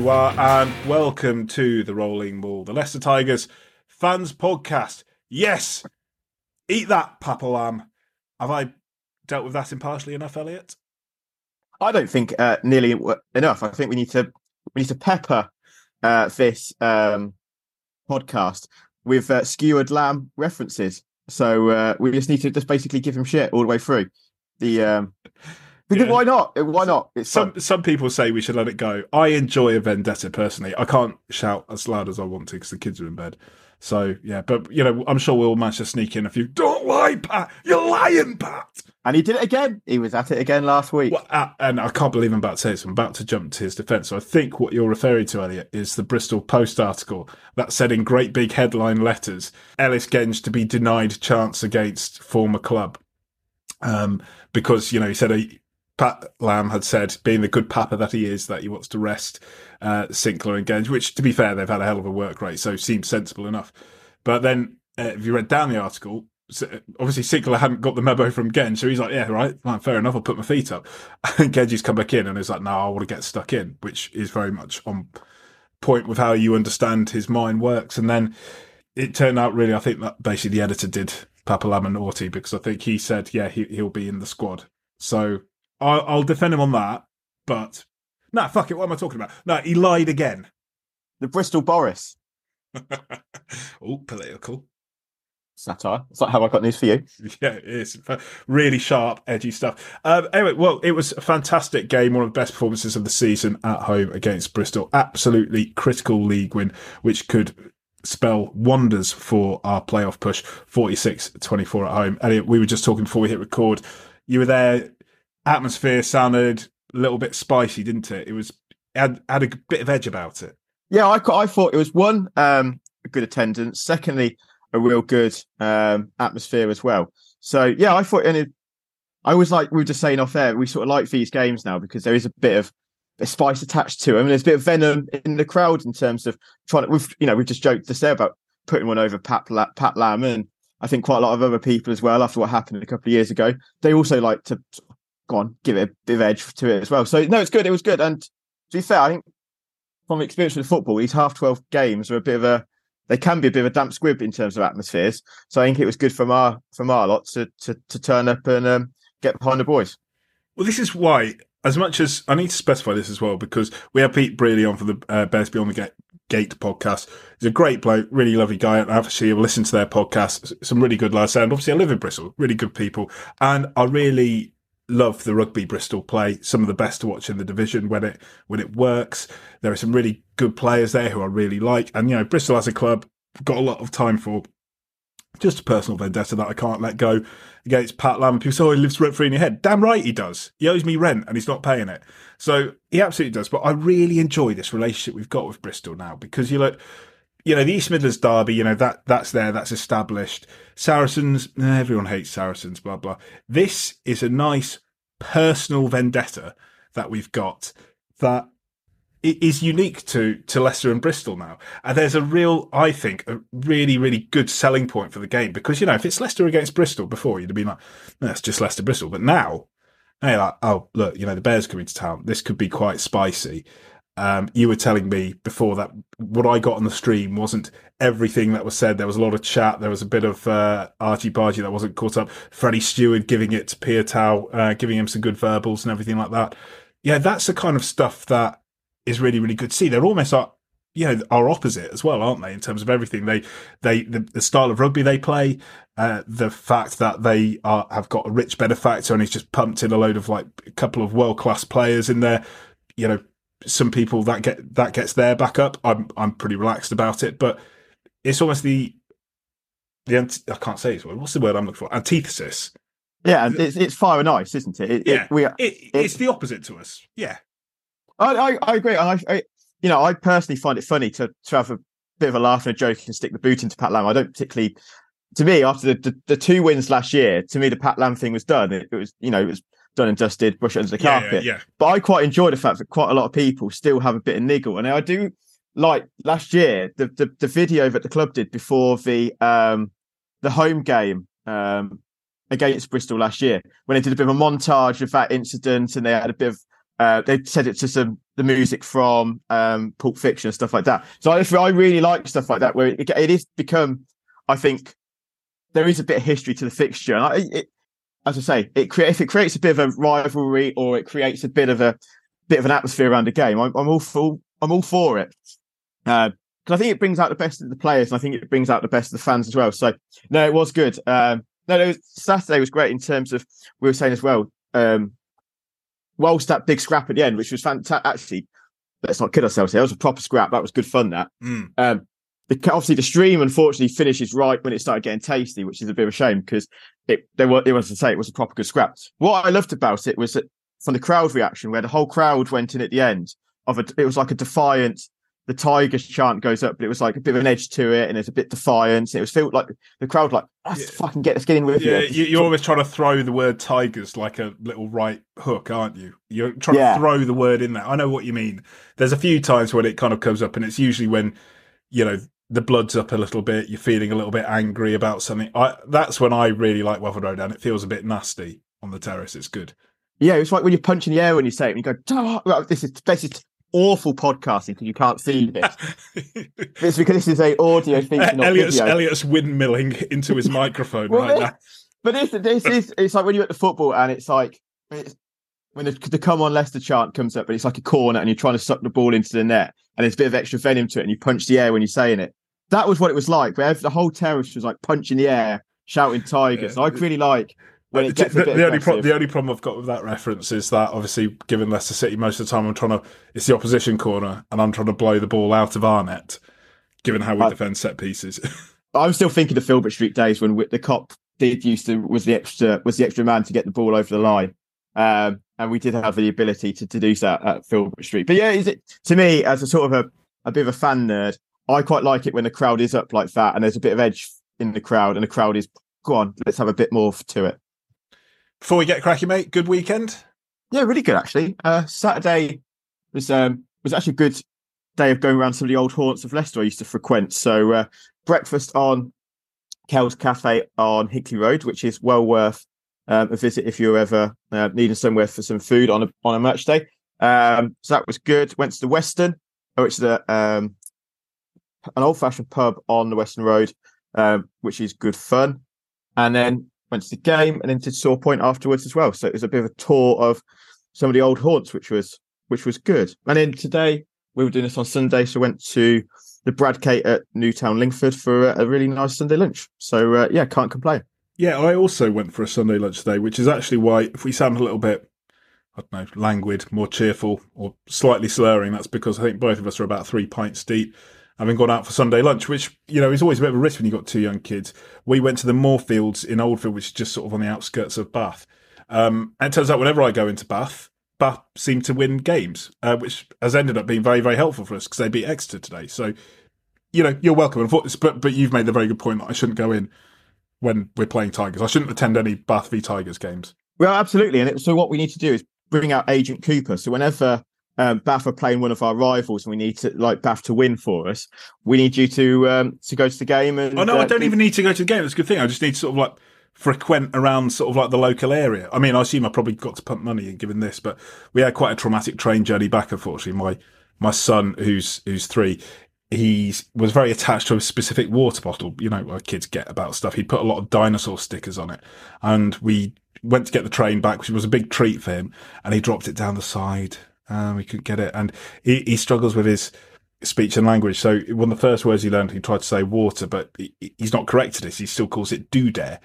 Konnichiwa and welcome to the Rolling Maul, the Leicester Tigers fans podcast. Yes, eat that, Papa Lam. Have I dealt with that impartially enough, Elliot? I don't think uh, nearly enough. I think we need to we need to pepper uh, this um, podcast with uh, skewered lamb references. So uh, we just need to just basically give him shit all the way through. The um, because yeah. why not? Why not? It's some fun. some people say we should let it go. I enjoy a vendetta personally. I can't shout as loud as I want to because the kids are in bed. So yeah, but you know, I'm sure we'll manage to sneak in a few. Don't lie, Pat. You're lying, Pat. And he did it again. He was at it again last week. Well, uh, and I can't believe I'm about to say this. I'm about to jump to his defence. So I think what you're referring to, Elliot, is the Bristol Post article that said in great big headline letters, Ellis Genge to be denied chance against former club. Um, because, you know, he said a, Pat Lam had said, being the good papa that he is, that he wants to rest uh, Sinckler and Genge, which, to be fair, they've had a hell of a work rate, so seems sensible enough. But then, uh, if you read down the article, obviously Sinckler hadn't got the memo from Genge, so he's like, yeah, right, fine, fair enough, I'll put my feet up. And Genge's come back in and is like, no, I want to get stuck in, which is very much on point with how you understand his mind works. And then it turned out really, I think that basically the editor did Papa Lam naughty because I think he said, yeah, he, he'll be in the squad. So I'll, I'll defend him on that, but no, nah, fuck it. What am I talking about? No, he lied again. The Bristol Boris. oh, political satire. It's like, have I got news for you? Yeah, it is. Really sharp, edgy stuff. Um, anyway, well, it was a fantastic game, one of the best performances of the season at home against Bristol. Absolutely critical league win, which could spell wonders for our playoff push 46 24 at home. Elliot, we were just talking before we hit record. You were there, atmosphere sounded a little bit spicy, didn't it? It was had, had a bit of edge about it. Yeah, I, I thought it was one, um, good attendance. Secondly, a real good um, atmosphere as well. So yeah, I thought, and it, I was like we were just saying off air, we sort of like these games now because there is a bit of a spice attached to them. There's a bit of venom in the crowd in terms of trying to. We've you know we've just joked this there about putting one over Pat Pat Lam, and I think quite a lot of other people as well after what happened a couple of years ago. They also like to go on give it a bit of edge to it as well. So no, it's good. It was good, and to be fair, I think from experience with football, these half twelve games are a bit of a they can be a bit of a damp squib in terms of atmospheres. So I think it was good from our from our lot to to, to turn up and um, get behind the boys. Well, this is why. As much as I need to specify this as well, because we have Pete Brearley on for the uh, Bears Beyond the Gate, Gate podcast. He's a great bloke, really lovely guy. And actually, I've listened to their podcast. Some really good lads. And obviously, I live in Bristol, really good people. And I really love the rugby Bristol play. Some of the best to watch in the division when it when it works. There are some really good players there who I really like, and you know Bristol as a club got a lot of time for. Just a personal vendetta that I can't let go against Pat Lam. People say, "Oh, he lives rent free in your head." Damn right he does. He owes me rent and he's not paying it. So he absolutely does. But I really enjoy this relationship we've got with Bristol now because you look you know, the East Midlands derby, you know, that that's there, that's established. Saracens, eh, everyone hates Saracens, blah, blah. This is a nice personal vendetta that we've got that is unique to, to Leicester and Bristol now. And there's a real, I think, a really, really good selling point for the game because, you know, if it's Leicester against Bristol before, you'd have been like, no, just Leicester Bristol. But now, hey, like, oh, look, you know, the Bears coming to town. This could be quite spicy. Um, you were telling me before that what I got on the stream wasn't everything that was said. There was a lot of chat. There was a bit of uh, argy bargy that wasn't caught up. Freddie Steward giving it to Piutau, uh, giving him some good verbals and everything like that. Yeah, that's the kind of stuff that is really, really good see. They're almost like, you know, our opposite as well, aren't they? In terms of everything they, they, the, the style of rugby they play, uh, the fact that they are, have got a rich benefactor and he's just pumped in a load of like a couple of world class players in there, you know, some people that get that gets their back up. I'm I'm pretty relaxed about it, but it's almost the the I can't say it. What's the word I'm looking for? Antithesis. Yeah, it's it's fire and ice, isn't it? it yeah, it, we are, it, it's the opposite to us. Yeah, I I, I agree. I, I, you know I personally find it funny to to have a bit of a laugh and a joke and stick the boot into Pat Lam. I don't particularly. To me, after the, the, the two wins last year, to me the Pat Lam thing was done. It was you know it was done and dusted, brush it under the carpet. Yeah, yeah, But I quite enjoy the fact that quite a lot of people still have a bit of niggle. And I do like last year, the the, the video that the club did before the um the home game um against Bristol last year, when they did a bit of a montage of that incident and they had a bit of Uh, they said it to some the music from um, Pulp Fiction and stuff like that. So I, I really like stuff like that where it, it is become, I think, there is a bit of history to the fixture. And I, it, as I say, it if it creates a bit of a rivalry or it creates a bit of a bit of an atmosphere around the game, I'm, I'm all for I'm all for it. Because uh, I think it brings out the best of the players, and I think it brings out the best of the fans as well. So no, it was good. Um, no, no, Saturday was great in terms of we were saying as well. Um, whilst that big scrap at the end, which was fantastic. Actually, let's not kid ourselves here. It was a proper scrap. That was good fun. That. Mm. Um, the, obviously, the stream unfortunately finishes right when it started getting tasty, which is a bit of a shame because it they were it was to say it was a proper good scrap. What I loved about it was that from the crowd reaction, where the whole crowd went in at the end of a, it was like a defiant the Tigers chant goes up, but it was like a bit of an edge to it, and it's a bit defiant. It was felt like the crowd like, let's yeah. fucking get, let's get in with yeah, you. You're always trying to throw the word Tigers like a little right hook, aren't you? You're trying yeah. to throw the word in there. I know what you mean. There's a few times when it kind of comes up, and it's usually when you know the blood's up a little bit, you're feeling a little bit angry about something. I, that's when I really like Welford Road, and it feels a bit nasty on the terrace. It's good. Yeah, it's like when you punch in the air when you say it, and you go, oh, "This is this is awful podcasting because you can't see this. it's because this is a audio thing, not Elliot's, video. Elliot's windmilling into his microphone well, right now. But this, this is it's like when you're at the football and it's like it's, when the, the come on Leicester chant comes up, but it's like a corner and you're trying to suck the ball into the net and there's a bit of extra venom to it and you punch the air when you're saying it. That was what it was like. Where the whole terrace was like punching the air, shouting tigers. Yeah. I really like when it gets the, the only pro- the only problem I've got with that reference is that obviously, given Leicester City, most of the time I'm trying to it's the opposition corner and I'm trying to blow the ball out of our net, given how we I, defend set pieces. I'm still thinking of Filbert Street days when the Kop did used to was the extra was the extra man to get the ball over the line, um, and we did have the ability to, to do that at Filbert Street. But yeah, is it to me as a sort of a, a bit of a fan nerd? I quite like it when the crowd is up like that and there's a bit of edge in the crowd and the crowd is go on, let's have a bit more to it. Before we get cracking, mate, good weekend. Yeah, really good actually. Uh, Saturday was um, was actually a good day of going around some of the old haunts of Leicester I used to frequent. So uh, breakfast on Kel's Cafe on Hinckley Road, which is well worth um, a visit if you're ever uh, needing somewhere for some food on a on a match day. Um, so that was good. Went to the Western, which is a, um, an old fashioned pub on the Western Road, um, which is good fun. And then went to the game and then did Soar Point afterwards as well. So it was a bit of a tour of some of the old haunts, which was which was good. And then today we were doing this on Sunday, so went to the Bradgate at Newtown Linford for a, a really nice Sunday lunch. So uh, yeah, can't complain. Yeah, I also went for a Sunday lunch today, which is actually why if we sound a little bit I don't know, languid, more cheerful, or slightly slurring, that's because I think both of us are about three pints deep having gone out for Sunday lunch, which, you know, is always a bit of a risk when you've got two young kids. We went to the Moorfields in Oldfield, which is just sort of on the outskirts of Bath. Um, and it turns out whenever I go into Bath, Bath seem to win games, uh, which has ended up being very, very helpful for us because they beat Exeter today. So, you know, you're welcome. But, but you've made the very good point that I shouldn't go in when we're playing Tigers. I shouldn't attend any Bath v Tigers games. Well, absolutely. And it, so what we need to do is bring out Agent Cooper. So whenever um, Bath are playing one of our rivals, and we need to like Bath to win for us. We need you to um, to go to the game. And oh no, uh, I don't even need to go to the game. That's a good thing. I just need to sort of like frequent around sort of like the local area. I mean, I assume I probably got to pump money in given this, but we had quite a traumatic train journey back. Unfortunately, my my son, who's who's three, he was very attached to a specific water bottle. You know, what kids get about stuff. He put a lot of dinosaur stickers on it, and we went to get the train back, which was a big treat for him. And he dropped it down the side um, we couldn't get it. And he, he struggles with his speech and language. So one of the first words he learned, he tried to say water, but he, he's not corrected it. He still calls it dare,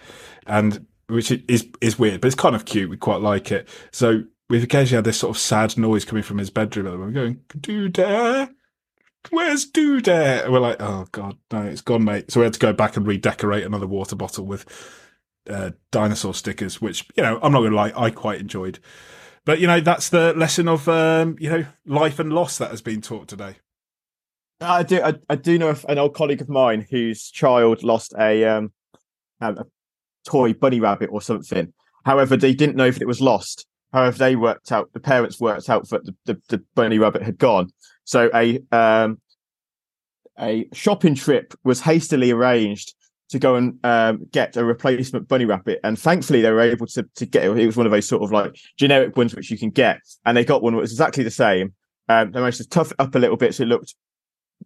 and which is is weird, but it's kind of cute. We quite like it. So we've occasionally had this sort of sad noise coming from his bedroom. And we're going dare. Where's dare? And we're like, oh god, no, it's gone, mate. So we had to go back and redecorate another water bottle with uh, dinosaur stickers, which you know I'm not gonna lie, I quite enjoyed. But you know, that's the lesson of um, you know life and loss that has been taught today. I do. I, I do know of an old colleague of mine whose child lost a um, a toy bunny rabbit or something. However, they didn't know if it was lost. However, they worked out the parents worked out that the, the, the bunny rabbit had gone. So a um, a shopping trip was hastily arranged to go and um, get a replacement bunny rabbit. And thankfully, they were able to to get it. It was one of those sort of like generic ones which you can get, and they got one that was exactly the same. Um, they managed to tough it up a little bit so it looked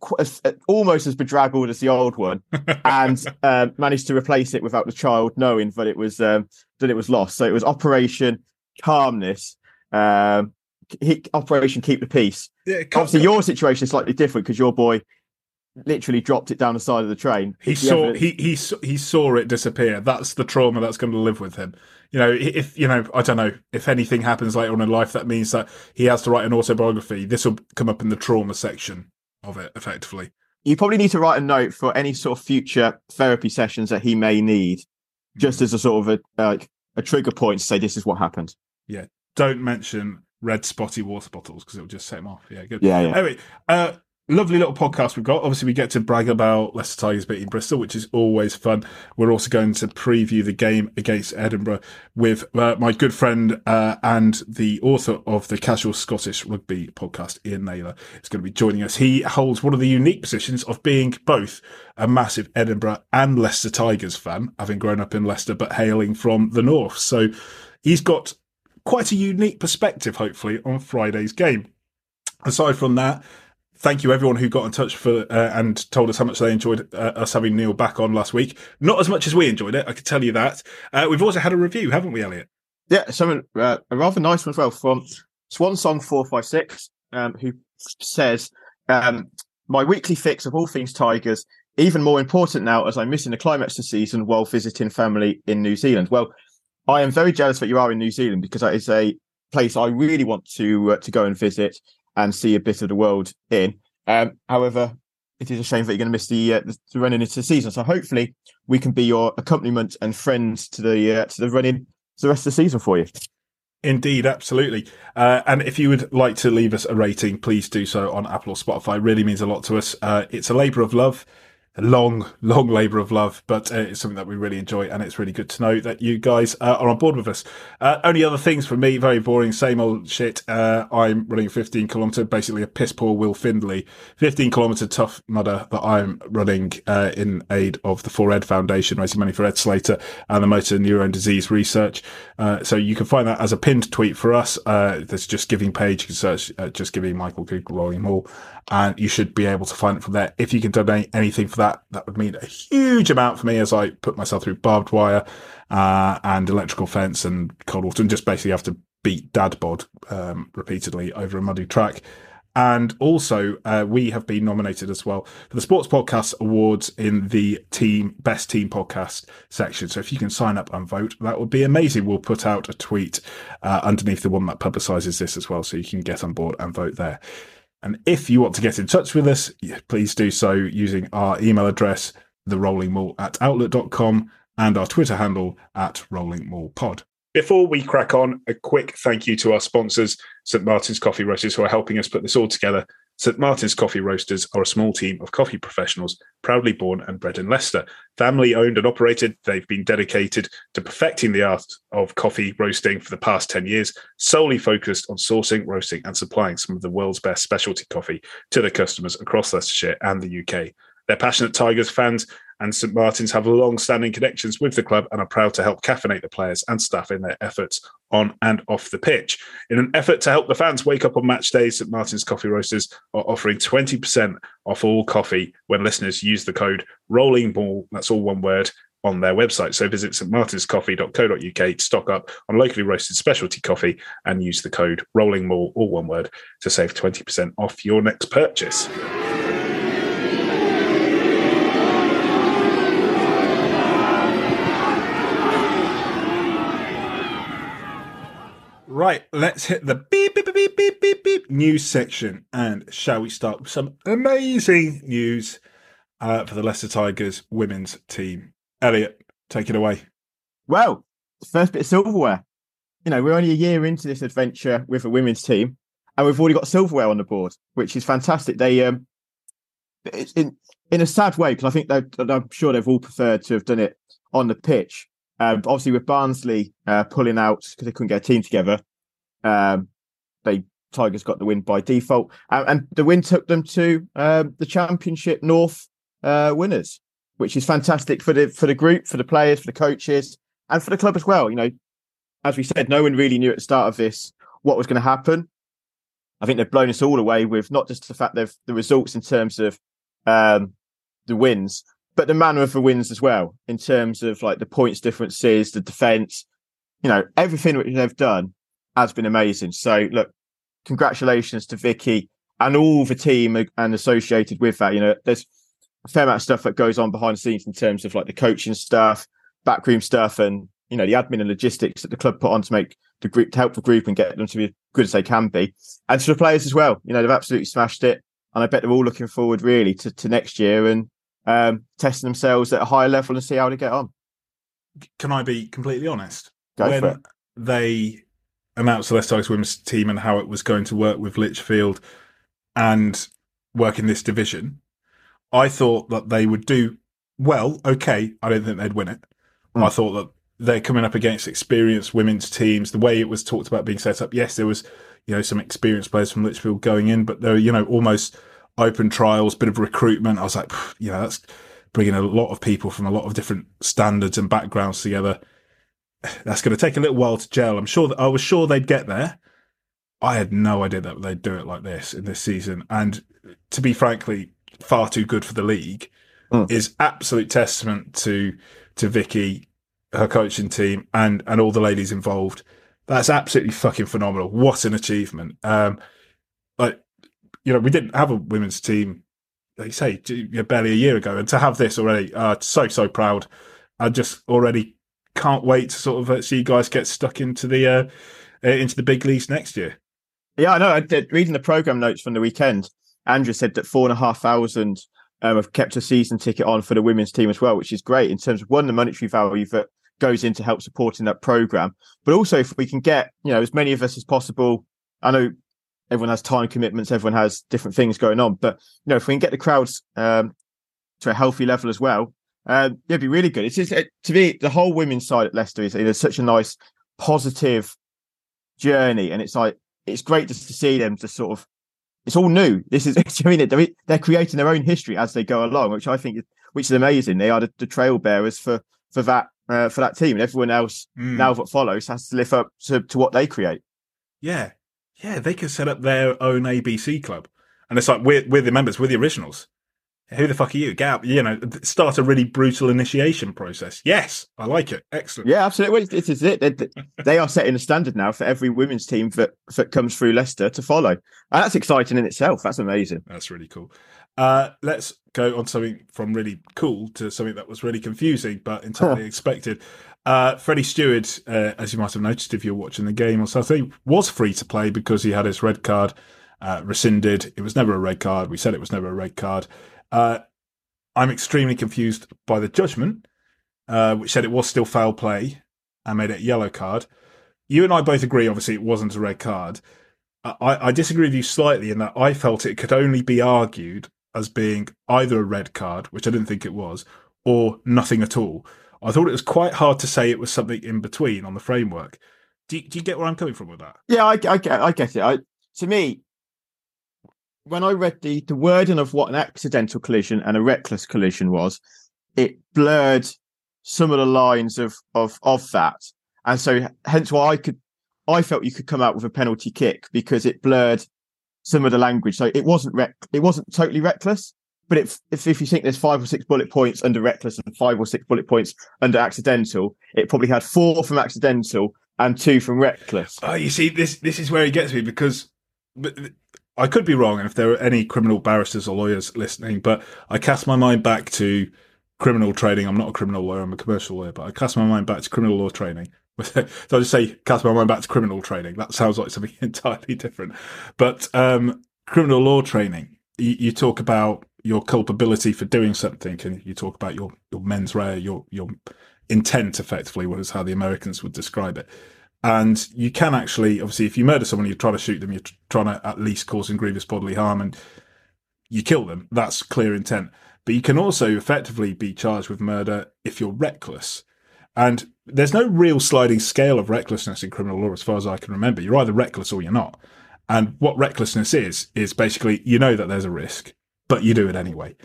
qu- uh, almost as bedraggled as the old one, and um, managed to replace it without the child knowing that it was um, that it was lost. So it was Operation Calmness. Um, he, Operation Keep the Peace. Yeah, Obviously, your situation is slightly different because your boy literally dropped it down the side of the train. he The saw evidence- he he he saw it disappear. That's the trauma that's going to live with him. You know, if you know, I don't know if anything happens later on in life, that means that he has to write an autobiography. This will come up in the trauma section of it, effectively. you probably need to write a note for any sort of future therapy sessions that he may need, just as a sort of a like a trigger point to say this is what happened. Yeah, don't mention red spotty water bottles because it will just set him off. Yeah, good. Yeah, yeah. Anyway, uh, lovely little podcast we've got. Obviously, we get to brag about Leicester Tigers beating Bristol, which is always fun. We're also going to preview the game against Edinburgh with uh, my good friend uh, and the author of the Casual Scottish Rugby podcast, Iain Naylor, is going to be joining us. He holds one of the unique positions of being both a massive Edinburgh and Leicester Tigers fan, having grown up in Leicester but hailing from the north. So he's got quite a unique perspective, hopefully, on Friday's game. Aside from that, thank you everyone who got in touch for uh, and told us how much they enjoyed uh, us having Neil back on last week. Not as much as we enjoyed it, I can tell you that. Uh, we've also had a review, haven't we, Elliot? Yeah, uh, a rather nice one as well from Swan Song four five six, um, who says, um, "My weekly fix of all things Tigers, even more important now as I'm missing the climax of season while visiting family in New Zealand." Well, I am very jealous that you are in New Zealand because that is a place I really want to uh, to go and visit and see a bit of the world in. Um, however, it is a shame that you're going to miss the, uh, the running into the season. So hopefully, we can be your accompaniment and friends to the uh, to the running to the rest of the season for you. Indeed, absolutely. Uh, and if you would like to leave us a rating, please do so on Apple or Spotify. It really means a lot to us. Uh, it's a labour of love, long, long labour of love, but uh, it's something that we really enjoy, and it's really good to know that you guys uh, are on board with us. Uh, only other things for me, very boring, same old shit. Uh, I'm running a 15 kilometre, basically a piss poor Will Findlay, 15 kilometre tough mudder that I'm running uh, in aid of the For Ed Foundation, raising money for Ed Slater and the Motor Neurone Disease Research. Uh, so you can find that as a pinned tweet for us. There's just giving page. You can search just giving Michael Google Rolling Maul, and you should be able to find it from there. If you can donate anything for that, that would mean a huge amount for me as I put myself through barbed wire uh, and electrical fence and cold water, and just basically have to beat dad bod um, repeatedly over a muddy track. And also, uh, we have been nominated as well for the Sports Podcast Awards in the team best team podcast section. So if you can sign up and vote, that would be amazing. We'll put out a tweet uh, underneath the one that publicises this as well, so you can get on board and vote there. And if you want to get in touch with us, please do so using our email address, therollingmaul at outlook.com, and our Twitter handle at rollingmaulpod. Before we crack on, a quick thank you to our sponsors, St. Martin's Coffee Roasters, who are helping us put this all together. St. Martin's Coffee Roasters are a small team of coffee professionals, proudly born and bred in Leicester. Family owned and operated, they've been dedicated to perfecting the art of coffee roasting for the past 10 years, solely focused on sourcing, roasting, and supplying some of the world's best specialty coffee to their customers across Leicestershire and the UK. They're passionate Tigers fans, and St Martin's have long standing connections with the club and are proud to help caffeinate the players and staff in their efforts on and off the pitch. In an effort to help the fans wake up on match days, St Martin's Coffee Roasters are offering 20% off all coffee when listeners use the code Rolling Maul, that's all one word, on their website. So visit stmartinscoffee.co.uk to stock up on locally roasted specialty coffee and use the code Rolling Maul, all one word, to save 20% off your next purchase. Right, let's hit the beep, beep, beep, beep, beep, beep news section. And shall we start with some amazing news uh, for the Leicester Tigers women's team? Elliot, take it away. Well, first bit of silverware. You know, we're only a year into this adventure with a women's team, and we've already got silverware on the board, which is fantastic. They, um, in in a sad way because I think they, I'm sure they've all preferred to have done it on the pitch. Um, obviously, with Barnsley uh, pulling out because they couldn't get a team together, um, they Tigers got the win by default, and, and the win took them to um, the Championship North uh, winners. which is fantastic for the for the group, for the players, for the coaches, and for the club as well. You know, as we said, no one really knew at the start of this what was going to happen. I think they've blown us all away with not just the fact they've the results in terms of um, the wins, but the manner of the wins as well, in terms of like the points differences, the defence, you know, everything which they've done has been amazing. So look, congratulations to Vicky and all the team and associated with that. You know, there's a fair amount of stuff that goes on behind the scenes in terms of like the coaching stuff, backroom stuff, and you know the admin and logistics that the club put on to make the group to help the group and get them to be as good as they can be, and to the players as well. You know, they've absolutely smashed it, and I bet they're all looking forward really to, to next year and um, testing themselves at a higher level and see how they get on. Can I be completely honest? Go when they announced the Leicester Tigers women's team and how it was going to work with Lichfield and work in this division, I thought that they would do well. Okay, I don't think they'd win it. Mm. I thought that they're coming up against experienced women's teams. The way it was talked about being set up, yes, there was you know some experienced players from Lichfield going in, but there were you know almost open trials, bit of recruitment. I was like, you know, that's bringing a lot of people from a lot of different standards and backgrounds together. That's going to take a little while to gel. I'm sure that I was sure they'd get there. I had no idea that they'd do it like this in this season. And to be frankly, far too good for the league Mm. is absolute testament to to Vicky, her coaching team, and and all the ladies involved. That's absolutely fucking phenomenal. What an achievement! Um, like you know, we didn't have a women's team, like say, barely a year ago, and to have this already, uh, so so proud. I just already can't wait to sort of uh, see you guys get stuck into the uh, uh, into the big leagues next year. Yeah, I know. I did, reading the program notes from the weekend, Andrew said that four and a half thousand um, have kept a season ticket on for the women's team as well, which is great in terms of one the monetary value that goes in to help supporting that program, but also if we can get you know as many of us as possible. I know everyone has time commitments, everyone has different things going on, but you know if we can get the crowds um, to a healthy level as well, uh, it'd be really good. It's just, it, to me the whole women's side at Leicester is, is such a nice positive journey, and it's like it's great just to see them just sort of it's all new. This is I mean they're, they're creating their own history as they go along, which I think is which is amazing. They are the, the trailbearers for for that uh, for that team, and everyone else Mm. now that follows has to live up to, to what they create. Yeah, yeah, they could set up their own ABC club, and it's like we're we're the members, we're the originals. Who the fuck are you? Get out, you know, start a really brutal initiation process. Yes, I like it. Excellent. Yeah, absolutely. Well, This is it. They, they are setting a standard now for every women's team that that comes through Leicester to follow, and that's exciting in itself. That's amazing. That's really cool. Uh, let's go on something from really cool to something that was really confusing but entirely expected. Uh, Freddie Steward, uh, as you might have noticed if you're watching the game on Saturday, was free to play because he had his red card uh, rescinded. It was never a red card. We said it was never a red card. Uh, I'm extremely confused by the judgment, uh, which said it was still foul play and made it a yellow card. You and I both agree, obviously, it wasn't a red card. I, I disagree with you slightly in that I felt it could only be argued as being either a red card, which I didn't think it was, or nothing at all. I thought it was quite hard to say it was something in between on the framework. Do you, do you get where I'm coming from with that? Yeah, I, I get, I get it. I, to me, when I read the the wording of what an accidental collision and a reckless collision was, it blurred some of the lines of of of that, and so hence why I could, I felt you could come out with a penalty kick because it blurred some of the language. So it wasn't rec, it wasn't totally reckless, but if if if you think there's five or six bullet points under reckless and five or six bullet points under accidental, it probably had four from accidental and two from reckless. Oh, you see, this this is where it gets me because I could be wrong, and if there are any criminal barristers or lawyers listening, but I cast my mind back to criminal training. I'm not a criminal lawyer; I'm a commercial lawyer, but I cast my mind back to criminal law training. so I just say cast my mind back to criminal training. That sounds like something entirely different. But um, criminal law training, you, you talk about your culpability for doing something, and you talk about your your mens rea, your your intent, effectively, what is how the Americans would describe it. And you can actually, obviously, if you murder someone, you're trying to shoot them, you're tr- trying to at least cause grievous bodily harm, and you kill them. That's clear intent. But you can also effectively be charged with murder if you're reckless. And there's no real sliding scale of recklessness in criminal law, as far as I can remember. You're either reckless or you're not. And what recklessness is, is basically you know that there's a risk, but you do it anyway.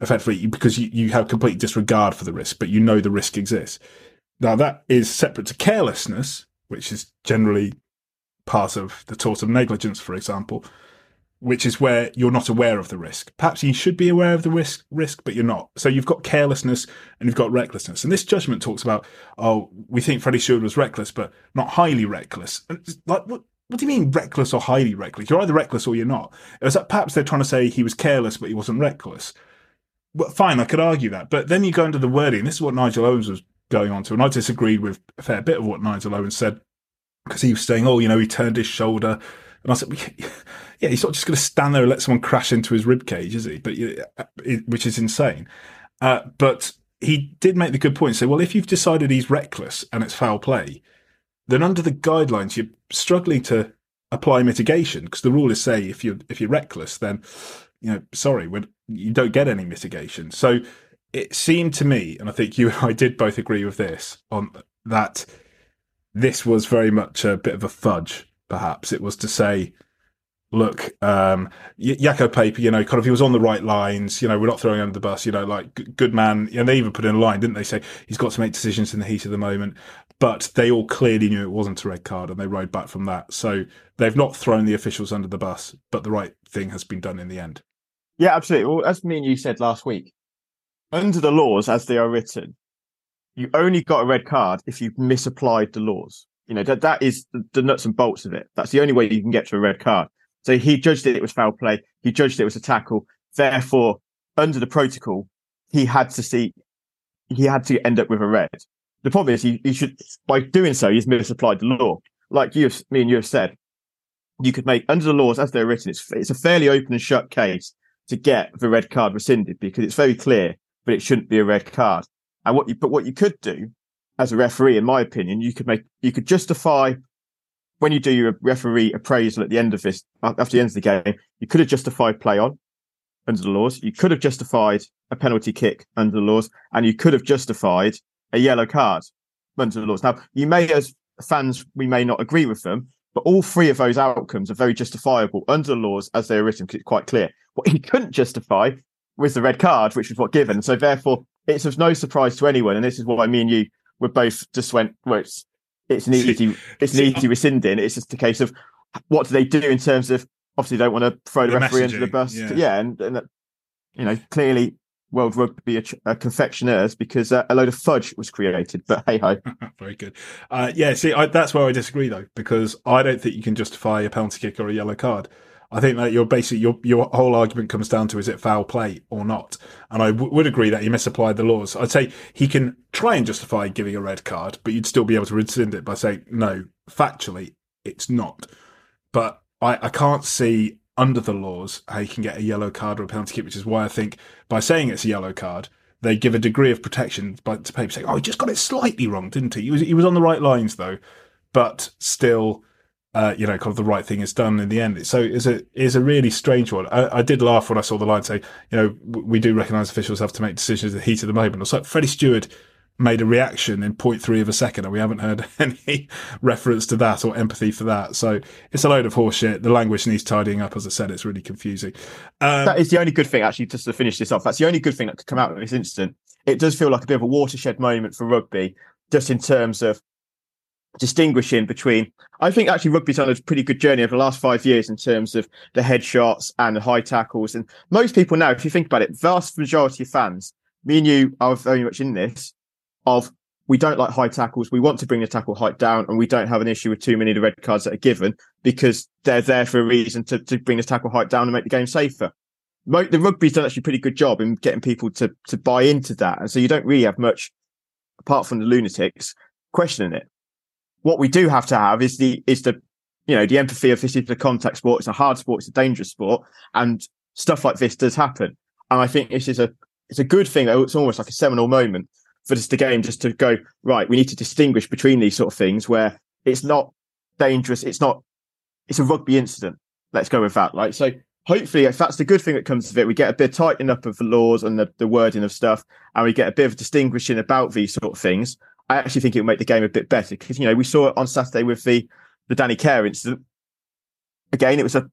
effectively because you, you have complete disregard for the risk, but you know the risk exists. Now that is separate to carelessness, which is generally part of the tort of negligence, for example, which is where you're not aware of the risk. Perhaps you should be aware of the risk, risk, but you're not. So you've got carelessness and you've got recklessness. And this judgment talks about, oh, we think Freddie Steward was reckless, but not highly reckless. like, what, what do you mean reckless or highly reckless? You're either reckless or you're not. Is that perhaps they're trying to say he was careless, but he wasn't reckless? Well, fine, I could argue that. But then you go into the wording. This is what Nigel Owens was going on to. And I disagreed with a fair bit of what Nigel Owens said because he was saying, oh, you know, he turned his shoulder. And I said, yeah, he's not just going to stand there and let someone crash into his rib cage, is he? But which is insane. Uh, but he did make the good point. Say, well, if you've decided he's reckless and it's foul play, then under the guidelines, you're struggling to apply mitigation because the rule is say if you're if you're reckless, then you know, sorry, you don't get any mitigation. So it seemed to me, and I think you and I did both agree with this on that this was very much a bit of a fudge. Perhaps it was to say, look, um, Peyper, you know, kind of he was on the right lines. You know, we're not throwing under the bus. You know, like good man. And they even put in a line, didn't they? Say he's got to make decisions in the heat of the moment. But they all clearly knew it wasn't a red card, and they rode back from that. So they've not thrown the officials under the bus, but the right thing has been done in the end. Yeah, absolutely. Well, as me and you said last week, under the laws as they are written, you only got a red card if you misapplied the laws. You know, that, that is the, nuts and bolts of it. That's the only way you can get to a red card. So he judged it, it was foul play. He judged it was a tackle. Therefore, under the protocol, he had to see, he had to end up with a red. The problem is he, he should, by doing so, he's misapplied the law. Like you, have, me and you have said, you could make under the laws as they're written. It's, it's a fairly open and shut case to get the red card rescinded because it's very clear, but it shouldn't be a red card. And what you, but what you could do as a referee, in my opinion, you could make, you could justify when you do your referee appraisal at the end of this, after the end of the game, you could have justified play on under the laws. You could have justified a penalty kick under the laws and you could have justified a yellow card under the laws. Now, you may, as fans, we may not agree with them, but all three of those outcomes are very justifiable under the laws as they are written because it's quite clear. What he couldn't justify was the red card, which was what given. So therefore, it's of no surprise to anyone. And this is what I mean you were both just went, well, it's, it's an easy, it's an easy rescinding. It's just a case of what do they do in terms of obviously they don't want to throw the, the referee under the bus. Yeah, yeah and, and you know, clearly World Rugby a, confectioners because uh, a load of fudge was created. But hey ho, very good. Uh, yeah, see, I, that's where I disagree though because I don't think you can justify a penalty kick or a yellow card. I think that your basically your your whole argument comes down to is it foul play or not, and I w- would agree that he misapplied the laws. I'd say he can try and justify giving a red card, but you'd still be able to rescind it by saying no, factually it's not. But I, I can't see under the laws how you can get a yellow card or a penalty kick, which is why I think by saying it's a yellow card, they give a degree of protection by, to people saying, "Oh, he just got it slightly wrong, didn't he? He was he was on the right lines though, but still." Uh, you know, kind of the right thing is done in the end. So it's a is a really strange one. I, I, did laugh when I saw the line say, you know, we do recognise officials have to make decisions in the heat of the moment. It's like Freddie Steward made a reaction in 0.3 of a second, and we haven't heard any reference to that or empathy for that. So it's a load of horseshit. The language needs tidying up. As I said, it's really confusing. Um, that is the only good thing, actually, just to finish this off. That's the only good thing that could come out of this incident. It does feel like a bit of a watershed moment for rugby, just in terms of distinguishing between. I think actually rugby's on a pretty good journey over the last five years in terms of the headshots and the high tackles. And most people now, if you think about it, vast majority of fans, me and you are very much in this of we don't like high tackles. We want to bring the tackle height down, and we don't have an issue with too many of the red cards that are given because they're there for a reason to, to bring the tackle height down and make the game safer. The rugby's done actually a pretty good job in getting people to to buy into that, and so you don't really have much apart from the lunatics questioning it. What we do have to have is the is the you know the empathy of this is a contact sport. It's a hard sport. It's a dangerous sport, and stuff like this does happen. And I think this is a it's a good thing. It's almost like a seminal moment for just the game just to go right we need to distinguish between these sort of things where it's not dangerous it's not it's a rugby incident let's go with that right so hopefully if that's the good thing that comes of it we get a bit tightening up of the laws and the, the wording of stuff and we get a bit of distinguishing about these sort of things i actually think it will make the game a bit better because you know we saw it on saturday with the the danny care incident again it was a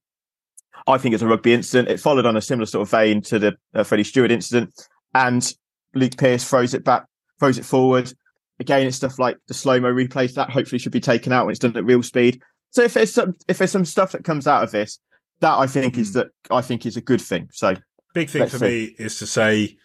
I think it's a rugby incident. It followed on a similar sort of vein to the uh, Freddie Steward incident, and Luke Pearce throws it back, throws it forward. Again, it's stuff like the slow mo replays that hopefully should be taken out when it's done at real speed. So if there's some if there's some stuff that comes out of this, that I think is that I think is a good thing. So big thing for see. me is to say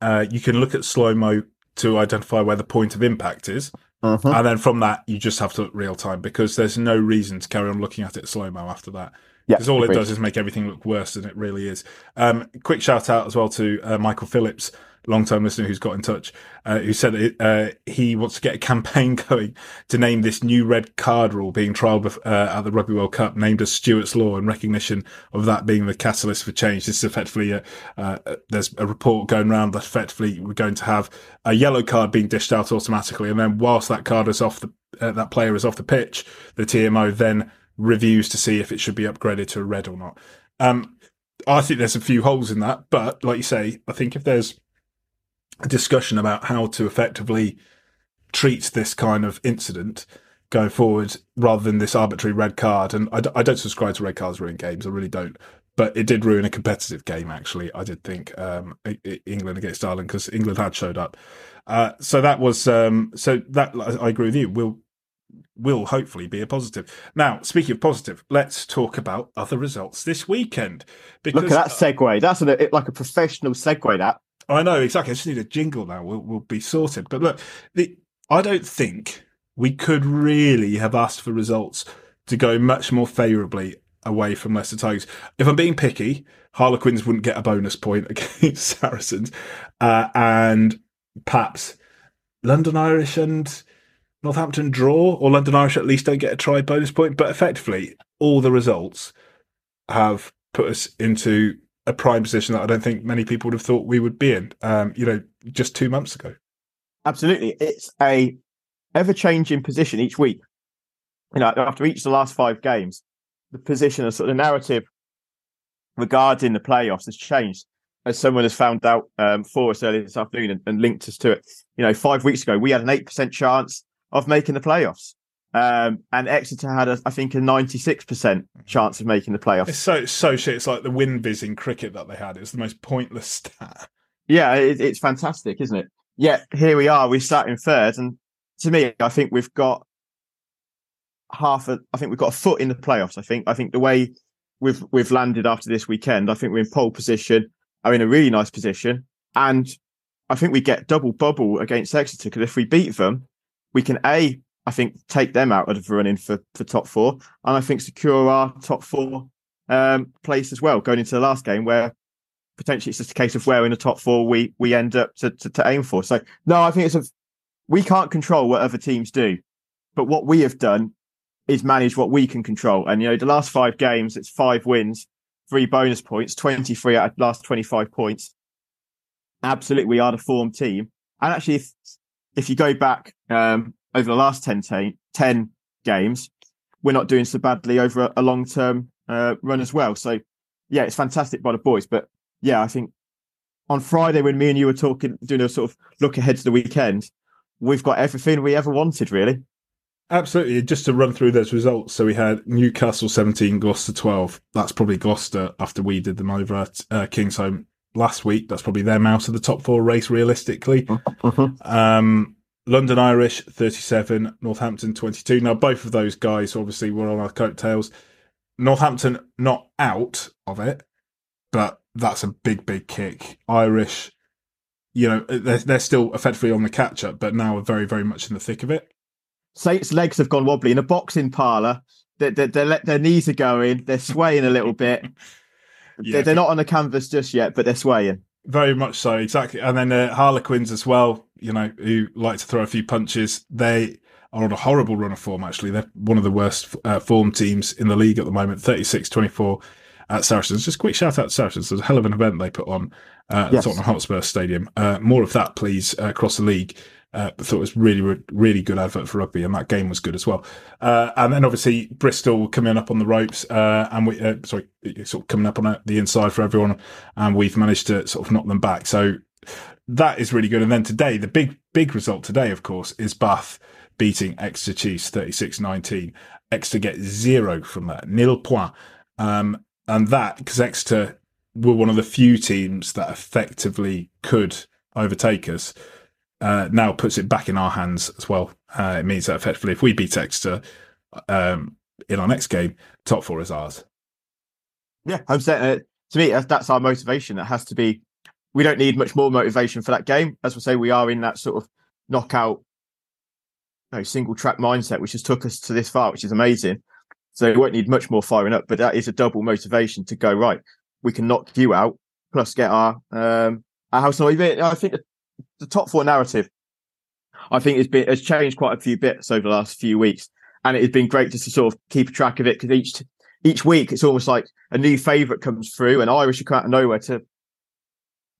uh, you can look at slow mo to identify where the point of impact is. Uh-huh. And then from that, you just have to look real time because there's no reason to carry on looking at it slow mo after that. Because yeah, all agreed. it does is make everything look worse than it really is. Um, quick shout out as well to uh, Michael Phillips, long time listener who's got in touch, uh, who said it, uh, he wants to get a campaign going to name this new red card rule being trialled uh, at the Rugby World Cup, named as Steward's Law, in recognition of that being the catalyst for change. This is effectively a, uh, there's a report going around that effectively we're going to have a yellow card being dished out automatically, and then whilst that card is off the uh, that player is off the pitch, the TMO then reviews to see if it should be upgraded to a red or not. Um, I think there's a few holes in that, but like you say, I think if there's discussion about how to effectively treat this kind of incident going forward rather than this arbitrary red card. And I d- I don't subscribe to red cards ruining games. I really don't. But it did ruin a competitive game, actually. I did think um, England against Ireland because England had showed up. Uh, so that was um, so that I agree with you. Will will hopefully be a positive. Now, speaking of positive, let's talk about other results this weekend. Because, Look at that segue. That's a, like a professional segue. That I know exactly. I just need a jingle now. We'll, we'll be sorted. But look, the, I don't think we could really have asked for results to go much more favourably away from Leicester Tigers. If I'm being picky, Harlequins wouldn't get a bonus point against Saracens, uh, and perhaps London Irish and Northampton draw, or London Irish at least don't get a try bonus point. But effectively, all the results have put us into a prime position that I don't think many people would have thought we would be in. Um, you know, just two months ago. Absolutely, it's a ever changing position each week. You know, after each of the last five games, the position of sort of narrative regarding the playoffs has changed. As someone has found out um, for us earlier this afternoon and, and linked us to it, you know, five weeks ago we had an eight percent chance of making the playoffs. Um, and Exeter had, a, I think, a 96% chance of making the playoffs. It's so so shit. It's like the WinViz in cricket that they had. It's the most pointless stat. Yeah, it, it's fantastic, isn't it? Yeah, here we are. We sat in third, and to me, I think we've got half a. I think we've got a foot in the playoffs. I think. I think the way we've we've landed after this weekend, I think we're in pole position. Are in a really nice position, and I think we get double bubble against Exeter because if we beat them, we can a I think take them out of the running for for top four, and I think secure our top four um, place as well going into the last game where potentially it's just a case of where in the top four we we end up to, to, to aim for. So no, I think it's a we can't control what other teams do, but what we have done is manage what we can control. And you know, the last five games, it's five wins, three bonus points, twenty three out of last twenty five points. Absolutely, we are the form team. And actually, if if you go back um, over the last 10, t- 10 games, we're not doing so badly over a, a long term uh, run as well. So, yeah, it's fantastic by the boys. But yeah, I think on Friday when me and you were talking, doing a sort of look ahead to the weekend, we've got everything we ever wanted, really. Absolutely. Just to run through those results. So we had Newcastle 17, Gloucester 12. That's probably Gloucester after we did them over at uh, Kingsholm last week. That's probably them out of the top four race realistically. Uh-huh. Um, London Irish 37, Northampton 22. Now, both of those guys obviously were on our coattails. Northampton not out of it, but that's a big, big kick. Irish, you know, they're, they're still effectively on the catch up, but now are very, very much in the thick of it. Saints' legs have gone wobbly in a boxing parlour. Their, their, their knees are going, they're swaying a little bit. yeah. they're, they're not on the canvas just yet, but they're swaying. Very much so, exactly. And then uh, Harlequins as well, you know, who like to throw a few punches. They are on a horrible run of form, actually. They're one of the worst uh, form teams in the league at the moment, 36 24 at Saracens. Just a quick shout out to Saracens. There's a hell of an event they put on uh, yes. Tottenham Hotspur Stadium. Uh, more of that, please, uh, across the league. Uh, thought it was really, really good advert for rugby, and that game was good as well. Uh, and then obviously Bristol coming up on the ropes, uh, and we uh, sorry, sort of coming up on the inside for everyone, and we've managed to sort of knock them back. So that is really good. And then today, the big, big result today, of course, is Bath beating Exeter Chiefs 36-19. Exeter get zero from that, nil point. Um, and that because Exeter were one of the few teams that effectively could overtake us. Uh, now puts it back in our hands as well. Uh, it means that effectively, if we beat Exeter um, in our next game, top four is ours. Yeah, I'm saying uh, to me that's our motivation. It has to be. We don't need much more motivation for that game. As we say, we are in that sort of knockout, you know, single track mindset, which has took us to this far, which is amazing. So we won't need much more firing up, but that is a double motivation to go right. We can knock you out, plus get our um, our house. Even I think the, the top four narrative, I think, has been has changed quite a few bits over the last few weeks, and it has been great just to sort of keep a track of it because each each week it's almost like a new favourite comes through, and Irish are come out of nowhere to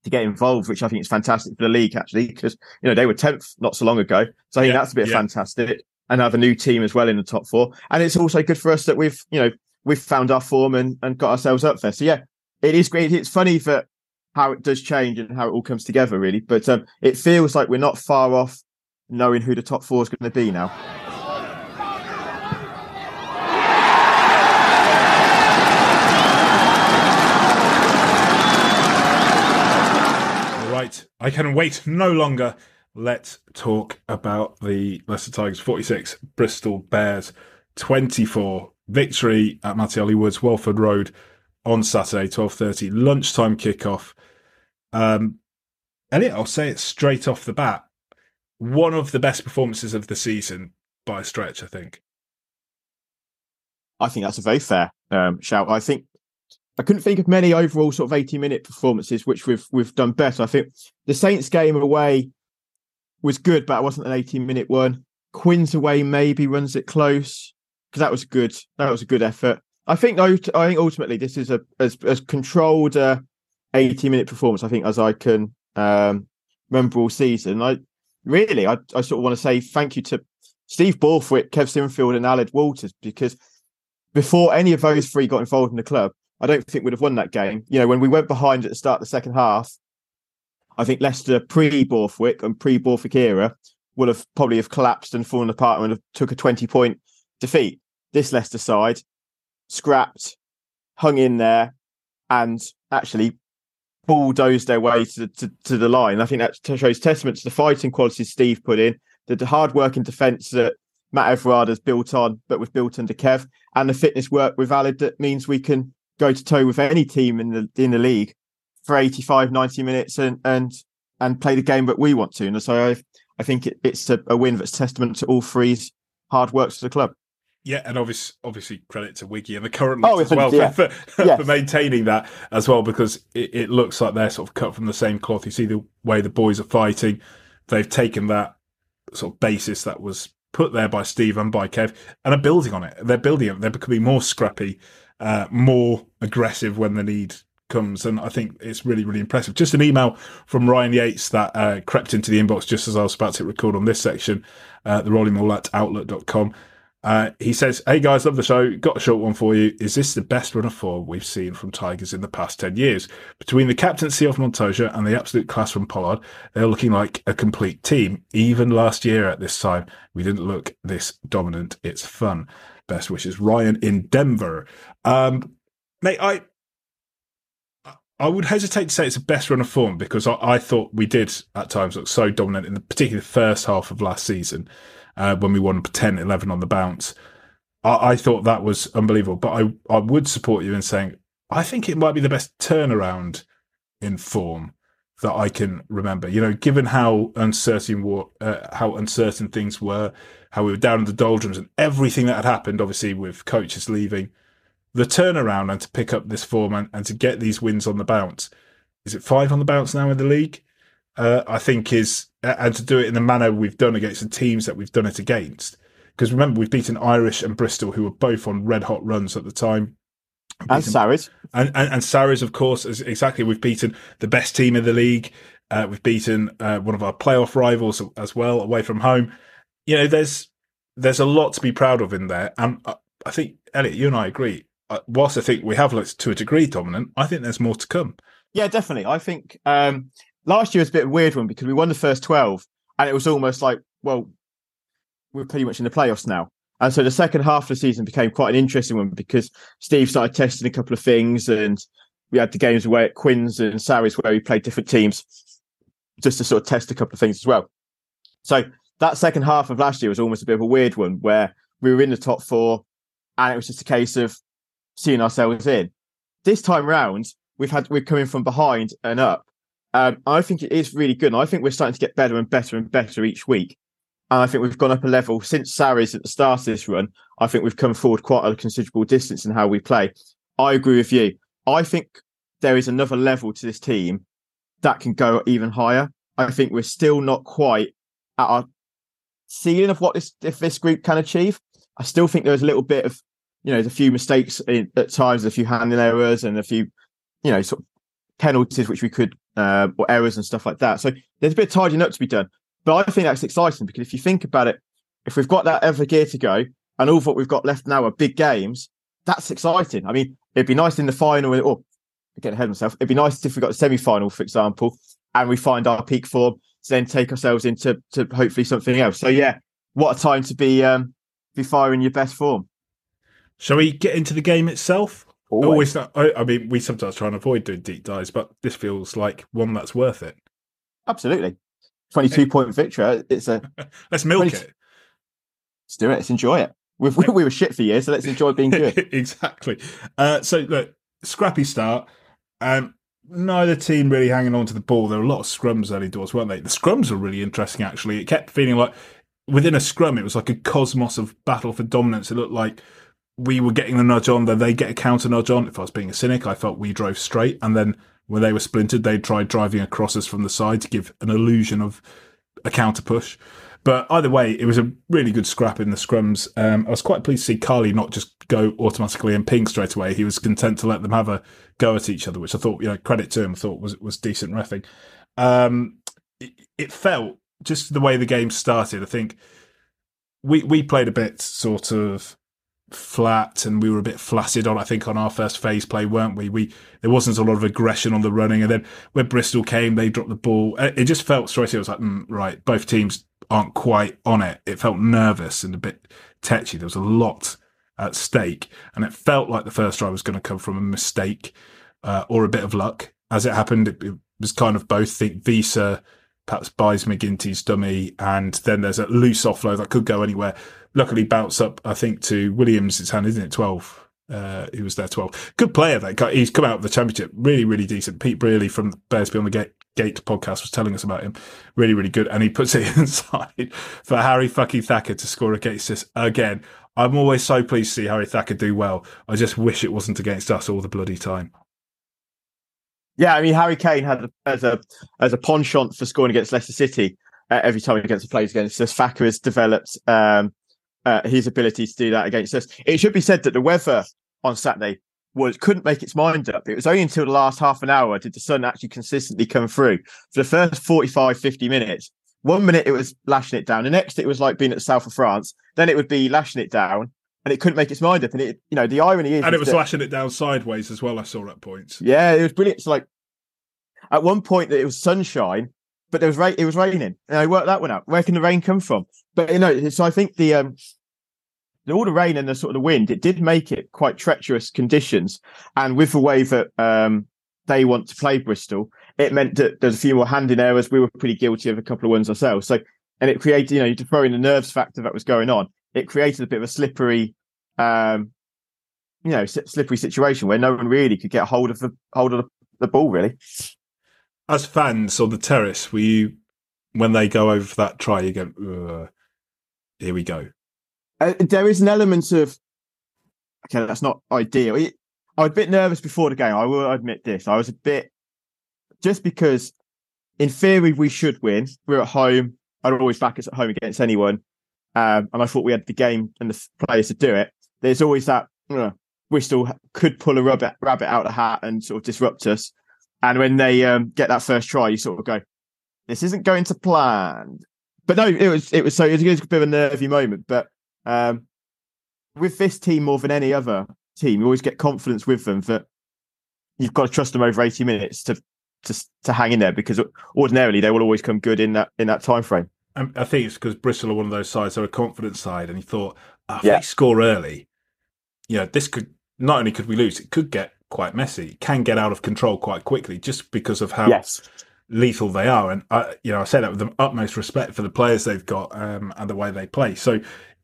to get involved, which I think is fantastic for the league actually, because you know they were tenth not so long ago, so I think yeah, that's a bit yeah. fantastic. And have a new team as well in the top four, and it's also good for us that we've you know we've found our form and, and got ourselves up there. So yeah, it is great. It's funny that how it does change and how it all comes together really, but um, it feels like we're not far off knowing who the top four is going to be now. Right, I can wait no longer. Let's talk about the Leicester Tigers 46, Bristol Bears 24. Victory at Mattioli Woods, Welford Road on Saturday, 12.30, lunchtime kickoff. Um, Elliott, I'll say it straight off the bat. One of the best performances of the season by a stretch, I think. I think that's a very fair um, shout. I think I couldn't think of many overall sort of 80 minute performances which we've we've done better. I think the Saints game away was good, but it wasn't an 18 minute one. Quins away maybe runs it close because that was good. That was a good effort. I think I think ultimately this is a as, as controlled uh, 80 minute performance. I think as I can um, remember all season. I really I, I sort of want to say thank you to Steve Borthwick, Kev Sinfield, and Aled Walters because before any of those three got involved in the club, I don't think we'd have won that game. You know, when we went behind at the start of the second half, I think Leicester pre Borthwick and pre Borthwick era would have probably have collapsed and fallen apart and would have took a 20 point defeat. This Leicester side scrapped, hung in there, and actually bulldozed their way to, to, to the line. I think that shows testament to the fighting qualities Steve put in, the hard working defence that Matt Everard has built on, but was built under Kev, and the fitness work with Aled that means we can go to toe with any team in the in the league for 85, 90 minutes and and and play the game that we want to. And so I I think it, it's a, a, win that's testament to all three's hard works for the club. Yeah, and obviously, obviously, credit to Wiggy and the current oh, as well yeah. for, for, yes. for, maintaining that as well, because it, it, looks like they're sort of cut from the same cloth. You see the way the boys are fighting; they've taken that sort of basis that was put there by Steve and by Kev, and are building on it. They're building it. They're becoming more scrappy uh, more aggressive when the need comes. And I think it's really, really impressive. Just an email from Ryan Yates that uh, crept into the inbox just as I was about to record on this section, uh, the rolling maul at outlook.com. Uh, he says, Hey guys, love the show. Got a short one for you. Is this the best run of form we've seen from Tigers in the past 10 years? Between the captaincy of Montoya and the absolute class from Pollard, they're looking like a complete team. Even last year at this time, we didn't look this dominant. It's fun. Best wishes, Ryan in Denver. Um, mate, I I would hesitate to say it's the best run of form because I, I thought we did at times look so dominant in the particularly the first half of last season uh, when we won 10 11 on the bounce. I, I, thought that was unbelievable. But I, I would support you in saying I think it might be the best turnaround in form that I can remember. You know, given how uncertain uh, how uncertain things were, how we were down in the doldrums, and everything that had happened, obviously with coaches leaving, the turnaround and to pick up this form and, and to get these wins on the bounce. Is it five on the bounce now in the league? Uh, I think is and to do it in the manner we've done against the teams that we've done it against. Because remember, we've beaten Irish and Bristol, who were both on red hot runs at the time. And Sarries. And, and, and Sarries, of course, exactly. We've beaten the best team in the league. Uh, we've beaten uh, one of our playoff rivals as well away from home. You know, there's there's a lot to be proud of in there. And I think, Elliott, you and I agree. Uh, whilst I think we have looked to a degree dominant, I think there's more to come. Yeah, definitely. I think um, last year was a bit of a weird one because we won the first 12 and it was almost like, well, we're pretty much in the playoffs now. And so the second half of the season became quite an interesting one because Steve started testing a couple of things and we had the games away at Quins and Sarries where we played different teams just to sort of test a couple of things as well. So that second half of last year was almost a bit of a weird one where we were in the top four and it was just a case of seeing ourselves in. This time round, we've had we're coming from behind and up. Um, I think it is really good. And I think we're starting to get better and better and better each week. And I think we've gone up a level since Sarries at the start of this run. I think we've come forward quite a considerable distance in how we play. I agree with you. I think there is another level to this team that can go even higher. I think we're still not quite at our ceiling of what this if this group can achieve. I still think there's a little bit of, you know, there's a few mistakes in, at times, a few handling errors, and a few, you know, sort of penalties which we could uh, or errors and stuff like that. So there's a bit of tidying up to be done. But I think that's exciting because if you think about it, if we've got that ever gear to go and all of what we've got left now are big games, that's exciting. I mean, it'd be nice in the final, or getting ahead of myself, it'd be nice if we got the semi final, for example, and we find our peak form to then take ourselves into to hopefully something else. So, yeah, what a time to be um, be firing your best form. Shall we get into the game itself? Always. Always I, I mean, we sometimes try and avoid doing deep dives, but this feels like one that's worth it. Absolutely. 22 point victory. It's a let's milk 20... it. Let's do it. Let's enjoy it. We've, we were shit for years, so let's enjoy being good. exactly. Uh, so look, scrappy start. Um, neither team really hanging on to the ball. There were a lot of scrums early doors, weren't they? The scrums were really interesting. Actually, it kept feeling like within a scrum, it was like a cosmos of battle for dominance. It looked like we were getting the nudge on, then they get a counter nudge on. If I was being a cynic, I felt we drove straight, and then when they were splintered, they tried driving across us from the side to give an illusion of a counter push. But either way, it was a really good scrap in the scrums. Um, I was quite pleased to see Carley not just go automatically and ping straight away. He was content to let them have a go at each other, which I thought, you know, credit to him, I thought was was decent refing. Um, it, it felt just the way the game started. I think we we played a bit sort of flat and we were a bit flaccid on I think on our first phase play weren't we? We there wasn't a lot of aggression on the running. And then when Bristol came they dropped the ball. It just felt straight it was like mm, right both teams aren't quite on it. It felt nervous and a bit tetchy. There was a lot at stake. And it felt like the first try was going to come from a mistake uh, or a bit of luck. As it happened it, it was kind of both. Think Wiese perhaps buys MacGinty's dummy and then there's a loose offload that could go anywhere luckily bounce up, I think, to Williams' hand, isn't it? 12. Uh, he was there 12. Good player, that guy. He's come out of the championship. Really, really decent. Pete Brearley from Bears Beyond the Gate, Gate podcast was telling us about him. Really, really good. And he puts it inside for Harry fucking Thacker to score against us again. I'm always so pleased to see Harry Thacker do well. I just wish it wasn't against us all the bloody time. Yeah, I mean Harry Kane had as a as a penchant for scoring against Leicester City uh, every time against the players against us. Thacker has developed um, uh, his ability to do that against us. It should be said that the weather on Saturday was couldn't make its mind up. It was only until the last half an hour did the sun actually consistently come through. For the first 45, 50 minutes, one minute it was lashing it down, the next it was like being at the south of France, then it would be lashing it down, and it couldn't make its mind up. And it, you know, the irony is, and it was that, lashing it down sideways as well. I saw at points. Yeah, it was brilliant. It's like at one point that it was sunshine, but there was rain. It was raining, and I worked that one out. Where can the rain come from? But you know, so I think the um, all the rain and the sort of the wind, it did make it quite treacherous conditions. And with the way that um, they want to play Bristol, it meant that there's a few more handing errors. We were pretty guilty of a couple of ones ourselves. So, and it created, you know, throw in the nerves factor that was going on, it created a bit of a slippery, um, you know, slippery situation where no one really could get hold of the hold of the, the ball. Really, as fans on the terrace, were you when they go over that try, you go, here we go uh, there is an element of okay, that's not ideal. I was a bit nervous before the game. I will admit this. I was a bit just because, in theory, we should win. We're at home. I'd always back us at home against anyone, um, and I thought we had the game and the players to do it. There's always that uh, Bristol could pull a rabbit, rabbit out of the hat and sort of disrupt us. And when they um, get that first try, you sort of go, "This isn't going to plan." But no, it was it was so it was a bit of a nervy moment. But um, with this team more than any other team, you always get confidence with them that you've got to trust them over 80 minutes to to, to hang in there because ordinarily they will always come good in that in that time frame. I think it's because Bristol are one of those sides, they're a confident side, and he thought, oh, if Yeah. they score early, you know, this could not only could we lose, it could get quite messy. Can get out of control quite quickly just because of how Yes. lethal they are. And I, you know, I say that with the utmost respect for the players they've got um, and the way they play. So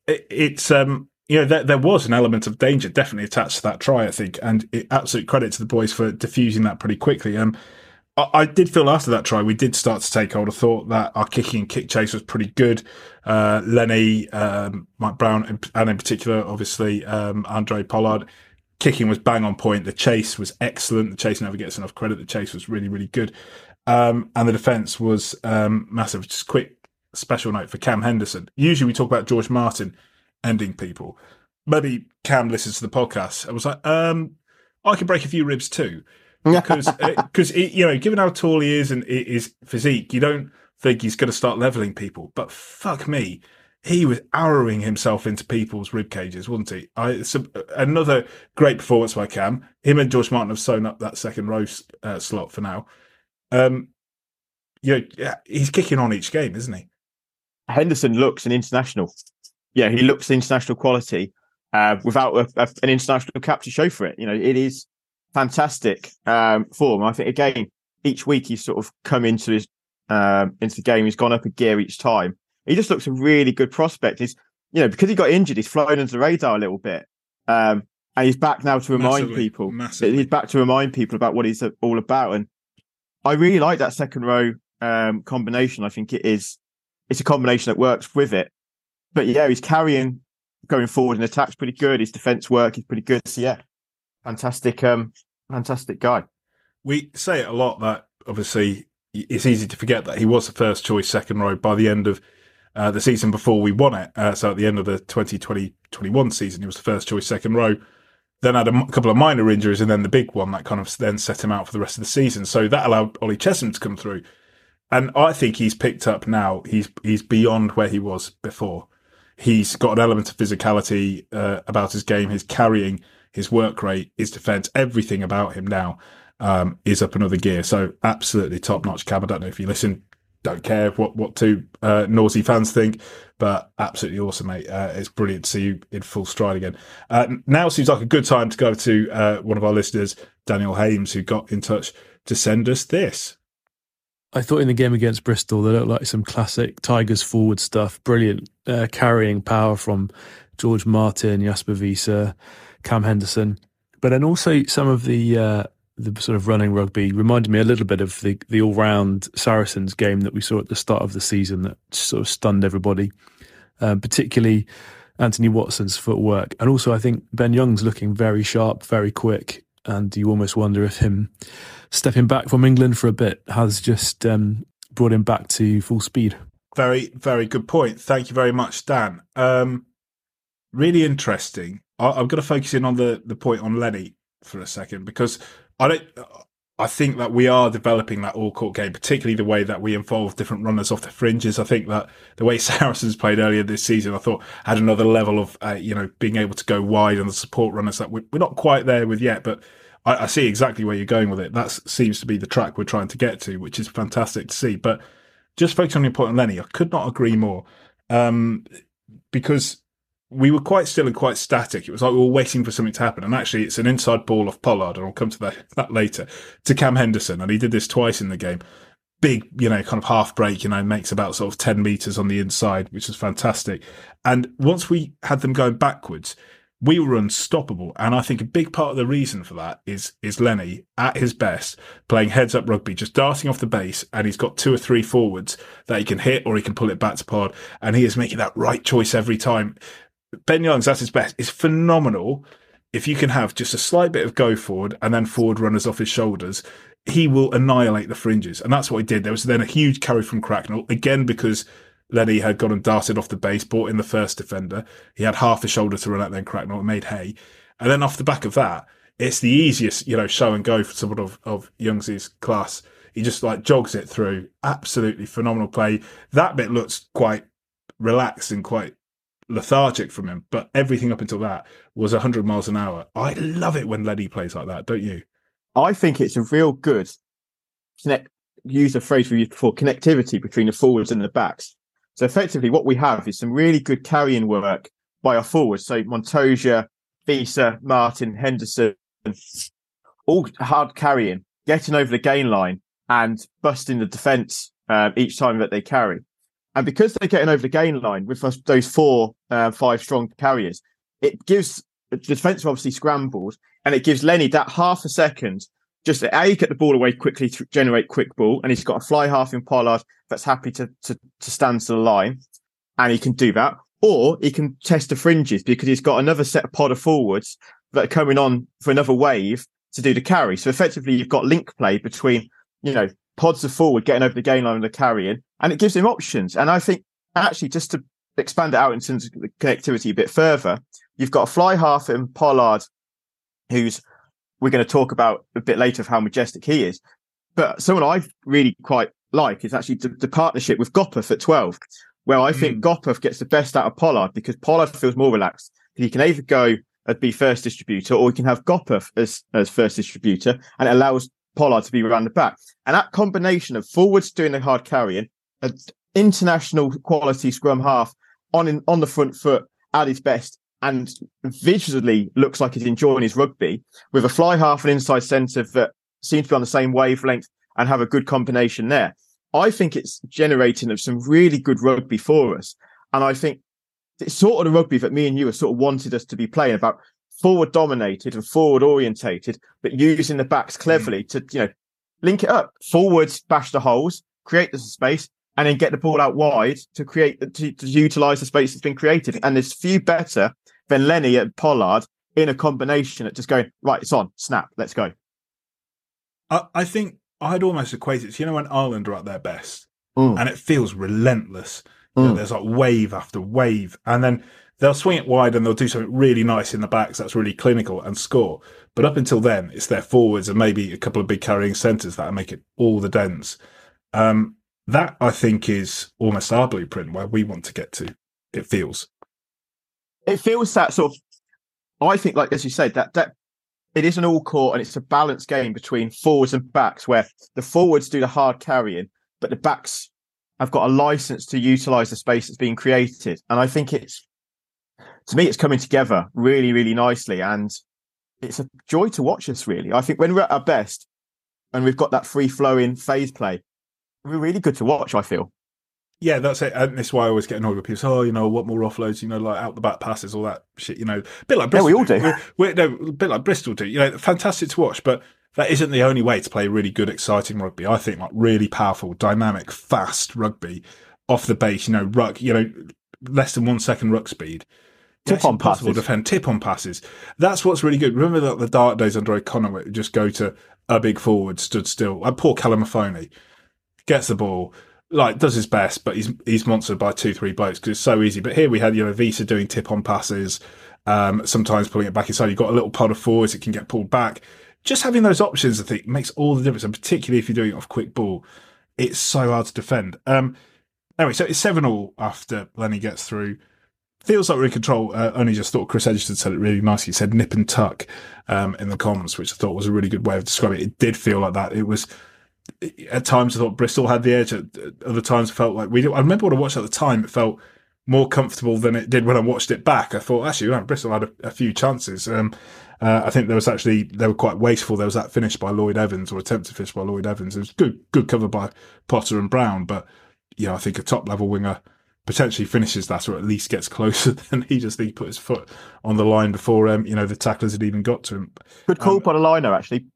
it, it's um, you know, there, there was an element of danger definitely attached to that try, I think, and it, absolute credit to the boys for diffusing that pretty quickly. Um, I, I did feel after that try we did start to take hold. I thought that our kicking and kick chase was pretty good. Uh, Lenny, um, Mike Brown, and in particular, obviously um, Andre Pollard. Kicking was bang on point. The chase was excellent. The chase never gets enough credit. The chase was really, really good. Um, and the defence was um, massive. Just quick special note for Cam Henderson. Usually we talk about George Martin ending people. Maybe Cam listens to the podcast. I was like, um, I can break a few ribs too, because because you know, given how tall he is and his physique, you don't think he's going to start leveling people. But fuck me, he was arrowing himself into people's rib cages, wasn't he? Another great performance by Cam. Him and George Martin have sewn up that second row uh, slot for now. Um, you know, he's kicking on each game, isn't he? Henderson looks an international. Yeah, he looks international quality uh, without a, a- an international cap to show for it. You know, it is fantastic um, form. I think again, each week he's sort of come into his um, into the game. He's gone up a gear each time. He just looks a really good prospect. He's you know because he got injured, he's flown under the radar a little bit, um, and he's back now to remind Massively, people. massively. He's back to remind people about what he's all about. And I really like that second row um, combination. I think it is it's a combination that works with it. But yeah, he's carrying going forward and attack's pretty good. His defense work is pretty good. So yeah, fantastic, um, fantastic guy. we say it a lot that obviously it's easy to forget that he was the first choice second row by the end of uh, the season before we won it. Uh, so at the end of the 2020-21 season, he was the first choice second row. Then had a m- couple of minor injuries and then the big one that kind of then set him out for the rest of the season. So that allowed Ollie Chessum to come through. And I think he's picked up now. He's he's beyond where he was before. He's got an element of physicality uh, about his game, his carrying, his work rate, his defense, everything about him now um, is up another gear. So absolutely top notch Cam. I don't know if you listen, don't care what what two uh, Nausey fans think, but absolutely awesome, mate. Uh, it's brilliant to see you in full stride again. Uh, now seems like a good time to go to uh, one of our listeners, Daniel Hames, who got in touch to send us this. I thought in the game against Bristol, they looked like some classic Tigers forward stuff. Brilliant uh, carrying power from George Martin, Jasper Wiese, Cam Henderson, but then also some of the uh, the sort of running rugby reminded me a little bit of the the all round Saracens game that we saw at the start of the season that sort of stunned everybody, um, particularly Anthony Watson's footwork, and also I think Ben Young's looking very sharp, very quick, and you almost wonder if him stepping back from England for a bit has just um, brought him back to full speed. Very, very good point. Thank you very much, Dan. Um, really interesting. I, I'm going to focus in on the the point on Lenny for a second because I don't. I think that we are developing that all court game, particularly the way that we involve different runners off the fringes. I think that the way Saracens played earlier this season, I thought had another level of, uh, you know, being able to go wide on the support runners that we're, we're not quite there with yet, but I, I see exactly where you're going with it. That seems to be the track we're trying to get to, which is fantastic to see. But just focusing on your point on Lenny, I could not agree more. Um, because we were quite still and quite static. It was like we were waiting for something to happen. And actually, it's an inside ball off Pollard, and I'll come to that, that later, to Cam Henderson. And he did this twice in the game. Big, you know, kind of half break, you know, makes about sort of 10 meters on the inside, which was fantastic. And once we had them going backwards, we were unstoppable. And I think a big part of the reason for that is is Lenny at his best playing heads up rugby, just darting off the base, and he's got two or three forwards that he can hit or he can pull it back to Pollard, and he is making that right choice every time. Ben Youngs at his best is phenomenal. If you can have just a slight bit of go forward and then forward runners off his shoulders, he will annihilate the fringes. And that's what he did. There was then a huge carry from Cracknell, again because Lenny had gone and darted off the base, brought in the first defender. He had half a shoulder to run at then Cracknell made hay. And then off the back of that, it's the easiest, you know, show and go for someone of, of Youngs's class. He just like jogs it through. Absolutely phenomenal play. That bit looks quite relaxed and quite lethargic from him, but everything up until that was 100 miles an hour. I love it when Lenny plays like that, don't you? I think it's a real good connect. Use a phrase we used before: connectivity between the forwards and the backs. So effectively, what we have is some really good carrying work by our forwards. So Montoya, Wiese, Martin, Henderson, all hard carrying, getting over the gain line and busting the defence um, each time that they carry. And because they're getting over the gain line with those four, uh, five strong carriers, it gives the defence obviously scrambled and it gives Lenny that half a second just to A, get the ball away quickly to generate quick ball. And he's got a fly half in Pollard that's happy to, to, to stand to the line. And he can do that. Or he can test the fringes because he's got another set of pod of forwards that are coming on for another wave to do the carry. So effectively, you've got link play between, you know, pods of forward getting over the gain line and the carrying, and it gives him options. And I think actually, just to expand it out in terms of the connectivity a bit further, you've got a fly half in Pollard, who's we're going to talk about a bit later of how majestic he is. But someone I really quite like is actually the, the partnership with Gopperth at 12, where I mm. think Gopperth gets the best out of Pollard because Pollard feels more relaxed. He can either go and be first distributor or he can have Gopperth as, as first distributor and it allows Pollard to be around the back. And that combination of forwards doing the hard carrying, an international quality scrum half on in, on the front foot at his best, and visually looks like he's enjoying his rugby with a fly half and inside centre that seem to be on the same wavelength and have a good combination there. I think it's generating of some really good rugby for us. And I think it's sort of the rugby that me and you have sort of wanted us to be playing about forward dominated and forward orientated, but using the backs cleverly mm. to, you know, link it up. Forwards bash the holes, create the space, and then get the ball out wide to create to, to utilize the space that's been created. And there's few better than Lenny and Pollard in a combination at just going, right, it's on, snap, let's go. I, I think I'd almost equate it to, you know, when Ireland are at their best mm. and it feels relentless. Mm. You know, mm. there's like wave after wave. And then they'll swing it wide and they'll do something really nice in the backs that's really clinical and score. But up until then, it's their forwards and maybe a couple of big carrying centres that make it all the dents. Um, that I think is almost our blueprint where we want to get to. It feels. It feels that sort of. I think, like as you said, that that it is an all court and it's a balanced game between forwards and backs, where the forwards do the hard carrying, but the backs have got a license to utilize the space that's being created. And I think it's to me, it's coming together really, really nicely, and it's a joy to watch us. Really, I think when we're at our best and we've got that free flowing phase play, really good to watch. I feel. Yeah, that's it. And this is why I always get annoyed with people. So, oh, you know, what more offloads? You know, like out the back passes, all that shit. You know, a bit like Bristol. Yeah, we all do. We're, we're, no, a bit like Bristol do. You know, fantastic to watch, but that isn't the only way to play really good, exciting rugby. I think like really powerful, dynamic, fast rugby off the base. You know, ruck. You know, less than one second ruck speed. Tip on passes. defend tip on passes. That's what's really good. Remember that the dark days under O'Connor where just go to a big forward, stood still. Like poor Callum Mahoney gets the ball, like does his best, but he's he's monstered by two, three blokes because it's so easy. But here we had, you know, Wiese doing tip on passes, um, sometimes pulling it back inside. You've got a little pod of forwards, it can get pulled back. Just having those options, I think, makes all the difference. And particularly if you're doing it off quick ball, it's so hard to defend. Um, anyway, so it's 7 all after Lenny gets through feels like we're in control. Uh, only just thought Chris Edgerton said it really nicely. He said nip and tuck um, in the comments, which I thought was a really good way of describing it. It did feel like that. It was at times I thought Bristol had the edge. At other times, I felt like we. Did. I remember when I watched at the time, it felt more comfortable than it did when I watched it back. I thought actually, well, Bristol had a, a few chances. Um, uh, I think there was actually they were quite wasteful. There was that finish by Lloyd Evans or attempted finish by Lloyd Evans. It was good, good cover by Potter and Brown, but yeah, I think a top level winger potentially finishes that or at least gets closer than he just he put his foot on the line before um, you know the tacklers had even got to him. Good call um, by the liner actually.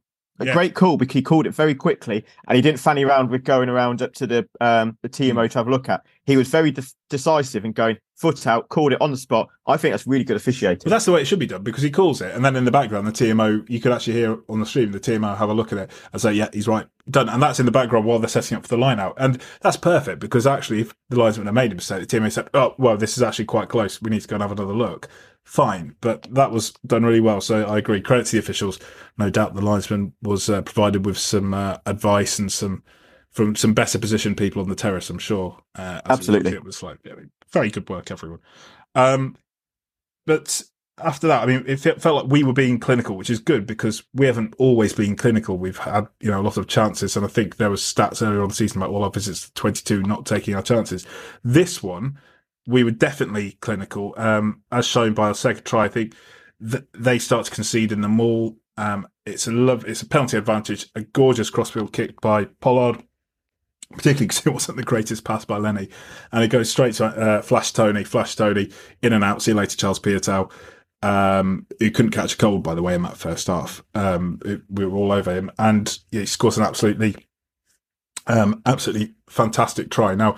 A yeah. great call because he called it very quickly and he didn't fanny around with going around up to the um, the TMO mm. to have a look at. He was very de- decisive and going foot out, called it on the spot. I think that's really good officiating. But that's the way it should be done because he calls it, and then in the background, the TMO you could actually hear on the stream the TMO have a look at it and say, "Yeah, he's right, done." And that's in the background while they're setting up for the line out, and that's perfect because actually, if the linesman had made a mistake, the TMO said, "Oh, well, this is actually quite close. We need to go and have another look." Fine. But that was done really well. So I agree. Credit to the officials. No doubt the linesman was uh, provided with some uh, advice and some from some better positioned people on the terrace. I'm sure. Uh, Absolutely, it was like yeah, very good work, everyone. Um, but after that, I mean, it felt like we were being clinical, which is good because we haven't always been clinical. We've had, you know, a lot of chances. And I think there was stats earlier on the season about all our visits 22 not taking our chances. This one, we were definitely clinical, um, as shown by our second try. I think th- they start to concede in the maul. Um, it's a love, it's a penalty advantage, a gorgeous crossfield kick by Pollard particularly because it wasn't the greatest pass by Lenny. And it goes straight to uh, Flash Tony, Flash Tony, in and out. See you later, Charles Piutau. Um, couldn't catch a cold, by the way, in that first half. Um, it, we were all over him, and yeah, he scores an absolutely, um, absolutely fantastic try. Now,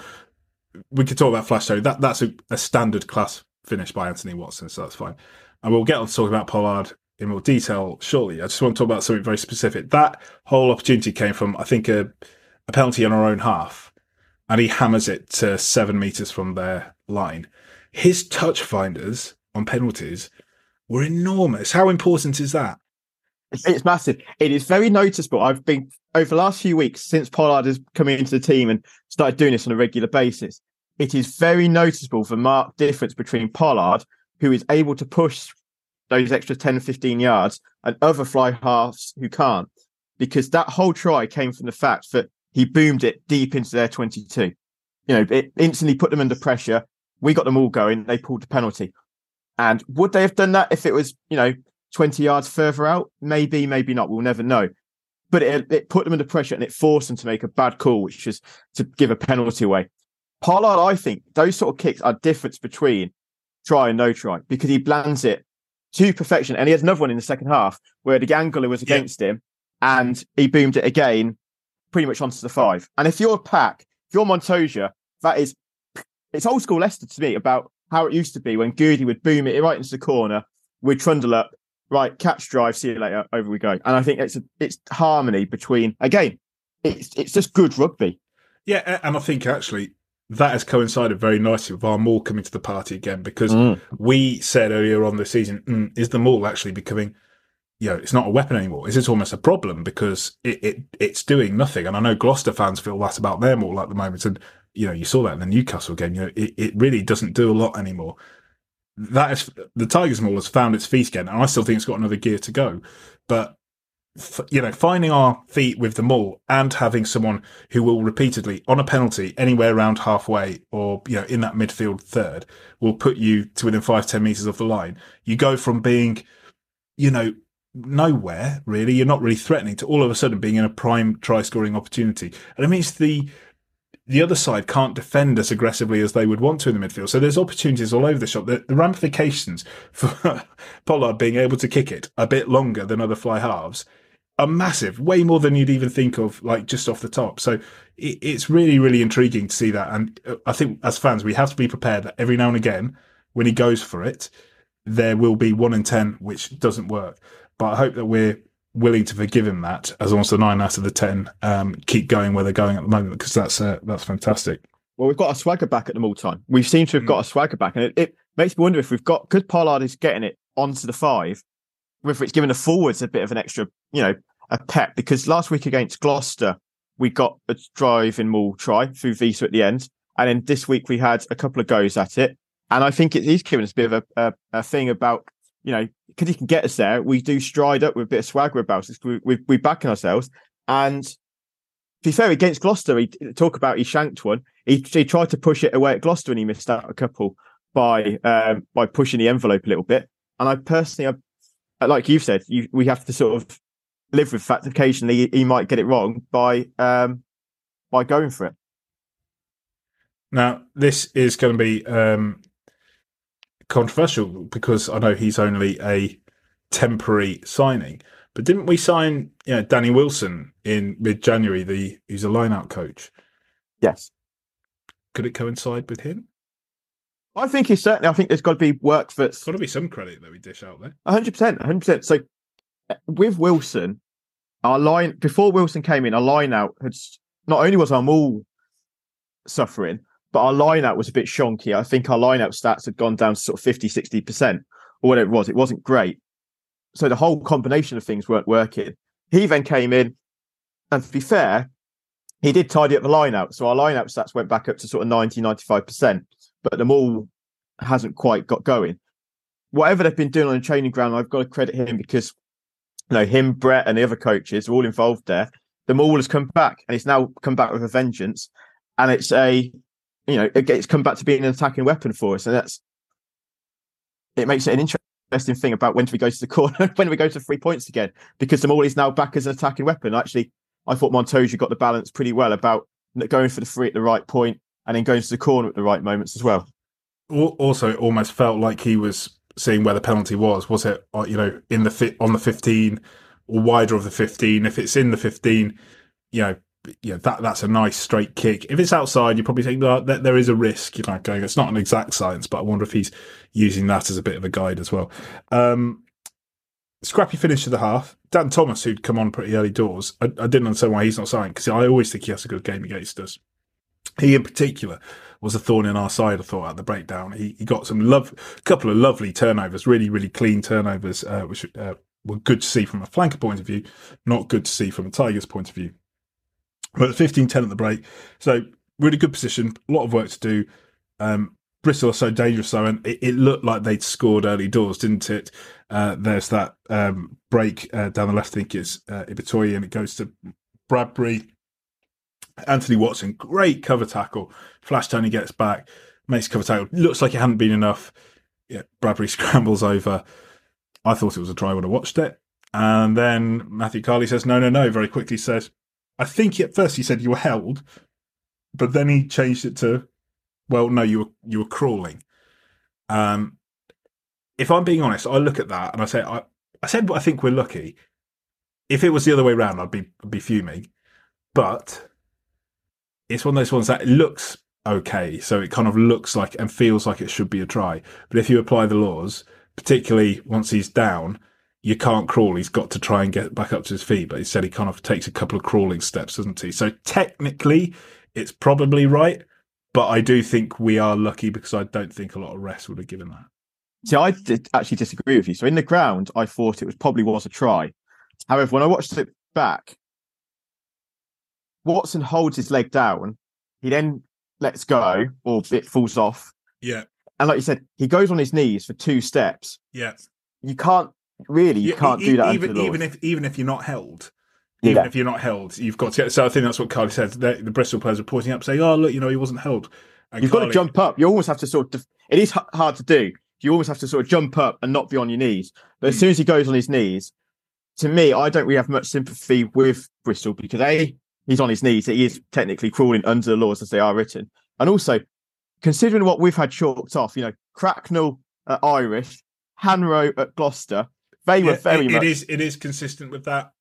we could talk about Flash Tony. That that's a, a standard class finish by Anthony Watson, so that's fine. And we'll get on to talk about Pollard in more detail shortly. I just want to talk about something very specific. That whole opportunity came from, I think, a a penalty on our own half, and he hammers it to seven meters from their line. His touch finders on penalties were enormous. How important is that? It's massive. It is very noticeable. I've been over the last few weeks since Pollard has come into the team and started doing this on a regular basis. It is very noticeable the marked difference between Pollard, who is able to push those extra 10, 15 yards, and other fly halves who can't. Because that whole try came from the fact that he boomed it deep into their 22. You know, it instantly put them under pressure. We got them all going. They pulled the penalty. And would they have done that if it was, you know, 20 yards further out? Maybe, maybe not. We'll never know. But it, it put them under pressure and it forced them to make a bad call, which is to give a penalty away. Pollard, I think those sort of kicks are difference between try and no try because he blends it to perfection. And he has another one in the second half where the angler was against yeah. him and he boomed it again pretty much onto the five. And if you're a pack, if you're Montoya, that is it's old school Leicester to me about how it used to be when Goody would boom it right into the corner, we'd trundle up, right, catch drive, see you later, over we go. And I think it's a, it's harmony between again, it's it's just good rugby. Yeah, and I think actually that has coincided very nicely with our maul coming to the party again because mm. we said earlier on this season, mm, is the maul actually becoming you know, it's not a weapon anymore. Is it almost a problem because it, it it's doing nothing? And I know Gloucester fans feel that about their maul at the moment. And you know, you saw that in the Newcastle game. You know, it, it really doesn't do a lot anymore. That is the Tigers Maul has found its feet again, and I still think it's got another gear to go. But you know, finding our feet with the maul and having someone who will repeatedly on a penalty anywhere around halfway or you know in that midfield third will put you to within five ten meters of the line. You go from being you know nowhere really. You're not really threatening to all of a sudden being in a prime try scoring opportunity. And it means the the other side can't defend as aggressively as they would want to in the midfield. So there's opportunities all over the shop. The, the ramifications for Pollard being able to kick it a bit longer than other fly halves are massive, way more than you'd even think of, like just off the top. So it, it's really, really intriguing to see that. And uh, I think as fans, we have to be prepared that every now and again, when he goes for it, there will be one in 10 which doesn't work. But I hope that we're willing to forgive him that, as the nine out of the ten um, keep going where they're going at the moment, because that's uh, that's fantastic. Well, we've got a swagger back at them all time. We seem to have got mm. a swagger back, and it, it makes me wonder if we've got because Pollard is getting it onto the five, whether it's giving the forwards a bit of an extra, you know, a pep. Because last week against Gloucester, we got a drive in Maul try through Wiese at the end, and then this week we had a couple of goes at it. And I think it is giving us a bit of a, a, a thing about you know, because he can get us there, we do stride up with a bit of swagger about us. We, we, we ourselves. And to be fair, against Gloucester, he talk about he shanked one. He, he tried to push it away at Gloucester and he missed out a couple by um, by pushing the envelope a little bit. And I personally, I, like you've said, you, we have to sort of live with fact. Occasionally, he, he might get it wrong by um, by going for it. Now, this is going to be um, controversial because I know he's only a temporary signing. But didn't we sign you know, Danny Wilson in mid January, the who's a line out coach? Yes. Could it coincide with him? I think he's certainly I think there's got to be work that's got to be some credit that we dish out there. hundred percent, hundred percent. So uh, with Wilson, our line before Wilson came in, our line out had not only was our maul suffering, but our lineout was a bit shonky. I think our lineout stats had gone down to sort of 50, 60% or whatever it was. It wasn't great. So the whole combination of things weren't working. He then came in, and to be fair, he did tidy up the lineout. So our lineout stats went back up to sort of 90, 95%, but the maul hasn't quite got going. whatever they've been doing on the training ground, I've got to credit him because you know him, Brett, and the other coaches are all involved there. The maul has come back, and it's now come back with a vengeance, and it's a you know it's come back to being an attacking weapon for us, and that's it makes it an interesting thing about when do we go to the corner, when do we go to three points again, because maul is now back as an attacking weapon. Actually, I thought Montoya got the balance pretty well about going for the free at the right point and then going to the corner at the right moments as well. Also, it almost felt like he was seeing where the penalty was. Was it, uh, you know, in the fit on the fifteen or wider of the fifteen? If it's in the fifteen, you know, yeah, that that's a nice straight kick. If it's outside, you probably think that, that there is a risk. You know, going. It's not an exact science, but I wonder if he's using that as a bit of a guide as well. Um, scrappy finish to the half. Dan Thomas, who'd come on pretty early doors, I, I didn't understand why he's not signed because I always think he has a good game against us. He, in particular, was a thorn in our side. I thought at the breakdown, he, he got some love, a couple of lovely turnovers, really, really clean turnovers, uh, which uh, were good to see from a flanker point of view, not good to see from a Tigers point of view. But 15-10 at the break, so really good position, a lot of work to do. Um, Bristol are so dangerous though, and it, it, looked like they'd scored early doors, didn't it? Uh, there's that um, break uh, down the left, I think it's uh, and it goes to Bradbury. Anthony Watson, great cover tackle. Flash Tony gets back, makes cover tackle. Looks like it hadn't been enough. Yeah, Bradbury scrambles over. I thought it was a try when I watched it. And then Matthew Carley says, no, no, no, very quickly says, I think at first he said you were held, but then he changed it to well, no, you were you were crawling. Um, if I'm being honest, I look at that and I say, I, I said, I think we're lucky. If it was the other way around, I'd be I'd be fuming. But it's one of those ones that looks okay, so it kind of looks like and feels like it should be a try. But if you apply the laws, particularly once he's down, you can't crawl. He's got to try and get back up to his feet. But he said he kind of takes a couple of crawling steps, doesn't he? So technically, it's probably right. But I do think we are lucky because I don't think a lot of rest would have given that. See, I did actually disagree with you. So in the ground, I thought it was probably was a try. However, when I watched it back, Watson holds his leg down. He then lets go, or it falls off. Yeah. And like you said, he goes on his knees for two steps. Yeah. You can't really, you can't do that. Even, even if even if you're not held, even yeah. if you're not held, you've got to. So I think that's what Carley said. The, the Bristol players are pointing up, saying, "Oh, look, you know, he wasn't held." And you've Carley, got to jump up. You almost have to sort of. It is hard to do. You almost have to sort of jump up and not be on your knees. But as hmm. soon as he goes on his knees, to me, I don't really have much sympathy with Bristol because a he's on his knees. He is technically crawling under the laws as they are written, and also considering what we've had chalked off, you know, Cracknell at Irish, Hanro at Gloucester, they were very it, much. It is. It is consistent with that.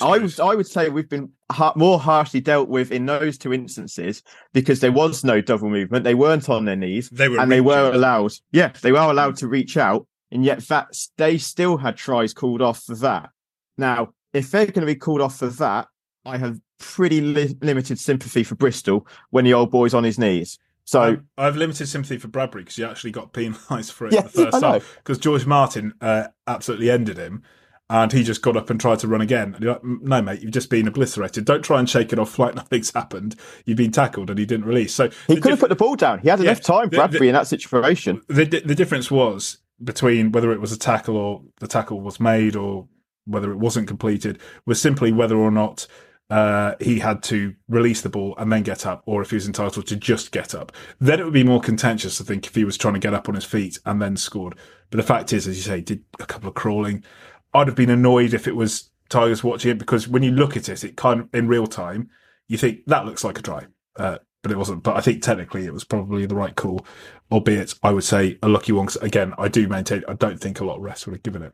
I would I would say we've been ha- more harshly dealt with in those two instances because there was no double movement. They weren't on their knees, they were and they were allowed. Yeah, they were allowed mm. to reach out, and yet that they still had tries called off for that. Now, if they're going to be called off for that, I have pretty li- limited sympathy for Bristol when the old boy's on his knees. So I have limited sympathy for Bradbury because he actually got penalised for it yeah, the first time because George Martin uh, absolutely ended him and he just got up and tried to run again. And you're like, no, mate, you've just been obliterated. Don't try and shake it off like nothing's happened. You've been tackled and he didn't release. So he could have put the ball down. He had yeah, enough time, Bradbury, the, the, in that situation. The, the difference was between whether it was a tackle or the tackle was made or whether it wasn't completed was simply whether or not uh, he had to release the ball and then get up, or if he was entitled to just get up. Then it would be more contentious, I think, if he was trying to get up on his feet and then scored. But the fact is, as you say, did a couple of crawling. I'd have been annoyed if it was Tigers watching it because when you look at it, it kind of in real time, you think that looks like a try, uh, but it wasn't. But I think technically it was probably the right call, albeit I would say a lucky one. Cause again, I do maintain I don't think a lot of rest would have given it.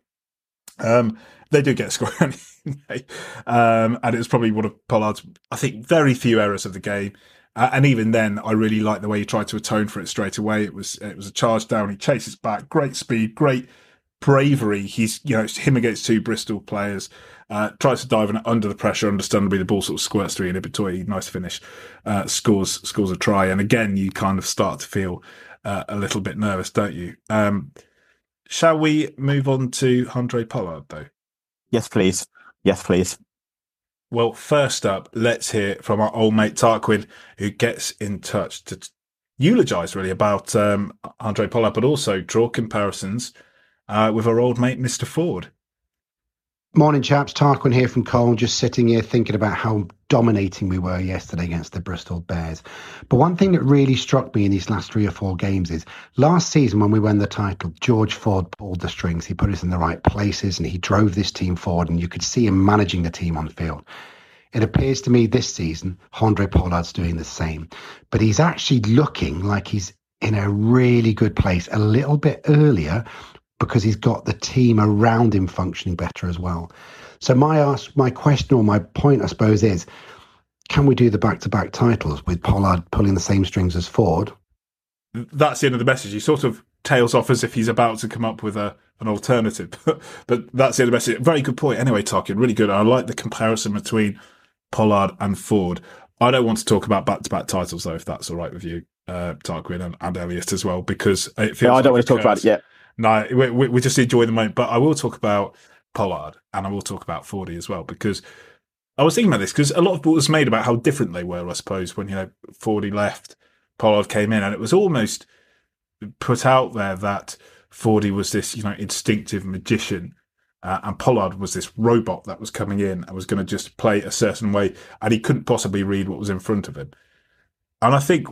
Um, they do get a score anyway, um, and it was probably one of Pollard's. I think very few errors of the game. Uh, and even then, I really liked the way he tried to atone for it straight away. It was it was a charge down. He chases back, great speed, great bravery. He's, you know, it's him against two Bristol players. Uh, tries to dive in under the pressure. Understandably, the ball sort of squirts through in between. Nice finish. Uh, scores scores a try, and again, you kind of start to feel uh, a little bit nervous, don't you? Um, shall we move on to Andre Pollard, though? Yes, please. Yes, please. Well, first up, let's hear from our old mate Tarquin, who gets in touch to t- eulogise really about um, Handré Pollard, but also draw comparisons uh, with our old mate, Mr. Ford. Morning, chaps. Tarquin here from Cole, just sitting here thinking about how dominating we were yesterday against the Bristol Bears. But one thing that really struck me in these last three or four games is last season when we won the title, George Ford pulled the strings. He put us in the right places and he drove this team forward, and you could see him managing the team on the field. It appears to me this season, Handré Pollard's doing the same, but he's actually looking like he's in a really good place a little bit earlier because he's got the team around him functioning better as well. So my ask, my question or my point, I suppose, is can we do the back-to-back titles with Pollard pulling the same strings as Ford? That's the end of the message. He sort of tails off as if he's about to come up with a an alternative, but that's the end of the message. Very good point. Anyway, Tarquin, really good. I like the comparison between Pollard and Ford. I don't want to talk about back-to-back titles though, if that's all right with you, uh, Tarquin and, and Elliott as well, because it feels. No, I don't like want to talk about it yet. No, we, we, we just enjoy the moment. But I will talk about Pollard and I will talk about Fordy as well because I was thinking about this because a lot of ball was made about how different they were. I suppose when you know Fordy left, Pollard came in, and it was almost put out there that Fordy was this you know instinctive magician. Uh, and Pollard was this robot that was coming in and was going to just play a certain way, and he couldn't possibly read what was in front of him. And I think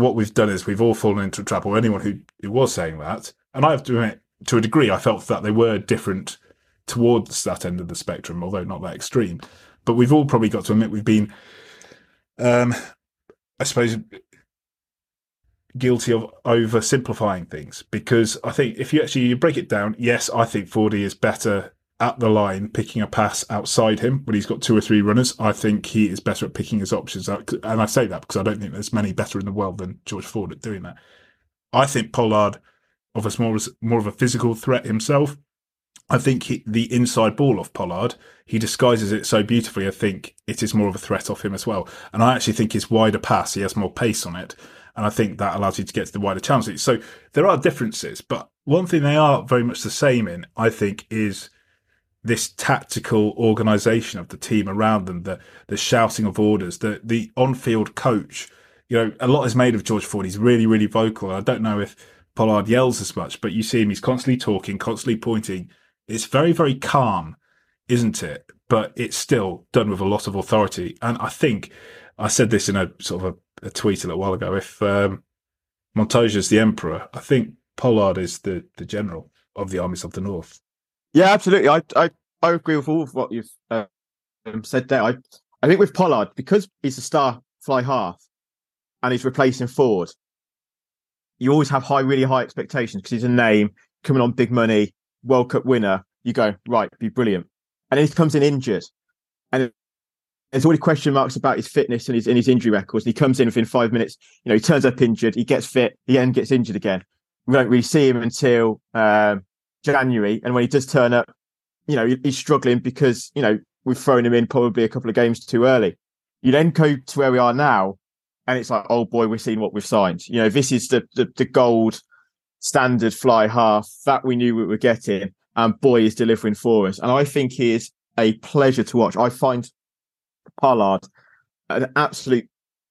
what we've done is we've all fallen into a trap, or anyone who, who was saying that, and I have to admit, to a degree, I felt that they were different towards that end of the spectrum, although not that extreme. But we've all probably got to admit we've been, um, I suppose, guilty of oversimplifying things because I think if you actually you break it down, yes, I think Fordy is better at the line picking a pass outside him when he's got two or three runners. I think he is better at picking his options. And I say that because I don't think there's many better in the world than George Ford at doing that. I think Pollard offers more, more of a physical threat himself. I think he, the inside ball off Pollard, he disguises it so beautifully. I think it is more of a threat off him as well. And I actually think his wider pass, he has more pace on it. And I think that allows you to get to the wider chances. So there are differences, but one thing they are very much the same in, I think, is this tactical organisation of the team around them, the the shouting of orders, the the on field coach. You know, a lot is made of George Ford. He's really, really vocal. I don't know if Pollard yells as much, but you see him, he's constantly talking, constantly pointing. It's very, very calm, isn't it? But it's still done with a lot of authority. And I think I said this in a sort of a, a tweet a little while ago. If um, Montoya's the emperor, I think Pollard is the, the general of the armies of the north. Yeah, absolutely. I I, I agree with all of what you've uh, said there. I I think with Pollard because he's a star fly half, and he's replacing Ford, You always have high, really high expectations because he's a name coming on big money, World Cup winner. You go right, be brilliant, and then he comes in injured, and there's already question marks about his fitness and his and his injury records. And he comes in within five minutes. You know, he turns up injured, he gets fit, he then gets injured again. We don't really see him until um, January, and when he does turn up, you know he's struggling because you know we've thrown him in probably a couple of games too early. You then go to where we are now, and it's like, oh boy, we're seeing what we've signed. You know, this is the the, the gold standard fly half that we knew we were getting, and boy is delivering for us. And I think he is a pleasure to watch. I find Pollard an absolute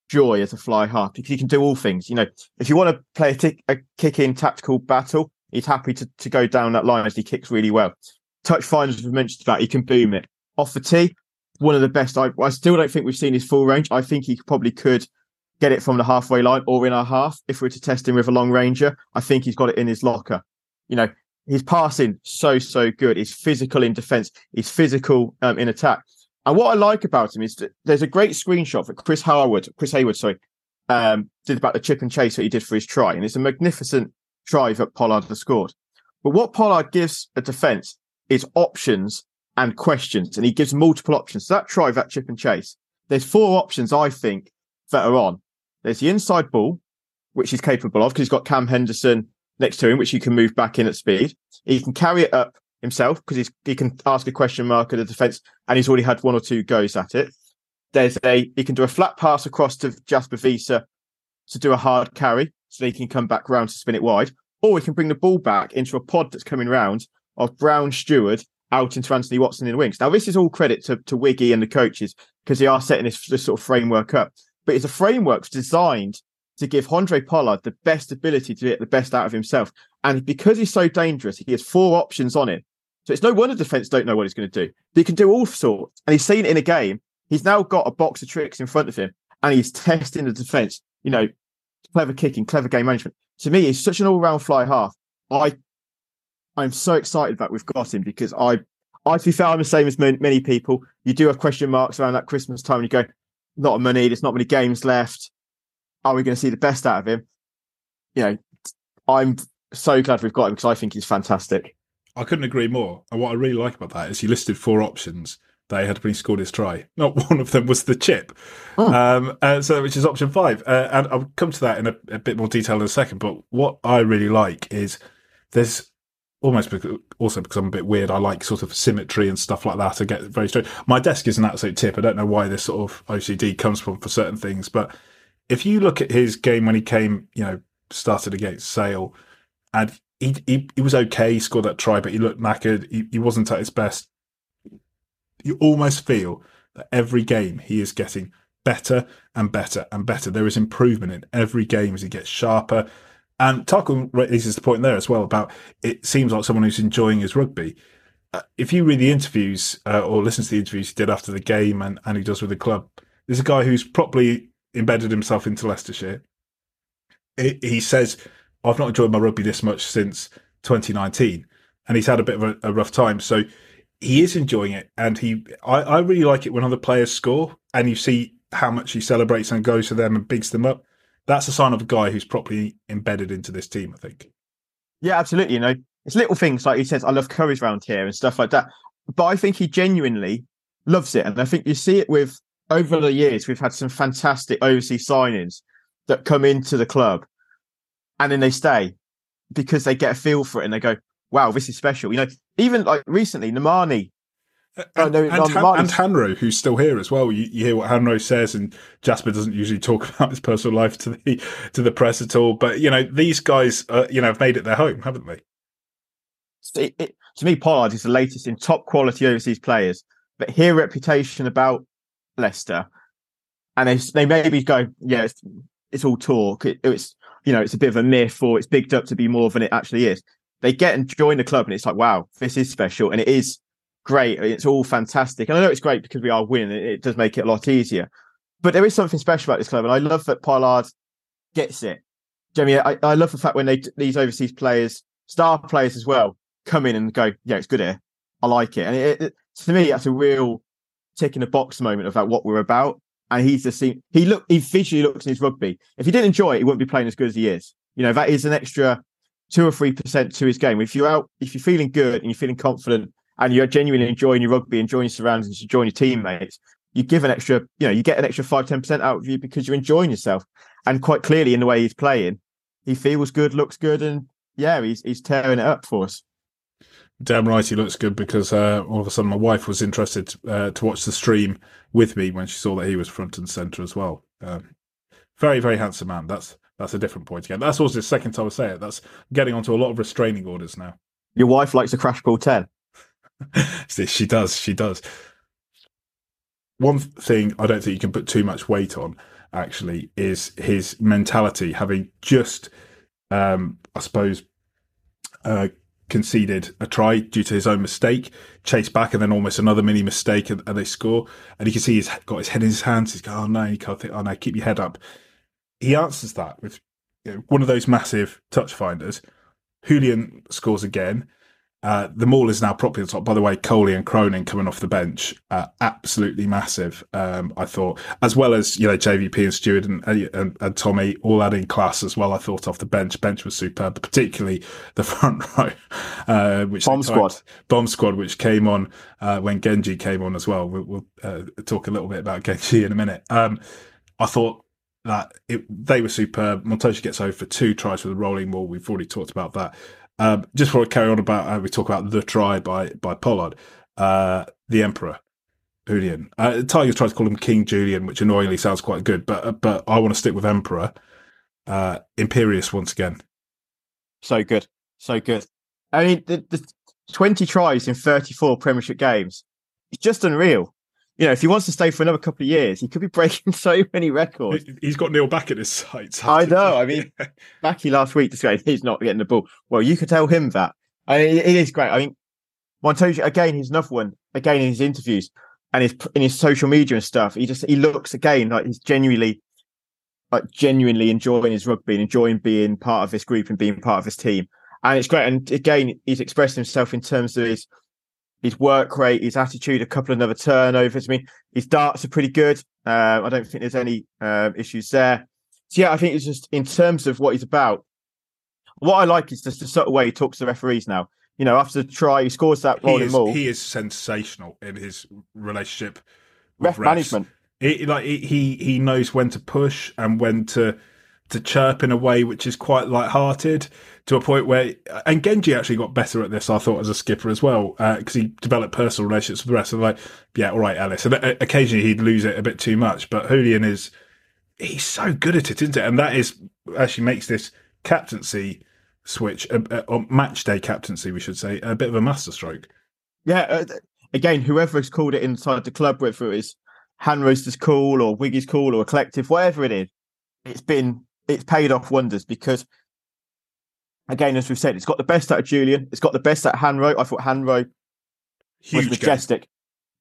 joy as a fly half because he can do all things. You know, if you want to play a, tick, a kick in tactical battle, he's happy to, to go down that line as he kicks really well. Touch finds, we've mentioned that he can boom it off the tee. One of the best. I, I still don't think we've seen his full range. I think he probably could get it from the halfway line or in our half. If we were to test him with a long ranger, I think he's got it in his locker. You know, his passing so so good. He's physical in defence. He's physical um, in attack. And what I like about him is that there's a great screenshot that Chris Howard, Chris Hayward, sorry, um, did about the chip and chase that he did for his try, and it's a magnificent try that Pollard has scored. But what Pollard gives a defence is options and questions, and he gives multiple options. So that try, that chip and chase, there's four options I think that are on. There's the inside ball, which he's capable of because he's got Cam Henderson next to him, which he can move back in at speed. He can carry it up himself because he can ask a question mark at the defence, and he's already had one or two goes at it. There's a he can do a flat pass across to Jasper Wiese to do a hard carry, so he can come back round to spin it wide, or he can bring the ball back into a pod that's coming round of Brown Stewart out into Anthony Watson in the wings. Now, this is all credit to, to Wiggy and the coaches because they are setting this, this sort of framework up. But it's a framework designed to give Handré Pollard the best ability to get the best out of himself. And because he's so dangerous, he has four options on him. So it's no wonder defense don't know what he's going to do. But he can do all sorts. And he's seen it in a game. He's now got a box of tricks in front of him and he's testing the defense. You know, clever kicking, clever game management. To me, he's such an all-round fly half. I, I'm so excited that we've got him because I, I to be fair, I'm the same as many people. You do have question marks around that Christmas time, and you go, "Not of money. There's not many games left. Are we going to see the best out of him?" You know, I'm so glad we've got him because I think he's fantastic. I couldn't agree more. And what I really like about that is he listed four options they had when he scored his try. Not one of them was the chip. Oh. Um, uh, so which is option five. Uh, and I'll come to that in a, a, bit more detail in a second. But what I really like is there's almost because, also because I'm a bit weird. I like sort of symmetry and stuff like that. I get very straight. My desk is an absolute tip. I don't know why this sort of OCD comes from for certain things, but if you look at his game when he came, you know, started against Sale, and he, he, he was okay. He scored that try, but he looked knackered. He, he wasn't at his best you almost feel that every game he is getting better and better and better. There is improvement in every game as he gets sharper. And Tarkle raises the point there as well about it seems like someone who's enjoying his rugby. Uh, if you read the interviews uh, or listen to the interviews he did after the game and, and he does with the club, there's a guy who's properly embedded himself into Leicestershire. It, he says, I've not enjoyed my rugby this much since 2019. And he's had a bit of a, a rough time. So he is enjoying it, and he I, I really like it when other players score, and you see how much he celebrates and goes to them and bigs them up. That's a sign of a guy who's properly embedded into this team. I think. Yeah, absolutely. You know, it's little things like he says, "I love curries around here" and stuff like that. But I think he genuinely loves it, and I think you see it with over the years. We've had some fantastic overseas signings that come into the club, and then they stay because they get a feel for it and they go, wow, this is special. You know, even like recently, Nemani. Uh, and, no, and, Han- and Hanro, who's still here as well. You, you, hear what Hanro says, and Jasper doesn't usually talk about his personal life to the to the press at all. But you know, these guys, uh, you know, have made it their home, haven't they? It, it, to me, Pollard is the latest in top quality overseas players, but hear reputation about Leicester, and they they maybe go, yeah, it's, it's all talk. It, it's you know, it's a bit of a myth, or it's bigged up to be more than it actually is they get and join the club, and it's like, wow, this is special, and it is great. It's all fantastic, and I know it's great because we are winning. It, does make it a lot easier, but there is something special about this club, and I love that Pollard gets it. Jamie, I, I love the fact when they these overseas players, star players as well, come in and go, yeah, it's good here. I like it, and it, it, to me, that's a real tick in the box moment about what we're about. And he's the same. He look, he visually looks in his rugby. If he didn't enjoy it, he wouldn't be playing as good as he is. You know, that is an extra two or three percent to his game. If you're out, if you're feeling good and you're feeling confident and you're genuinely enjoying your rugby, enjoying your surroundings, enjoying your teammates, you give an extra, you know, you get an extra five, ten percent out of you because you're enjoying yourself. And quite clearly in the way he's playing, he feels good, looks good, and yeah, he's he's tearing it up for us. Damn right, he looks good because uh, all of a sudden my wife was interested uh, to watch the stream with me when she saw that he was front and center as well. Um, very, very handsome man. That's that's a different point again. That's also the second time I say it. That's getting onto a lot of restraining orders now. Your wife likes a crash ball 10. she does. She does. One thing I don't think you can put too much weight on, actually, is his mentality, having just, um, I suppose, uh, conceded a try due to his own mistake, chased back, and then almost another mini mistake, and, and they score. And you can see he's got his head in his hands. He's going, "Oh no, you can't think. Oh no, keep your head up." He answers that with you know, one of those massive touch finders. Julian scores again. Uh, the maul is now properly on top. By the way, Coley and Cronin coming off the bench, uh, absolutely massive. Um, I thought, as well as you know JVP and Stewart and, and, and, Tommy all adding class as well. I thought off the bench, bench was superb, particularly the front row, uh, which bomb squad, bomb squad, which came on uh, when Genji came on as well. We'll, we'll uh, talk a little bit about Genji in a minute. Um, I thought that it, they were superb. Montoya gets over two tries with a rolling maul. We've already talked about that. Um, just before I carry on about how we talk about the try by by Pollard, uh, the Emperor Julian. Uh, Tigers tried to call him King Julian, which annoyingly sounds quite good, but uh, but I want to stick with Emperor. Uh, Imperious once again. So good, so good. I mean, the, the twenty tries in thirty-four Premiership games. It's just unreal. You know, if he wants to stay for another couple of years, he could be breaking so many records. He's got Neil Back at his sights. I know. I mean, Backy last week just going, he's not getting the ball. Well, you could tell him that. I mean, it is great. I mean, Montoya again, he's another one. Again, in his interviews and his in his social media and stuff, he just he looks again like he's genuinely, like genuinely enjoying his rugby and enjoying being part of this group and being part of this team. And it's great. And again, he's expressed himself in terms of his his work rate, his attitude, a couple of other turnovers. I mean, his darts are pretty good. Uh, I don't think there's any uh, issues there. So yeah, I think it's just in terms of what he's about. What I like is just the subtle way he talks to the referees now. You know, after the try, he scores that rolling he is, maul. He is sensational in his relationship Ref with refs. management. He, like he he knows when to push and when to to chirp in a way which is quite light-hearted to a point where and Genji actually got better at this I thought as a skipper as well because he developed personal relationships with the rest of the like yeah all right Ellis and uh, occasionally he'd lose it a bit too much but Julian is he's so good at it isn't it? And that is actually makes this captaincy switch uh, uh, or match day captaincy we should say a bit of a masterstroke Yeah, uh, again, whoever has called it inside the club, whether it's hand roasters cool or Wiggy's call or a collective, whatever it is, it's been it's paid off wonders because again, as we've said, it's got the best out of Julian, it's got the best out of Hanro. I thought Hanro was huge game. majestic,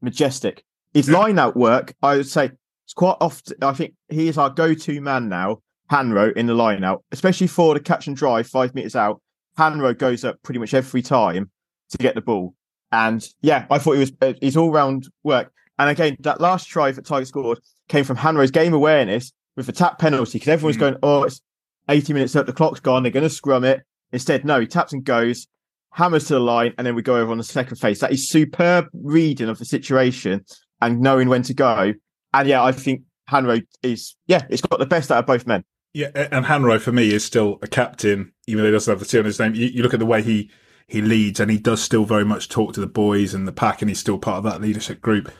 majestic. His Yeah. line out work, I would say, it's quite often. I think he is our go-to man now. Hanro in the line out, especially for the catch and drive five meters out. Hanro goes up pretty much every time to get the ball, and yeah, I thought he was uh, his all-round work. And again, that last try that Tiger scored came from Hanro's game awareness with the tap penalty because everyone's Mm. going, "Oh, it's 80 minutes up, the clock's gone, they're going to scrum it." Instead, no, he taps and goes, hammers to the line, and then we go over on the second phase. That is superb reading of the situation and knowing when to go. And yeah, I think Hanro is, yeah, it's got the best out of both men. Yeah, and Hanro for me is still a captain, even though he doesn't have the T on his name. You, you look at the way he he leads, and he does still very much talk to the boys and the pack, and he's still part of that leadership group.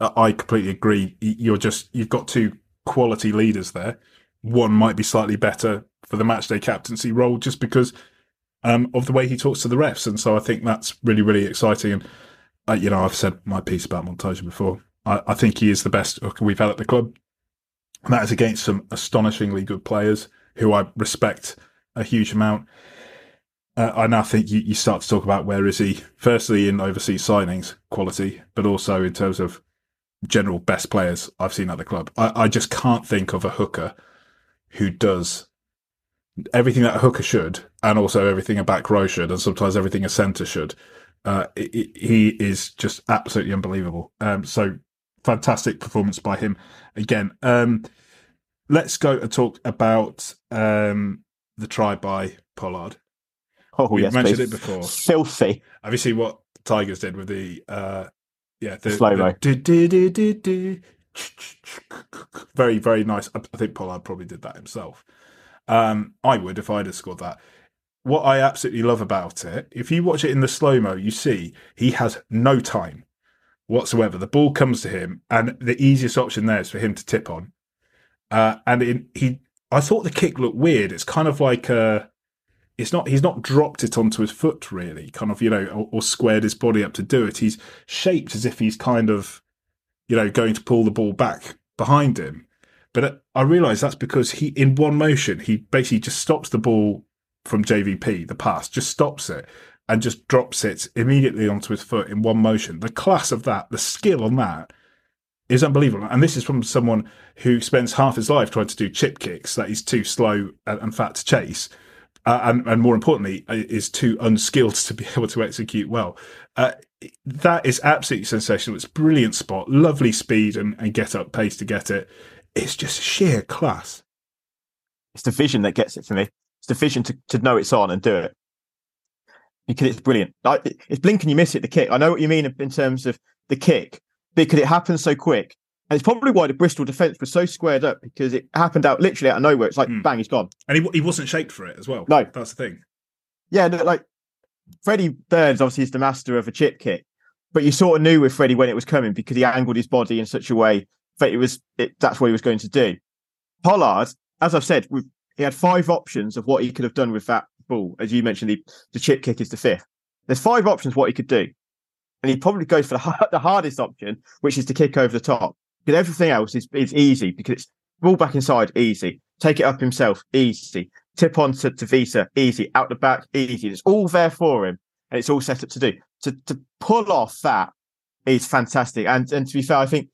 I completely agree. You're just you've got two quality leaders there. One might be slightly better for the matchday captaincy role, just because um, of the way he talks to the refs, and so I think that's really really exciting. And uh, you know, I've said my piece about Montoya before. I, I think he is the best we've had at the club. And that is against some astonishingly good players who I respect a huge amount. Uh, I now think you, you start to talk about where is he, firstly in overseas signings quality, but also in terms of general best players I've seen at the club. I, I just can't think of a hooker who does everything that a hooker should, and also everything a back row should, and sometimes everything a centre should. Uh, i i he is just absolutely unbelievable. Um, so fantastic performance by him again. Um, let's go and talk about um, the try by Pollard. Oh, We've yes, mentioned please. it before. Filthy. Have you seen what Tigers did with the uh, yeah the do, do. Very very nice. I I think Pollard probably did that himself. Um, I would if I'd have scored that. What I absolutely love about it, if you watch it in the slow mo, you see he has no time whatsoever. The ball comes to him, and the easiest option there is for him to tip on. Uh, and in, he, I thought the kick looked weird. It's kind of like a, it's not. He's not dropped it onto his foot really, kind of you know, or, or squared his body up to do it. He's shaped as if he's kind of, you know, going to pull the ball back behind him. But uh, I realise that's because he, in one motion, he basically just stops the ball from JVP, the pass, just stops it and just drops it immediately onto his foot in one motion. The class of that, the skill on that is unbelievable. And this is from someone who spends half his life trying to do chip kicks that he's too slow and, and fat to chase. Uh, and, and more importantly, uh, is too unskilled to be able to execute well. Uh, that is absolutely sensational. It's brilliant spot, lovely speed and, and get up pace to get it. It's just sheer class. It's the vision that gets it for me. It's the vision to, to know it's on and do it. Because it's brilliant. Like, it's blink and you miss it, the kick. I know what you mean in terms of the kick, because it happens so quick. And it's probably why the Bristol defence was so squared up because it happened out literally out of nowhere. It's like, Hmm. bang, he's gone. And he, he wasn't shaped for it as well. No. That's the thing. Yeah, no, like Freddie Burns obviously is the master of a chip kick, but you sort of knew with Freddie when it was coming because he angled his body in such a way that it was it, that's what he was going to do. Pollard, as I've said, he had five options of what he could have done with that ball. As you mentioned, the, the chip kick is the fifth. There's five options what he could do. and he probably goes for the, the hardest option, which is to kick over the top. Because everything else is, is easy because it's ball back inside, easy. Take it up himself, easy. Tip on to, to Wiese, easy. Out the back, easy. It's all there for him, and it's all set up to do. To to pull off that is fantastic. And and to be fair, I think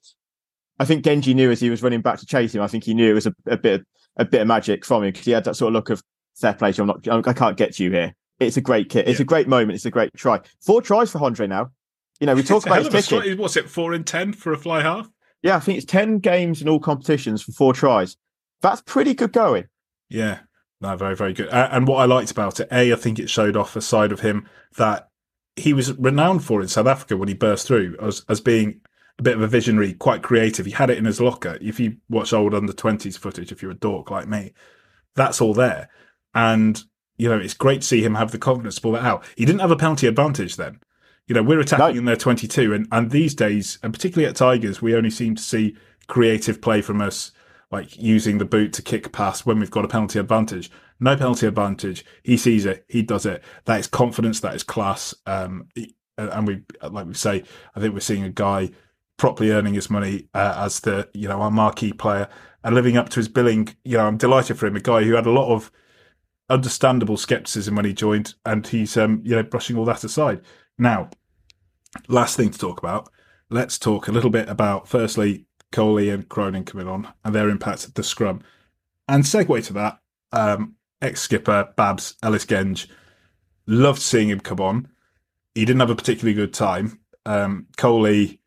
I think Genji knew as he was running back to chase him. I think he knew it was a, a bit a bit of magic from him because he had that sort of look of fair play. I'm not. I can't get to you here. It's a great kit. It's yeah. a great moment. It's a great try. Four tries for Andre now. You know, we talk about his kicking. What's it? Four in ten for a fly half. Yeah, I think it's ten games in all competitions for four tries. That's pretty good going. Yeah, no, very very good. And what I liked about it, a, I think it showed off a side of him that he was renowned for in South Africa when he burst through as as being a bit of a visionary, quite creative. He had it in his locker. If you watch old under twenties footage, if you're a dork like me, that's all there. And you know, it's great to see him have the confidence to pull that out. He didn't have a penalty advantage then. You know, we're attacking no. in their 22, and, and these days, and particularly at Tigers, we only seem to see creative play from us, like using the boot to kick past when we've got a penalty advantage. No penalty advantage. He sees it. He does it. That is confidence. That is class. Um, and we, like we say, I think we're seeing a guy properly earning his money uh, as the, you know, our marquee player and living up to his billing. You know, I'm delighted for him. A guy who had a lot of understandable skepticism when he joined, and he's, um, you know, brushing all that aside. Now, last thing to talk about. Let's talk a little bit about firstly Coley and Cronin coming on and their impact at the scrum, and segue to that. Um, ex skipper Babs Ellis Genge, loved seeing him come on. He didn't have a particularly good time. Um, Coley,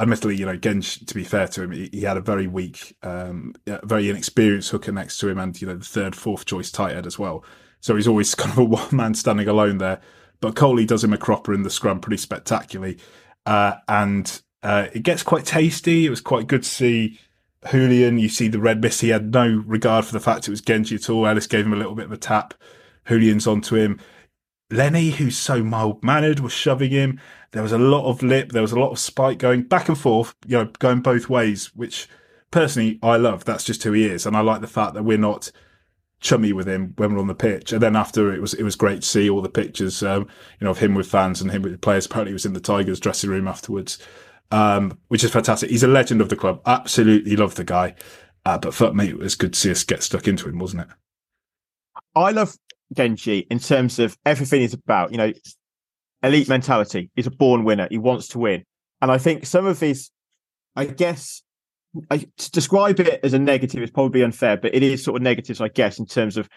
admittedly, you know, Genge, to be fair to him, he, he had a very weak, um, very inexperienced hooker next to him, and you know the third, fourth choice tight end as well. So he's always kind of a one man standing alone there. But Coley does him a cropper in the scrum pretty spectacularly. Uh, and uh, it gets quite tasty. It was quite good to see Julian. You see the red mist. He had no regard for the fact it was Genji at all. Ellis gave him a little bit of a tap. Julian's onto him. Lenny, who's so mild mannered, was shoving him. There was a lot of lip. There was a lot of spike going back and forth, you know, going both ways, which personally I love. That's just who he is. And I like the fact that we're not chummy with him when we're on the pitch. And then after it was it was great to see all the pictures, um, you know, of him with fans and him with players. Apparently, he was in the Tigers dressing room afterwards, um, which is fantastic. He's a legend of the club. Absolutely love the guy. Uh, but fuck me, it was good to see us get stuck into him, wasn't it? I love Genji in terms of everything he's about. You know, elite mentality. He's a born winner. He wants to win. And I think some of his, I guess, I, to describe it as a negative is probably unfair, but it is sort of negatives, I guess, in terms of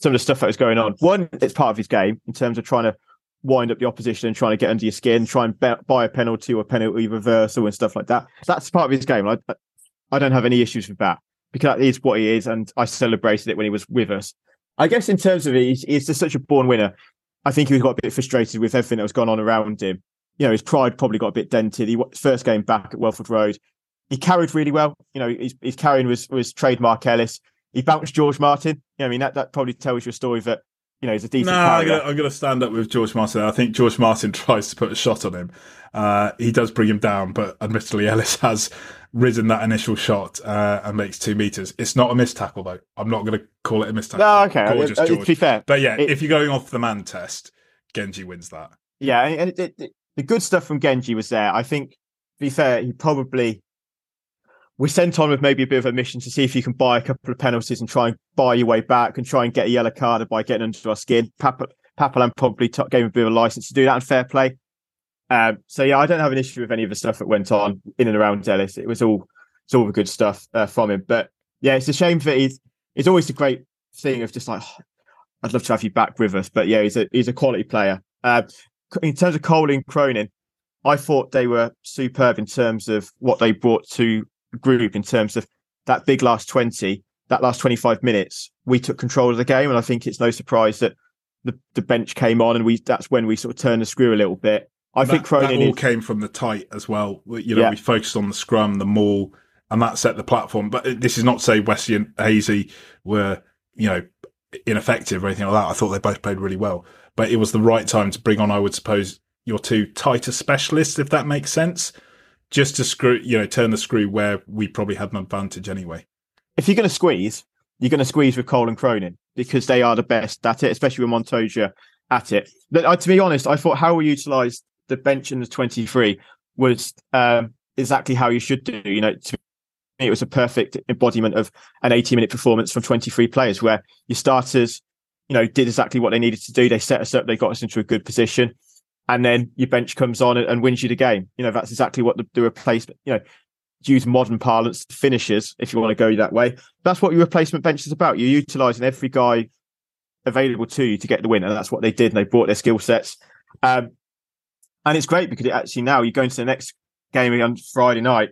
some of the stuff that was going on. One, it's part of his game in terms of trying to wind up the opposition and trying to get under your skin, try and be- buy a penalty or penalty reversal and stuff like that. That's part of his game. I, I don't have any issues with that because that is what he is, and I celebrated it when he was with us. I guess in terms of it, he's, he's just such a born winner. I think he got a bit frustrated with everything that was going on around him. You know, his pride probably got a bit dented. He first game back at Welford Road, he carried really well. You know, his, his carrying was was trademark Ellis. He bounced George Martin. You know, I mean that that probably tells you a story that you know he's a decent. No, I'm I'm gonna, stand up with George Martin. I think George Martin tries to put a shot on him. Uh, he does bring him down, but admittedly Ellis has risen that initial shot uh, and makes two meters. It's not a missed tackle though. I'm not going to call it a missed tackle. No, okay. Gorgeous, uh, George. To be fair, but yeah, it, if you're going off the man test, Genji wins that. Yeah, and the good stuff from Genji was there. I think, to be fair, he probably we sent on with maybe a bit of a mission to see if you can buy a couple of penalties and try and buy your way back and try and get a yellow card by getting under our skin. Pap- Pat Lam probably t- gave him a bit of a license to do that and fair play. Um, so yeah, I don't have an issue with any of the stuff that went on in and around Ellis. It was all it's all the good stuff uh, from him. But yeah, it's a shame that he's it's always a great thing of just like oh, I'd love to have you back with us. But yeah, he's a he's a quality player. Uh, in terms of Cole and Cronin, I thought they were superb in terms of what they brought to group in terms of that big last 20, that last 25 minutes, we took control of the game. And I think it's no surprise that the, the bench came on and we that's when we sort of turned the screw a little bit. I that, think Cronin that all is, came from the tight as well. You know, yeah. we focused on the scrum, the maul, and that set the platform. But this is not to say Wesley and Hazy were, you know, ineffective or anything like that. I thought they both played really well. But it was the right time to bring on, I would suppose, your two tighter specialists, if that makes sense just to screw, you know, turn the screw where we probably had an advantage anyway. If you're going to squeeze, you're going to squeeze with Cole and Cronin because they are the best at it, especially with Montoya at it. But uh, to be honest, I thought how we utilised the bench in the 23 was um, exactly how you should do. You know, to me, it was a perfect embodiment of an 80 minute performance from 23 players where your starters, you know, did exactly what they needed to do. They set us up, they got us into a good position. And then your bench comes on and, and wins you the game. You know, that's exactly what the, the replacement, you know, use modern parlance, finishes, if you want to go that way. That's what your replacement bench is about. You're utilizing every guy available to you to get the win. And that's what they did. And they brought their skill sets. Um, and it's great because it actually now you're going to the next game on Friday night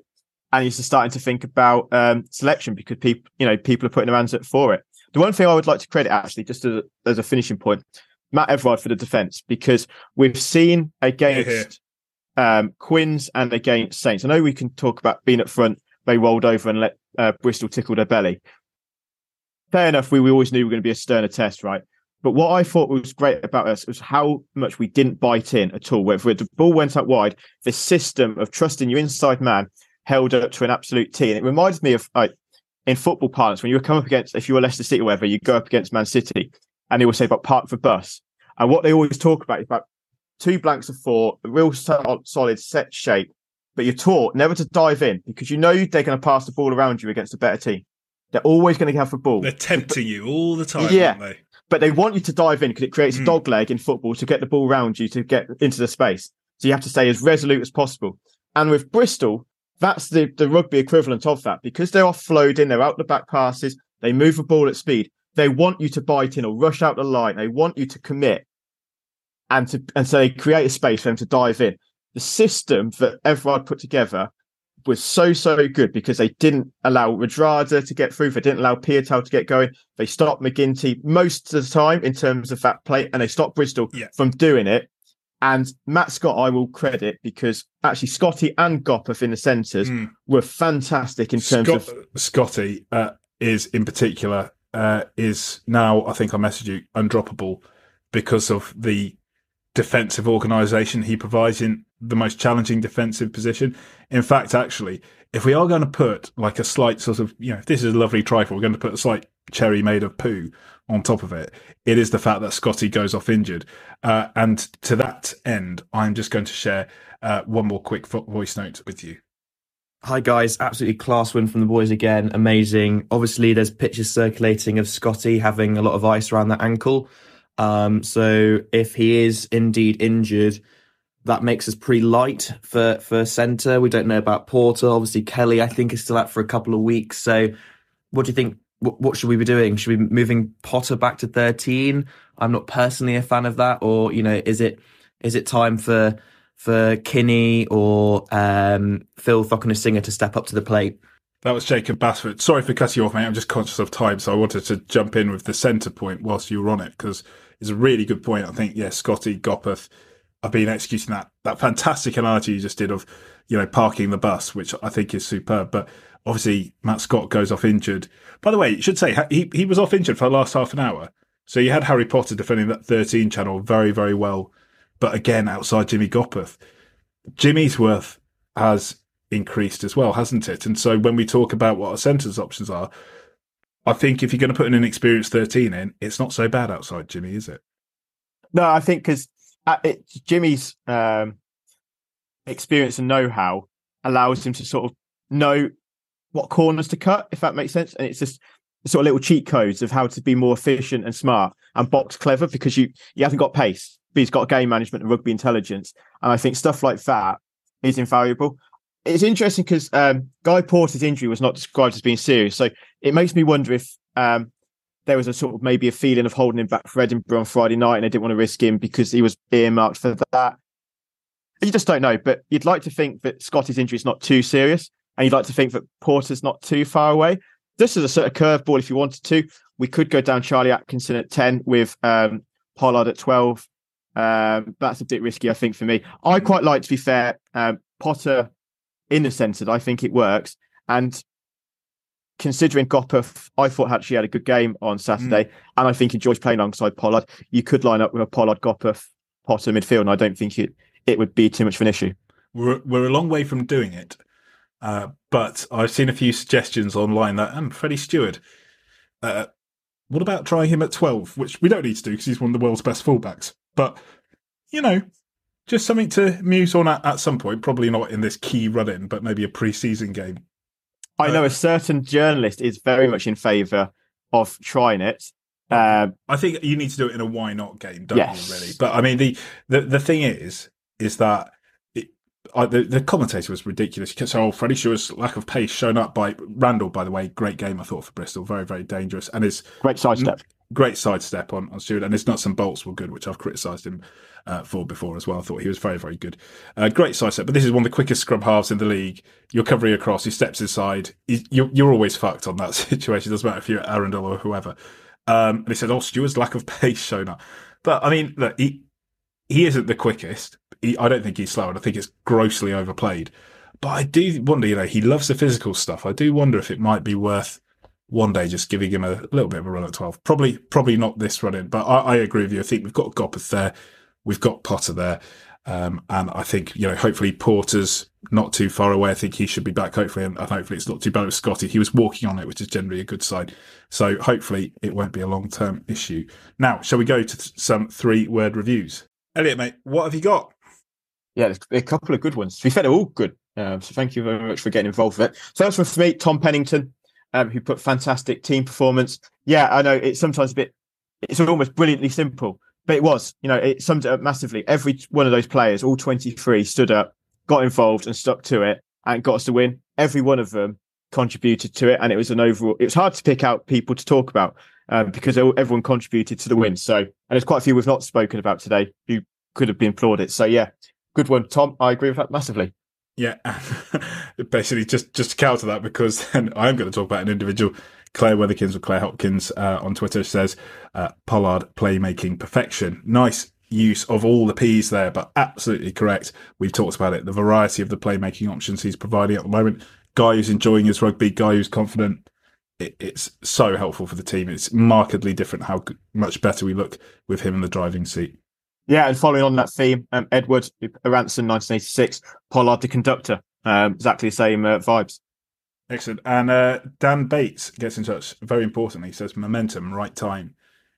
and you're starting to think about um, selection because people, you know, people are putting their hands up for it. The one thing I would like to credit actually, just as as a finishing point, Matt Everard for the defence because we've seen against um, Quins and against Saints. I know we can talk about being up front. They rolled over and let uh, Bristol tickle their belly. Fair enough. We, we always knew we were going to be a sterner test, right? But what I thought was great about us was how much we didn't bite in at all. Whether the ball went out wide, the system of trusting your inside man held up to an absolute T. And it reminds me of like in football parlance, when you come up against, if you were Leicester City or whatever, you go up against Man City and they will say about park for bus. And what they always talk about is about two blanks of four, a real solid set shape, but you're taught never to dive in because you know they're going to pass the ball around you against a better team. They're always going to have the ball. They're tempting you all the time, yeah. They? But they want you to dive in because it creates a Mm. dog leg in football to get the ball around you to get into the space. So you have to stay as resolute as possible. And with Bristol, that's the, the rugby equivalent of that because they're offloading, they're out the back passes, they move the ball at speed. They want you to bite in or rush out the line. They want you to commit and to and so they create a space for them to dive in. The system that Everard put together was so so good because they didn't allow Radradra to get through. They didn't allow Piutau to get going. They stopped MacGinty most of the time in terms of that play, and they stopped Bristol Yeah. from doing it. And Matt Scott, I will credit because actually Scotty and Gopperth in the centres Mm. were fantastic in terms Scott, of Scotty uh, is in particular uh, is now I think I messaged you undroppable because of the defensive organisation he provides in the most challenging defensive position. In fact, actually, if we are going to put like a slight sort of you know if this is a lovely trifle, we're going to put a slight cherry made of poo on top of it. It is the fact that Scotty goes off injured, uh, and to that end, I'm just going to share uh, one more quick voice note with you. Hi guys, absolutely class win from the boys again. Amazing. Obviously, there's pictures circulating of Scotty having a lot of ice around that ankle. Um, so if he is indeed injured, that makes us pretty light for for centre. We don't know about Porter. Obviously, Kelly, I think, is still out for a couple of weeks. So, what do you think? What, what should we be doing? Should we be moving Potter back to 13? I'm not personally a fan of that. Or you know, is it is it time for for Kinney or um, Phil Singer to step up to the plate? That was Jacob Basford. Sorry for cutting you off, mate. I'm just conscious of time, so I wanted to jump in with the centre point whilst you were on it because it's a really good point. I think, yeah, Scotty Gopperth have been executing that that fantastic analogy you just did of, you know, parking the bus, which I think is superb. But obviously, Matt Scott goes off injured. By the way, you should say he he was off injured for the last half an hour. So you had Harry Potter defending that 13 channel very very well, but again outside Jimmy Gopperth, Jimmy's worth has increased as well, hasn't it? And so when we talk about what our centres options are, I think if you're going to put an inexperienced 13 in, it's not so bad outside Jimmy, is it? No, I think because Jimmy's um, experience and know-how allows him to sort of know what corners to cut, if that makes sense. And it's just sort of little cheat codes of how to be more efficient and smart and box clever because you you haven't got pace, he's got game management and rugby intelligence. And I think stuff like that is invaluable. It's interesting because um, Guy Porter's injury was not described as being serious, so it makes me wonder if um, there was a sort of maybe a feeling of holding him back for Edinburgh on Friday night, and they didn't want to risk him because he was earmarked for that. You just don't know, but you'd like to think that Scotty's injury is not too serious, and you'd like to think that Porter's not too far away. This is a sort of curveball if you wanted to. We could go down Charlie Atkinson at 10 with um, Pollard at 12. Um, that's a bit risky, I think, for me. I quite like, to be fair, um, Potter in the centre. I think it works. And considering Gopperth, I thought actually had a good game on Saturday, and I think enjoys playing alongside Pollard. You could line up with a Pollard, Gopperth, Potter midfield, and I don't think it, it would be too much of an issue. We're, we're a long way from doing it. Uh, but I've seen a few suggestions online that, um, Freddie Steward, uh, what about trying him at 12? Which we don't need to do because he's one of the world's best fullbacks. But, you know, just something to muse on at, at some point. Probably not in this key run-in, but maybe a pre-season game. I know a certain journalist is very much in favour of trying it. Um, I think you need to do it in a why not game, don't Yes. you? Really, but I mean the the, the thing is, is that I, the the commentator was ridiculous. He kept saying, "Oh, Freddie Steward's lack of pace shown up by Randall." By the way, great game I thought for Bristol, very very dangerous, and his great sidestep. Great sidestep on, on Steward, and his nuts and bolts were good, which I've criticised him uh, for before as well. I thought he was very, very good. Uh, great sidestep, but this is one of the quickest scrub halves in the league. You're covering across, he steps inside. He, you're, you're always fucked on that situation. doesn't matter if you're Arundell or whoever. Um, and he said, "Oh, Steward's lack of pace shown up." But I mean, look, he he isn't the quickest. He, I don't think he's slow, and I think it's grossly overplayed. But I do wonder, you know, he loves the physical stuff. I do wonder if it might be worth one day just giving him a little bit of a run at 12. Probably probably not this run in, but I, I agree with you. I think we've got Gopperth there, we've got Potter there. Um, and I think, you know, hopefully Porter's not too far away. I think he should be back, hopefully, and, hopefully it's not too bad with Scotty. He was walking on it, which is generally a good sign. So hopefully it won't be a long term issue. Now, shall we go to th- some three word reviews? Elliott, mate, what have you got? Yeah, a couple of good ones. To be fair, they're all good. Um, so thank you very much for getting involved with it. First one for me, Tom Pennington, um, who put fantastic team performance. Yeah, I know it's sometimes a bit, it's almost brilliantly simple, but it was. You know, it summed it up massively. Every one of those players, all 23, stood up, got involved, and stuck to it, and got us to win. Every one of them contributed to it, and it was an overall. It was hard to pick out people to talk about um, because everyone contributed to the win. So, and there's quite a few we've not spoken about today who could have been applauded. So, yeah, good one, Tom. I agree with that massively. Yeah, basically just just to counter that because then I'm going to talk about an individual. Claire Weatherkins or Claire Hopkins uh, on Twitter says uh, Pollard playmaking perfection. Nice use of all the P's there, but absolutely correct. We've talked about it. The variety of the playmaking options he's providing at the moment. Guy who's enjoying his rugby, guy who's confident. It, it's so helpful for the team. It's markedly different how much better we look with him in the driving seat. Yeah, and following on that theme, um, Edward Ranson, 1986, Pollard the conductor, um, exactly the same uh, vibes. Excellent. And uh, Dan Bates gets in touch. Very importantly, says momentum, right time.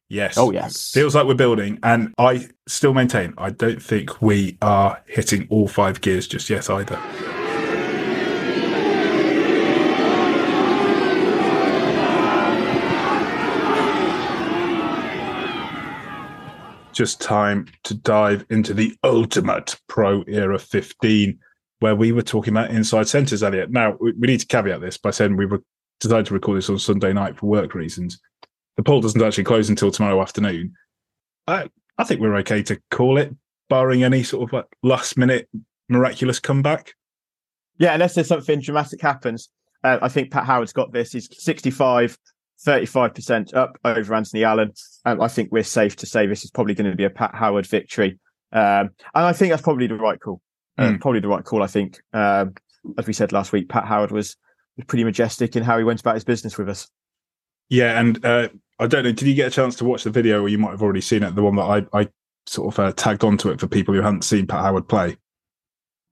Yes. Oh, yes. Feels like we're building. And I still maintain, I don't think we are hitting all five gears just yet either. Just time to dive into the ultimate pro era 15 where we were talking about inside centres, Elliott. Now, we need to caveat this by saying we were decided to record this on Sunday night for work reasons. The poll doesn't actually close until tomorrow afternoon. I, I think we're okay to call it, barring any sort of like last minute miraculous comeback. Yeah, unless there's something dramatic happens. Uh, I think Pat Howard's got this. He's 65, 35% up over Anthony Allen. Um, I think we're safe to say this is probably going to be a Pat Howard victory. Um, and I think that's probably the right call. Uh, Mm. Probably the right call, I think. Um, as we said last week, Pat Howard was, was pretty majestic in how he went about his business with us. Yeah, and uh, I don't know, did you get a chance to watch the video or you might have already seen it, the one that I, I sort of uh, tagged onto it for people who hadn't seen Pat Howard play?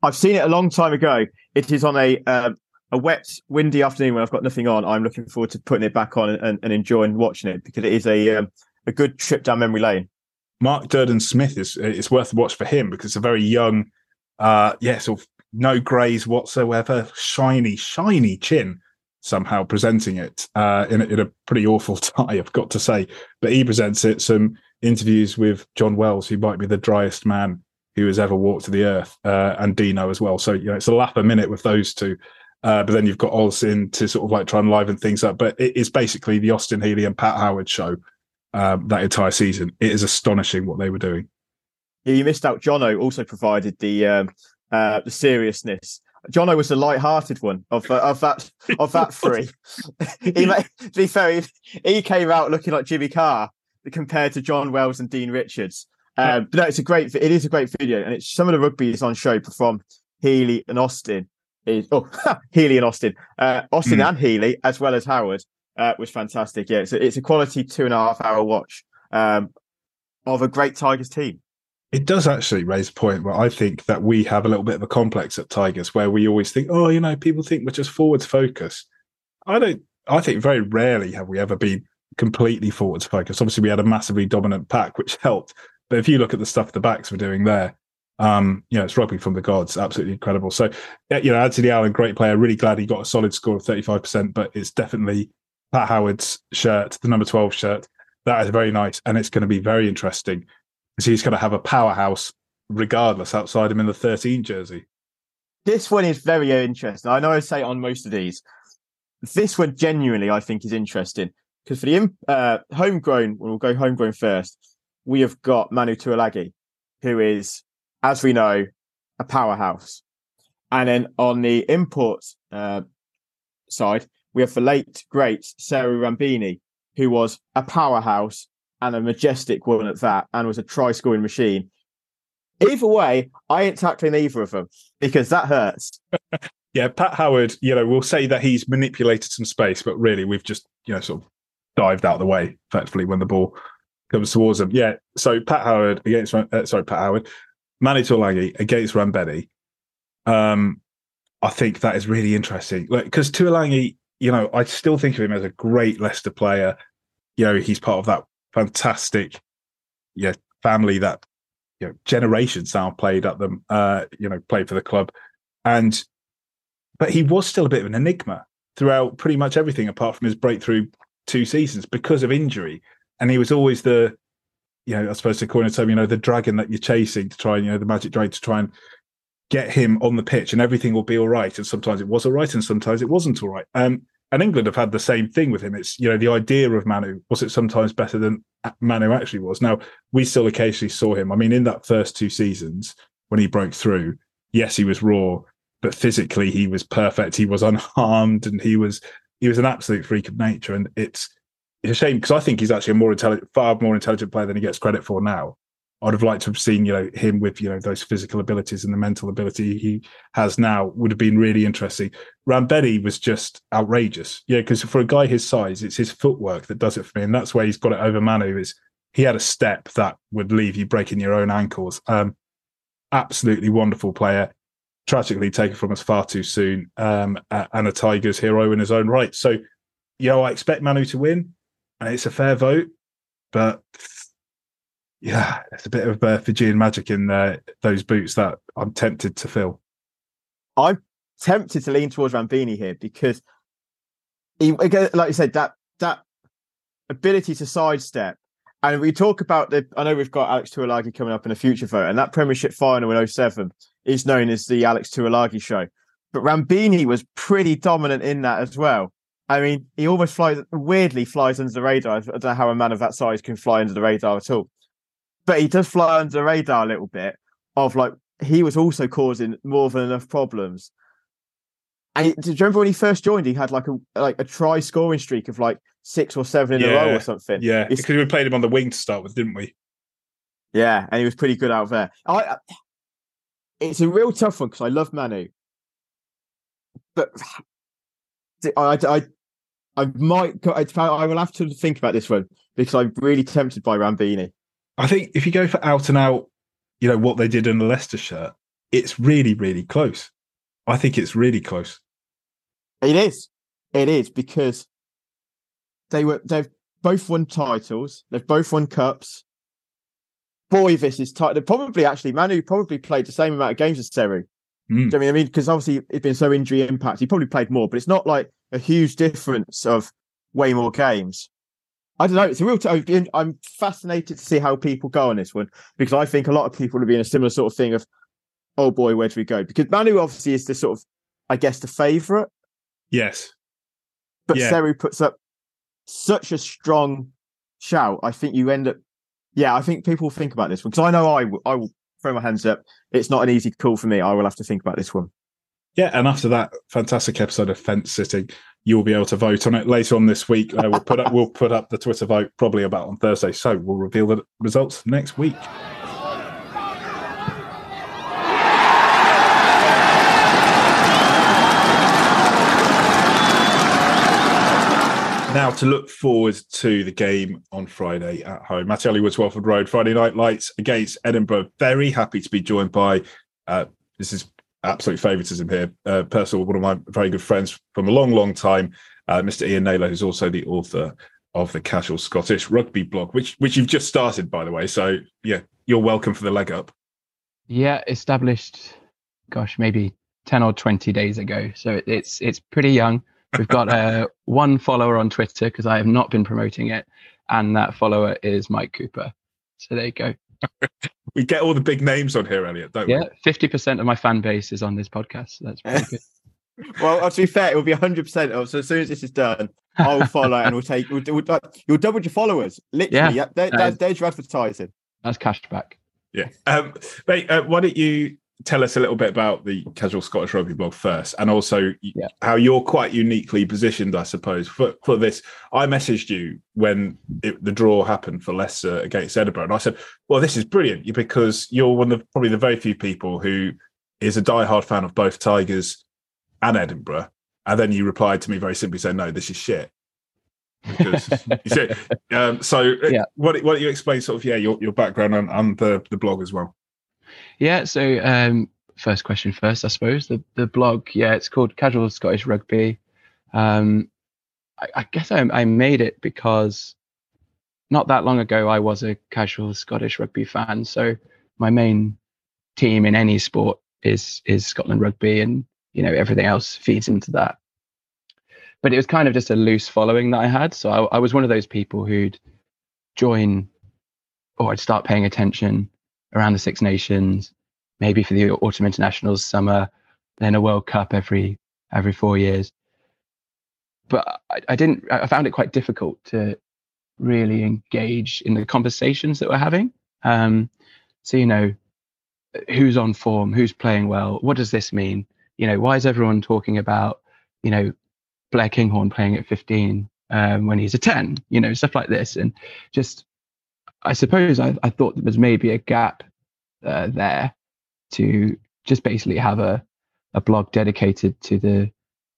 I've seen it a long time ago. It is on a um, a wet, windy afternoon when I've got nothing on. I'm looking forward to putting it back on and, and, enjoying watching it because it is a um, a good trip down memory lane. Mark Durden Smith is it's worth a watch for him because it's a very young, uh, yeah, sort of no greys whatsoever, shiny, shiny chin somehow presenting it uh, in, a, in a pretty awful tie, I've got to say. But he presents it. Some interviews with John Wells, who might be the driest man who has ever walked to the earth, uh, and Dino as well. So you know, it's a lap a minute with those two. Uh, but then you've got Olsen to sort of like try and liven things up. But it is basically the Austin Healey and Pat Howard show um, that entire season. It is astonishing what they were doing. Yeah, you missed out. Jono also provided the um, uh, the seriousness. Jono was the light-hearted one of uh, of that of that three. he, to be fair, he, he came out looking like Jimmy Carr compared to John Wells and Dean Richards. Um, but no, it's a great. It is a great video, and it's some of the rugby is on show from Healy and Austin. Is oh Healey and Austin, uh, Austin Mm. and Healey as well as Howard uh, was fantastic. Yeah, it's a, it's a quality two and a half hour watch um, of a great Tigers team. It does actually raise a point where I think that we have a little bit of a complex at Tigers where we always think, oh, you know, people think we're just forwards focused. I don't, I think very rarely have we ever been completely forwards focused. Obviously, we had a massively dominant pack, which helped. But if you look at the stuff the backs were doing there, Um, you know, it's rugby from the gods, absolutely incredible. So, you know, Anthony Allen, great player. Really glad he got a solid score of 35%, but it's definitely Pat Howard's shirt, the number 12 shirt. That is very nice. And it's going to be very interesting because he's going to have a powerhouse regardless outside him in the 13 jersey. This one is very interesting. I know I say on most of these. This one genuinely, I think, is interesting because for the uh, homegrown, we'll go homegrown first. We have got Manu Tuilagi, who is as we know, a powerhouse. And then on the import uh, side, we have the late, great Seru Rabeni, who was a powerhouse and a majestic woman at that, and was a try scoring machine. Either way, I ain't tackling either of them because that hurts. yeah, Pat Howard, you know, we'll say that he's manipulated some space, but really we've just, you know, sort of dived out of the way effectively when the ball comes towards him. Yeah. So Pat Howard against, uh, sorry, Pat Howard Manu Tuilagi against Rabeni. Um, I think that is really interesting. Because like, you know, I still think of him as a great Leicester player. You know, he's part of that fantastic, yeah, family that you know generations now played at them. Uh, you know, played for the club, and but he was still a bit of an enigma throughout pretty much everything apart from his breakthrough two seasons because of injury, and he was always the you know, I suppose to coin a term, you know, the dragon that you're chasing to try and, you know, the magic dragon to try and get him on the pitch and everything will be all right. And sometimes it was all right and sometimes it wasn't all right. Um, and England have had the same thing with him. It's, you know, the idea of Manu, was it sometimes better than Manu actually was? Now, we still occasionally saw him. I mean, in that first two seasons when he broke through, yes, he was raw, but physically he was perfect. He was unharmed and he was, he was an absolute freak of nature. And it's, it's a shame because I think he's actually a more intelligent, far more intelligent player than he gets credit for now. I'd have liked to have seen, you know, him with, you know, those physical abilities and the mental ability he has now would have been really interesting. Rabeni was just outrageous. Yeah, because for a guy his size, it's his footwork that does it for me. And that's where he's got it over Manu is he had a step that would leave you breaking your own ankles. Um, absolutely wonderful player. Tragically taken from us far too soon. Um, and a Tigers hero in his own right. So, you know, I expect Manu to win it's a fair vote, but yeah, it's a bit of uh, Fijian magic in uh, those boots that I'm tempted to fill. I'm tempted to lean towards Rabeni here because, he, again, like you said, that that ability to sidestep. And we talk about the. I know we've got Alex Tuilagi coming up in a future vote, and that Premiership final in 07 is known as the Alex Tuilagi show. But Rabeni was pretty dominant in that as well. I mean, he almost flies weirdly flies under the radar. I don't know how a man of that size can fly under the radar at all, but he does fly under the radar a little bit. Of like he was also causing more than enough problems. And he, do you remember when he first joined? He had like a like a try scoring streak of like six or seven in yeah, a row or something. Yeah, it's, because we played him on the wing to start with, didn't we? Yeah, and he was pretty good out there. I, it's a real tough one because I love Manu, but I, I I might. Go. I will have to think about this one because I'm really tempted by Rabeni. I think if you go for out and out, you know what they did in the Leicester shirt, it's really, really close. I think it's really close. It is. It is because they were. They've both won titles. They've both won cups. Boy, this is tight. They probably actually Manu probably played the same amount of games as Seru. Mm. I mean, I mean, because obviously it's been so injury impact. He probably played more, but it's not like a huge difference of way more games. I don't know. It's a real. T- I'm fascinated to see how people go on this one because I think a lot of people would be in a similar sort of thing of, oh boy, where do we go? Because Manu obviously is the sort of, I guess, the favourite. Yes. But yeah. Seru puts up such a strong shout. I think you end up. Yeah, I think people think about this one because I know I, I will throw my hands up. It's not an easy call for me. I will have to think about this one. Yeah, and after that fantastic episode of fence sitting, you'll be able to vote on it later on this week. Uh, we'll put up we'll put up the Twitter vote probably about on Thursday. So we'll reveal the results next week. Now to look forward to the game on Friday at home. Mattioli Woods Welford Road, Friday night lights against Edinburgh. Very happy to be joined by uh, this is absolute favouritism here. Uh, personal, one of my very good friends from a long, long time, uh, Mr. Iain Naylor, who's also the author of the Casual Scottish Rugby blog, which which you've just started, by the way. So yeah, you're welcome for the leg up. Yeah, established. Gosh, maybe ten or twenty days ago. So it's it's pretty young. We've got uh, one follower on Twitter because I have not been promoting it, and that follower is Mike Cooper. So there you go. we get all the big names on here, Elliott, don't yeah, we? fifty percent of my fan base is on this podcast. So that's pretty good. well, to be fair, it will be hundred percent of. So as soon as this is done, I'll follow and we'll take. We'll, we'll, like, you'll double your followers. Literally, yeah. There, that, there's your advertising. That's cash back. Yeah. Um, mate, uh, why don't you tell us a little bit about the Casual Scottish Rugby blog first, and also yeah. how you're quite uniquely positioned, I suppose, for, for this. I messaged you when it, the draw happened for Leicester against Edinburgh, and I said, "Well, this is brilliant because you're one of probably the very few people who is a die-hard fan of both Tigers and Edinburgh." And then you replied to me very simply saying, "No, this is shit." Because, said, um, so, uh, yeah. why, why don't you explain sort of yeah your, your background and, and the the blog as well? Yeah. So, um, first question first, I suppose. The the blog, yeah, it's called Casual Scottish Rugby. Um, I, I guess I, I made it because not that long ago I was a casual Scottish rugby fan. So my main team in any sport is is Scotland Rugby, and you know everything else feeds into that. But it was kind of just a loose following that I had. So I, I was one of those people who'd join or I'd start paying attention around the Six Nations, maybe for the autumn internationals, summer, then a World Cup every every four years. But I, I didn't. I found it quite difficult to really engage in the conversations that we're having. Um, so you know, who's on form, who's playing well, what does this mean? You know, why is everyone talking about you know Blair Kinghorn playing at 15 um, when he's a 10? You know, stuff like this, and just I suppose I, I thought there was maybe a gap uh, there to just basically have a, a blog dedicated to the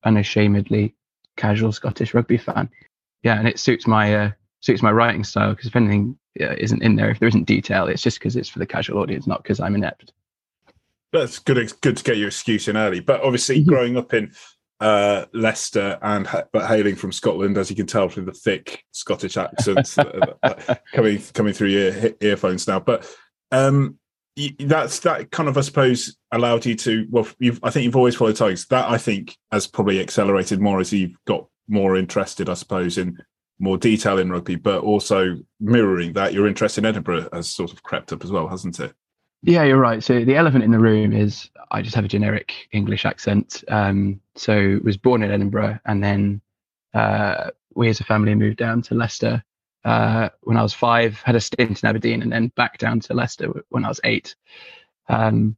unashamedly casual Scottish rugby fan. Yeah, and it suits my uh, suits my writing style because if anything uh, isn't in there, if there isn't detail, it's just because it's for the casual audience, not because I'm inept. That's good. Good to get your excuse in early. But obviously, mm-hmm. growing up in uh, Leicester and but hailing from Scotland, as you can tell from the thick Scottish accents coming coming through your earphones now. But um, that's that kind of I suppose allowed you to well. I think you've always followed Tigers. That I think has probably accelerated more as you've got more interested, I suppose, in more detail in rugby, but also mirroring that your interest in Edinburgh has sort of crept up as well, hasn't it? Yeah, you're right. So the elephant in the room is I just have a generic English accent. Um, so was born in Edinburgh, and then uh, we as a family moved down to Leicester uh, when I was five. Had a stint in Aberdeen, and then back down to Leicester when I was eight. Um,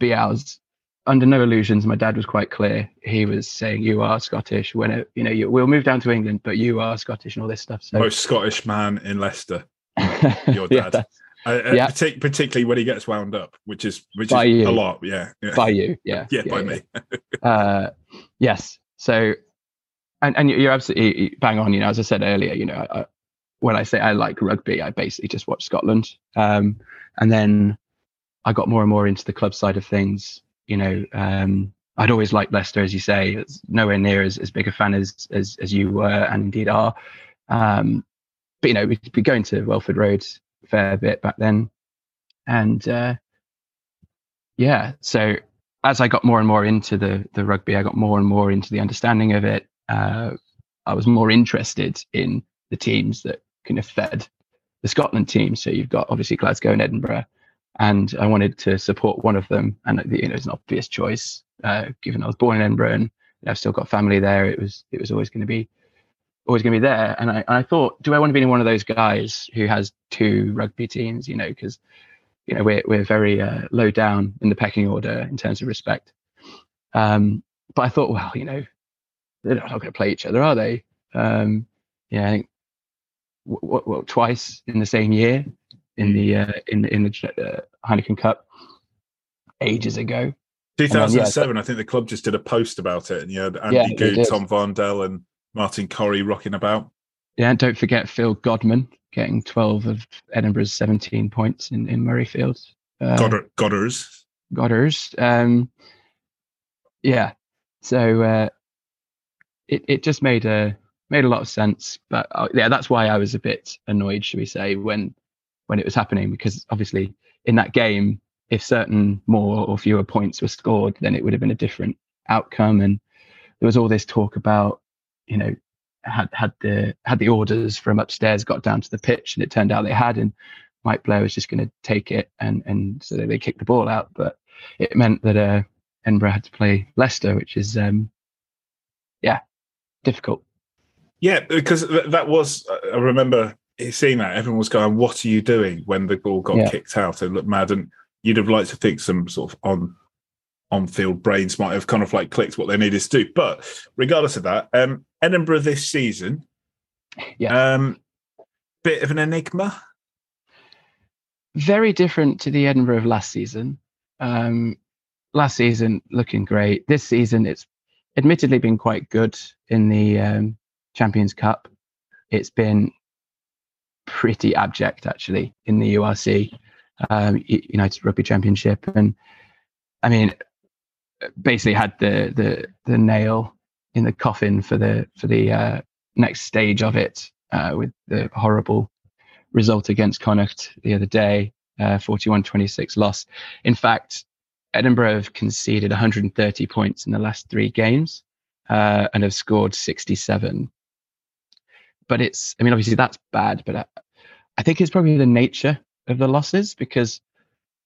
but yeah, I was under no illusions. My dad was quite clear. He was saying, "You are Scottish. When it, you know, you, we'll move down to England, but you are Scottish and all this stuff." So most Scottish man in Leicester. Your dad. yeah, uh, yeah. Partic- particularly when he gets wound up, which is which by is you. a lot. Yeah, yeah. By you. Yeah. yeah, yeah, by me. uh, yes. So, and and you're absolutely bang on. You know, as I said earlier, you know, I, when I say I like rugby, I basically just watch Scotland. Um, and then I got more and more into the club side of things. You know, um, I'd always liked Leicester, as you say. It's nowhere near as, as big a fan as, as, as you were and indeed are. Um, but you know, we'd be going to Welford Road fair bit back then. And uh, yeah, so as I got more and more into the the rugby, I got more and more into the understanding of it. Uh, I was more interested in the teams that kind of fed the Scotland team. So you've got obviously Glasgow and Edinburgh, and I wanted to support one of them. And you know, it's an obvious choice, uh, given I was born in Edinburgh and I've still got family there. It was it was always going to be always going to be there. And I, and I thought, do I want to be one of those guys who has two rugby teams? You know, because you know we're we're very uh, low down in the pecking order in terms of respect. Um, but I thought, well, you know, they're not going to play each other, are they? Um, yeah, I think w- w- twice in the same year in the uh, in in the uh, Heineken Cup ages ago. 2007, then, yeah, I think the club just did a post about it, and you had Andy yeah, Goode, Tom Varndell, and Martin Corry rocking about. Yeah, and don't forget Phil Godman getting 12 of Edinburgh's 17 points in, in Murrayfield. Uh. Godders. Um, yeah, so uh, it it just made a made a lot of sense. But uh, yeah, that's why I was a bit annoyed, should we say, when when it was happening, because obviously in that game if certain more or fewer points were scored, then it would have been a different outcome. And there was all this talk about, you know, had had the had the orders from upstairs got down to the pitch, and it turned out they had, and Mike Blair was just going to take it, and and so they kicked the ball out. But it meant that uh, Edinburgh had to play Leicester, which is um, yeah, difficult. Yeah, because that was I remember seeing that everyone was going, "What are you doing?" when the ball got yeah. kicked out. It looked mad, and you'd have liked to think some sort of on on field brains might have kind of like clicked what they needed to do. But regardless of that, um, Edinburgh this season, yeah, um, bit of an enigma. Very different to the Edinburgh of last season. Um, last season looking great. This season, it's admittedly been quite good in the um, Champions Cup. It's been pretty abject actually in the URC, um, United Rugby Championship, and I mean, basically had the the the nail in the coffin for the for the uh, next stage of it uh, with the horrible result against Connacht the other day, uh, 41-26 loss. In fact, Edinburgh have conceded 130 points in the last three games uh, and have scored 67. But it's, I mean, obviously that's bad, but I, I think it's probably the nature of the losses because,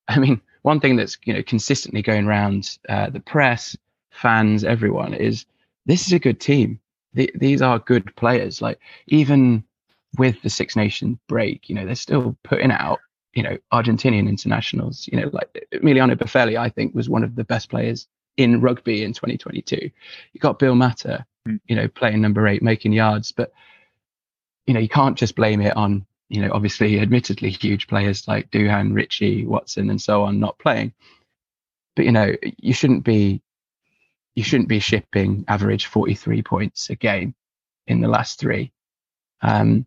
I mean, one thing that's you know consistently going around uh, the press, fans, everyone is this is a good team. The, these are good players. Like even with the Six Nations break, you know they're still putting out you know Argentinian internationals. You know like Emiliano Boffelli, I think was one of the best players in rugby in 2022. You got Bill Mata, mm. you know, playing number eight, making yards, but you know you can't just blame it on you know, obviously, admittedly, huge players like Duhan, Ritchie, Watson, and so on not playing. But you know, you shouldn't be you shouldn't be shipping average 43 points a game in the last three. Um,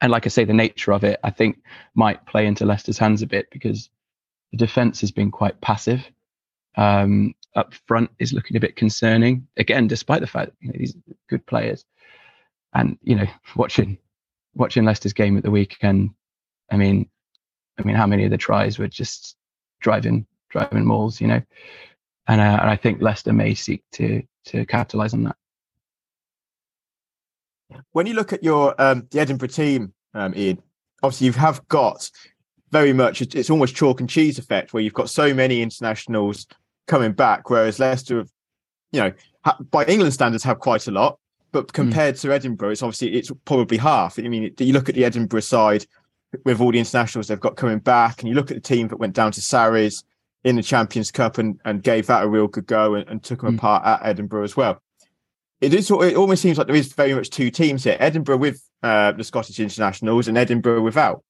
and like I say, the nature of it, I think, might play into Leicester's hands a bit because the defence has been quite passive. Um, up front is looking a bit concerning. Again, despite the fact that you know, these good players, and you know, watching watching Leicester's game at the weekend, I mean, I mean, how many of the tries were just driving driving mauls, you know? And, uh, and I think Leicester may seek to to capitalise on that. When you look at your um, the Edinburgh team, um, Iain, obviously you have got very much it's almost chalk and cheese effect where you've got so many internationals coming back, whereas Leicester, have, you know, by England standards, have quite a lot. But hmm. compared mm. to Edinburgh, it's obviously it's probably half. I mean, you look at the Edinburgh side with all the internationals they've got coming back, and you look at the team that went down to Sarries in the Champions Cup and, and gave that a real good go and, and took them mm. apart at Edinburgh as well. It is. It almost seems like there is very much two teams here: Edinburgh with uh, the Scottish internationals and Edinburgh without.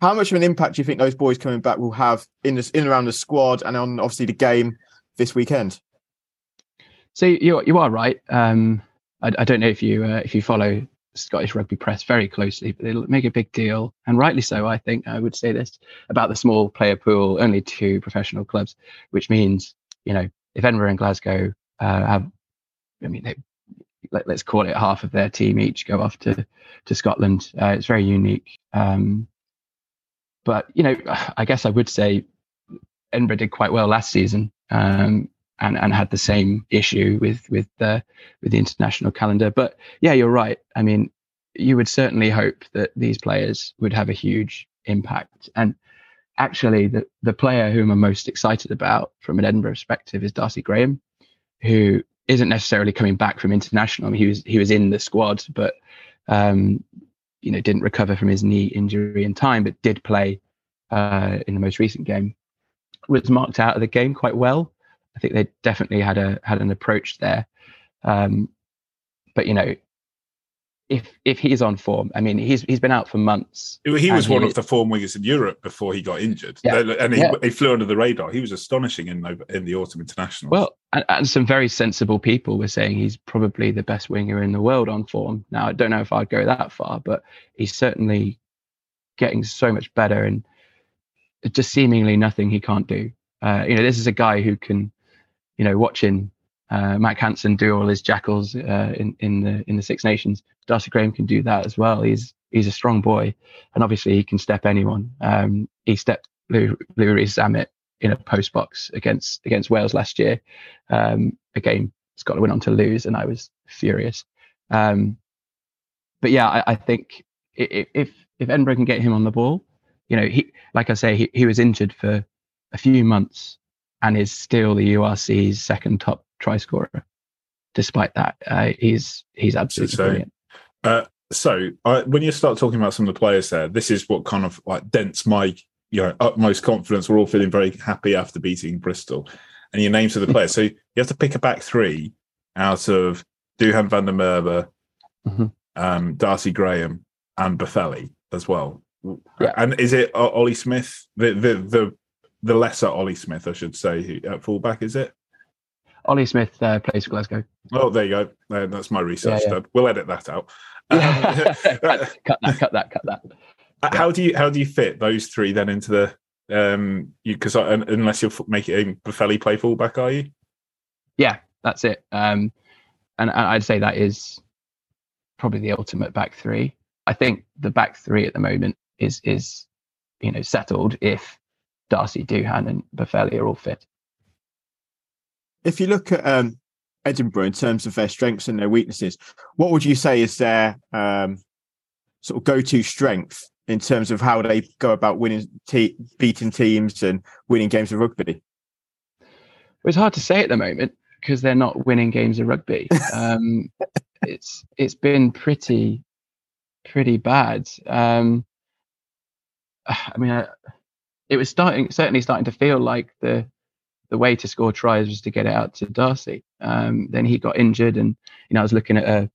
How much of an impact do you think those boys coming back will have in this in around the squad and on obviously the game this weekend? So you you are right. Um, I, I don't know if you uh, if you follow Scottish rugby press very closely, but they make a big deal, and rightly so. I think I would say this about the small player pool, only two professional clubs, which means you know if Edinburgh and Glasgow uh, have, I mean, they, let, us call it half of their team each go off to to Scotland. Uh, it's very unique. Um, but you know, I guess I would say Edinburgh did quite well last season. Um, and, and had the same issue with with the with the international calendar. But yeah, you're right. I mean, you would certainly hope that these players would have a huge impact. And actually, the the player whom I'm most excited about from an Edinburgh perspective is Darcy Graham, who isn't necessarily coming back from international. I mean, he was he was in the squad, but um, you know didn't recover from his knee injury in time, but did play uh, in the most recent game. Was marked out of the game quite well, I think they definitely had a had an approach there. Um, but you know, if if he's on form, I mean, he's he's been out for months. He was one he, of the form wingers in Europe before he got injured, yeah, and he, yeah. he, flew under the radar. He was astonishing in in the autumn international. Well, and, and, some very sensible people were saying he's probably the best winger in the world on form. Now, I don't know if I'd go that far, but he's certainly getting so much better, and just seemingly nothing he can't do. Uh, you know, this is a guy who can you know, watching uh, Mack Hansen do all his jackals uh, in in the in the Six Nations, Darcy Graham can do that as well. He's he's a strong boy, and obviously he can step anyone. Um, he stepped Lou Louis Zammit in a post box against against Wales last year. Um, a game Scotland went on to lose, and I was furious. Um, but yeah, I, I think if if Edinburgh can get him on the ball, you know, he like I say, he, he was injured for a few months and is still the URC's second top try scorer. Despite that, uh, he's he's absolutely so, brilliant. Uh, so uh, when you start talking about some of the players there, this is what kind of like dents my you know utmost confidence. We're all feeling very happy after beating Bristol, and your names of the players. so you have to pick a back three out of Duhan van der Merwe, mm-hmm. um, Darcy Graham, and Boffelli as well. Yeah. And is it Ollie Smith, the the the the lesser Ollie Smith, I should say, at fullback? Is it? Ollie Smith uh, plays for Glasgow. Oh, there you go. Uh, that's my research. Yeah, yeah. We'll edit that out. cut, cut that. Cut that. Cut that. Uh, how do you how do you fit those three then into the um you because unless you're making Boffelli play fullback, are you? Yeah, that's it. Um, and I'd say that is probably the ultimate back three. I think the back three at the moment is is you know settled if Darcy, Duhan, and Boffelli are all fit. If you look at um, Edinburgh in terms of their strengths and their weaknesses, what would you say is their um, sort of go-to strength in terms of how they go about winning, te- beating teams and winning games of rugby? It's hard to say at the moment because they're not winning games of rugby. Um, it's it's been pretty pretty bad. Um, I mean, I, it was starting certainly starting to feel like the the way to score tries was to get it out to Darcy. Um, then he got injured, and you know I was looking at uh,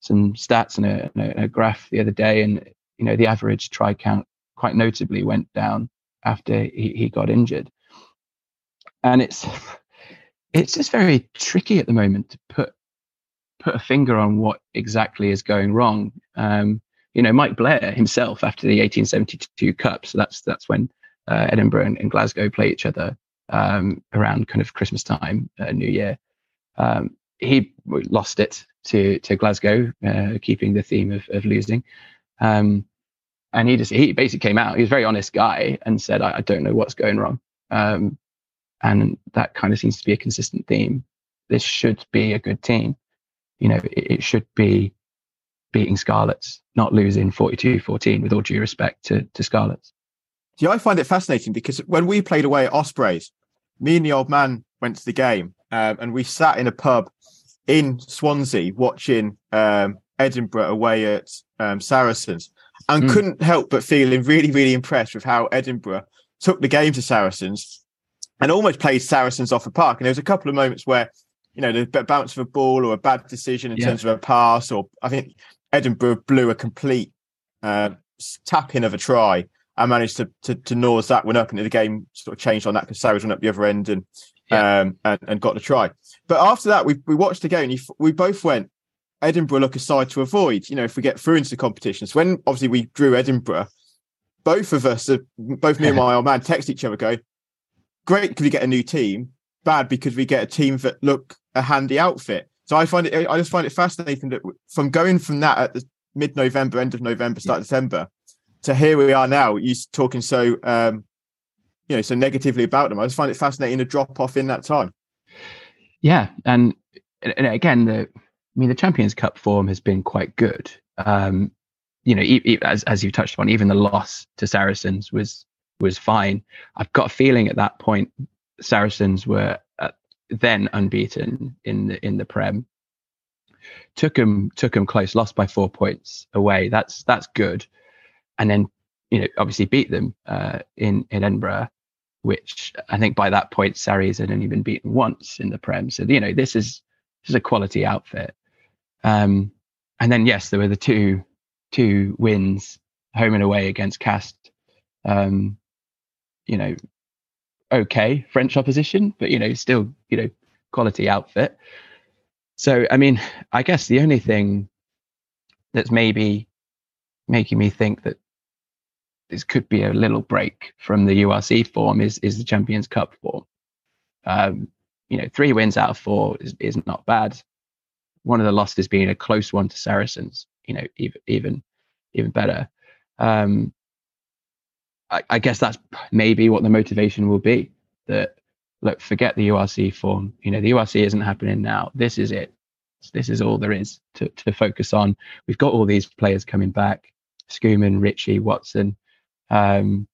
some stats and a, a, graph the other day, and you know the average try count quite notably went down after he, he got injured, and it's it's just very tricky at the moment to put put a finger on what exactly is going wrong. Um, you know, Mike Blair himself after the 1872 Cup, so that's that's when uh, Edinburgh and, and, Glasgow play each other um, around kind of Christmas time, uh, New Year. Um, he lost it to to Glasgow, uh, keeping the theme of, of losing. Um, and he just he basically came out. He was a very honest guy and said, "I, I don't know what's going wrong." Um, and that kind of seems to be a consistent theme. This should be a good team. You know, it, it should be beating Scarlets, not losing 42-14 with all due respect to, to Scarlets. Yeah, I find it fascinating because when we played away at Ospreys, me and the old man went to the game um, and we sat in a pub in Swansea watching um, Edinburgh away at um, Saracens and mm. couldn't help but feeling really, really impressed with how Edinburgh took the game to Saracens and almost played Saracens off the park. And there was a couple of moments where, you know, the bounce of a ball or a bad decision in yeah. terms of a pass, or I think Edinburgh blew a complete uh, tap in of a try I managed to to, to nose that one up, and the game sort of changed on that because Sarries went up the other end and yeah. um and, and got the try. But after that, we we watched the game. we both went Edinburgh look a side to avoid. You know, if we get through into the competitions, when obviously we drew Edinburgh, both of us, uh, both me and my old man, text each other, go, "Great because we get a new team. Bad because we get a team that look a handy outfit." So I find it, I just find it fascinating that from going from that at the mid-November, end of November, start yeah. December, to here we are now, you talking so um, you know so negatively about them. I just find it fascinating to drop off in that time. Yeah, and, and again, the I mean the Champions Cup form has been quite good. Um, you know, as as you touched upon, even the loss to Saracens was was fine. I've got a feeling at that point Saracens were uh, then unbeaten in the in the Prem. Took them took them close, lost by four points away. That's that's good and then you know obviously beat them uh, in in Edinburgh, which I think by that point Sarries had only been beaten once in the Prem. So you know this is this is a quality outfit. Um, and then yes, there were the two two wins home and away against Castres. Um, you know, okay French opposition, but you know still you know quality outfit. So I mean, I guess the only thing that's maybe making me think that this could be a little break from the URC form is is the Champions Cup form. Um, you know, three wins out of four is, is not bad. One of the losses being a close one to Saracens. You know, even even even better. Um, I, I guess that's maybe what the motivation will be. that look, forget the URC form. You know, the URC isn't happening now. This is it. This is all there is to, to focus on. We've got all these players coming back: Schoeman, Ritchie, Watson, um,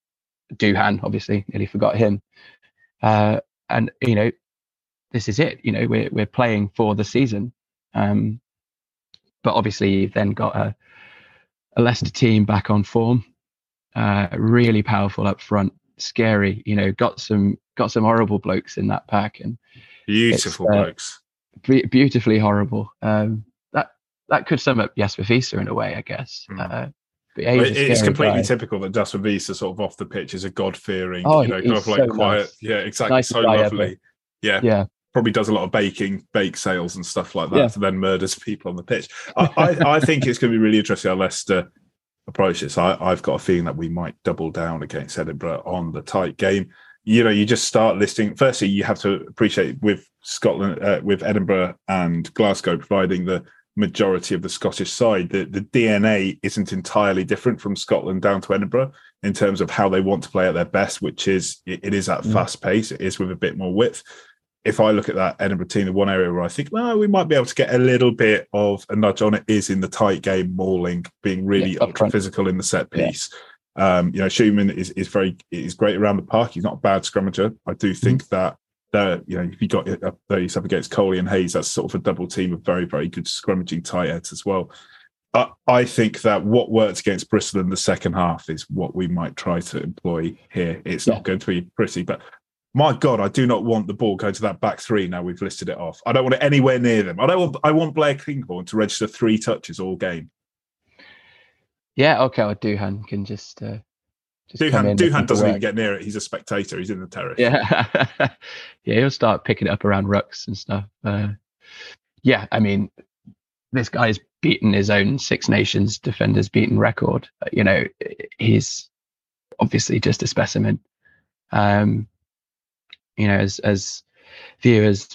Duhan. Obviously, nearly forgot him. Uh, and you know, this is it. You know, we're we're playing for the season. Um, but obviously, you've then got a, a Leicester team back on form, uh, really powerful up front, scary. You know, got some got some horrible blokes in that pack, and beautiful uh, blokes, be- beautifully horrible. Um, that that could sum up Jasper Wiese in a way, I guess. Mm. Uh, it's completely guy. typical that Jasper Wiese sort of off the pitch is a God fearing, oh, you know, kind of like so quiet. Nice. Yeah, exactly. Nice so lovely. Ever. Yeah. Yeah. Probably does a lot of baking, bake sales and stuff like that, yeah. and then murders people on the pitch. I, I, I think it's going to be really interesting how Leicester approach this. I, I've got a feeling that we might double down against Edinburgh on the tight game. You know, you just start listing. Firstly, you have to appreciate with Scotland, uh, with Edinburgh and Glasgow providing the majority of the Scottish side, the, the DNA isn't entirely different from Scotland down to Edinburgh in terms of how they want to play at their best, which is it, it is at mm. fast pace, it is with a bit more width if I look at that Edinburgh team, the one area where I think, well, we might be able to get a little bit of a nudge on it is in the tight game, mauling, being really yeah, ultra physical in the set piece. Yeah. Um, you know, Schoeman is is very is great around the park. He's not a bad scrummager. I do think mm-hmm. that that you know if you got up yourself against Coley and Heyes, that's sort of a double team of very very good scrummaging tight heads as well. I, I think that what worked against Bristol in the second half is what we might try to employ here. It's yeah. not going to be pretty, but my God, I do not want the ball going to that back three. Now we've listed it off. I don't want it anywhere near them. I don't want. I want Blair Kinghorn to register three touches all game. Yeah, okay. Well, Duhan can just. Uh, just Duhan, Duhan doesn't even get near it. He's a spectator. He's in the terrace. Yeah, yeah. He'll start picking it up around rucks and stuff. Uh, yeah, I mean, this guy's beaten his own Six Nations defenders beaten record. You know, he's obviously just a specimen. Um, you know, as as viewers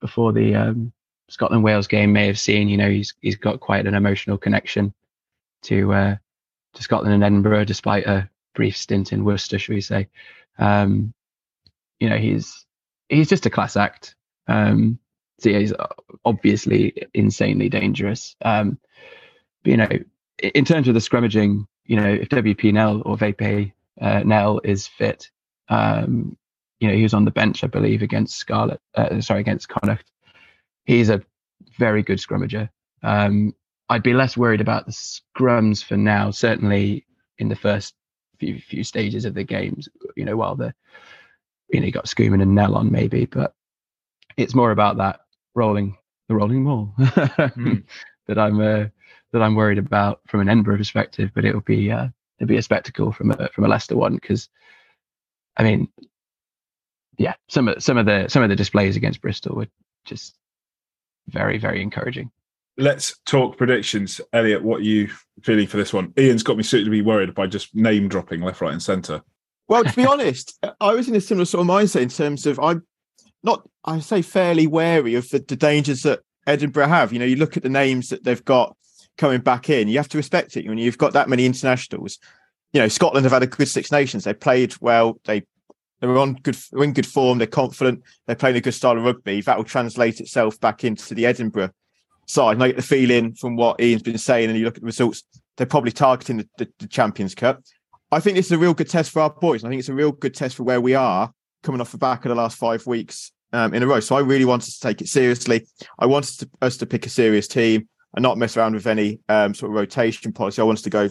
before the um, Scotland Wales game may have seen, you know, he's he's got quite an emotional connection to uh, to Scotland and Edinburgh, despite a brief stint in Worcester, should we say? Um, you know, he's he's just a class act. Um, so yeah, he's obviously insanely dangerous. Um, but, you know, in terms of the scrummaging, you know, if WP Nel or VP uh, Nel is fit, um, you know, he was on the bench, I believe, against Scarlett. Uh, sorry, against Connacht. He's a very good scrummager. Um, I'd be less worried about the scrums for now. Certainly in the first few few stages of the games, you know, while the you know you got Schoeman and Nel on maybe, but it's more about that rolling the rolling ball mm. that I'm uh, that I'm worried about from an Edinburgh perspective. But it'll be uh, it'll be a spectacle from a from a Leicester one because I mean yeah, some of some of the some of the displays against Bristol were just very very encouraging. Let's talk predictions, Elliott. What are you feeling for this one? Iain's got me suitably worried by just name dropping left, right, and centre. Well, to be honest, I was in a similar sort of mindset in terms of I'm not, I say, fairly wary of the, the dangers that Edinburgh have. You know, you look at the names that they've got coming back in, you have to respect it. When you've got that many internationals, you know, Scotland have had a good Six Nations. They played well. They they're on good, they're in good form. They're confident. They're playing a good style of rugby. That will translate itself back into the Edinburgh side. And I get the feeling from what Iain's been saying, and you look at the results, they're probably targeting the, the, the Champions Cup. I think this is a real good test for our boys. I think it's a real good test for where we are coming off the back of the last five weeks um, in a row. So I really wanted to take it seriously. I wanted to, us to pick a serious team and not mess around with any um, sort of rotation policy. I wanted to go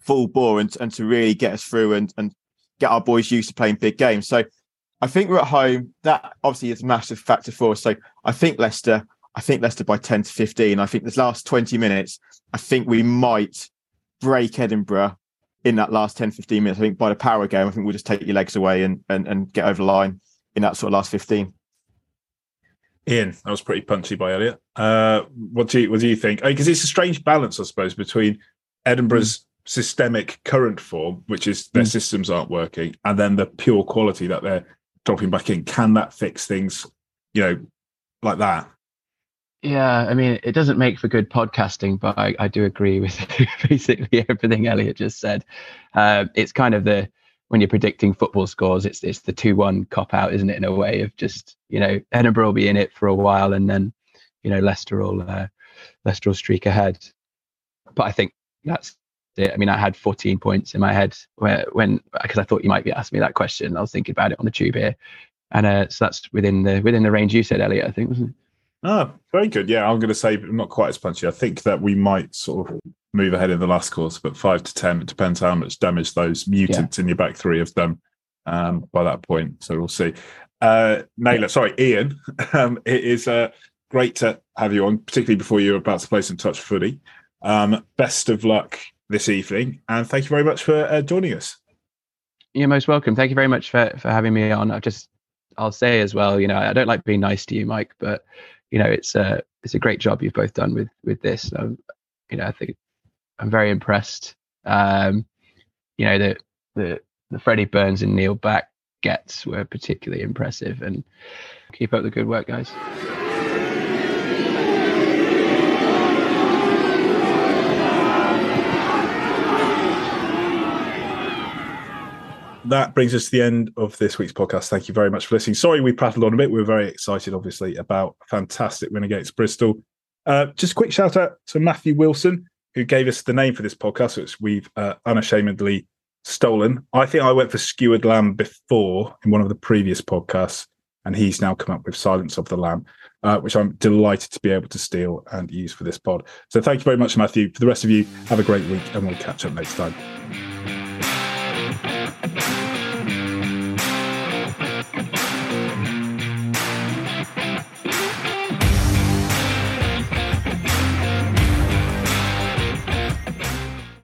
full bore and, and to really get us through and, and get our boys used to playing big games. So I think we're at home. That obviously is a massive factor for us. So I think Leicester, I think Leicester by 10 to 15. I think this last 20 minutes, I think we might break Edinburgh in that last 10, 15 minutes. I think by the power game, I think we'll just take your legs away and, and, and get over the line in that sort of last 15. Iain, that was pretty punchy by Elliott. Uh, what do you what do you think? Because it's a strange balance, I suppose, between Edinburgh's systemic current form, which is their mm. systems aren't working, and then the pure quality that they're dropping back in. Can that fix things, you know, like that? Yeah, I mean, it doesn't make for good podcasting, but I, I do agree with basically everything Elliott just said. Uh, it's kind of the when you're predicting football scores, it's it's the two one cop out, isn't it? In a way of just you know Edinburgh will be in it for a while, and then you know Leicester will uh, Leicester will streak ahead. But I think that's it. I mean, I had 14 points in my head when because I thought you might be asking me that question. I was thinking about it on the tube here, and uh, so that's within the within the range you said, Elliott. I think wasn't it? Oh, very good. Yeah, I'm going to say not quite as punchy. I think that we might sort of move ahead in the last course, but five to ten. It depends how much damage those mutants yeah. in your back three have done um, by that point. So we'll see. Uh, Naylor, sorry, Iain. Um, it is uh, great to have you on, particularly before you're about to play some touch footy. Um, best of luck this evening, and thank you very much for uh, joining us. You're most welcome. Thank you very much for for having me on. I just I'll say as well, you know, I don't like being nice to you, Mike, but you know, it's a it's a great job you've both done with with this. Um, you know, I think I'm very impressed. Um, you know, the the the Freddie Burns and Neil Back gets were particularly impressive, and keep up the good work, guys. That brings us to the end of this week's podcast. Thank you very much for listening. Sorry we prattled on a bit. We are very excited, obviously, about fantastic win against Bristol. Uh, just a quick shout out to Matthew Wilson, who gave us the name for this podcast, which we've uh, unashamedly stolen. I think I went for Skewered Lamb before in one of the previous podcasts, and he's now come up with Silence of the Lamb, uh, which I'm delighted to be able to steal and use for this pod. So thank you very much, Matthew. For the rest of you, have a great week, and we'll catch up next time.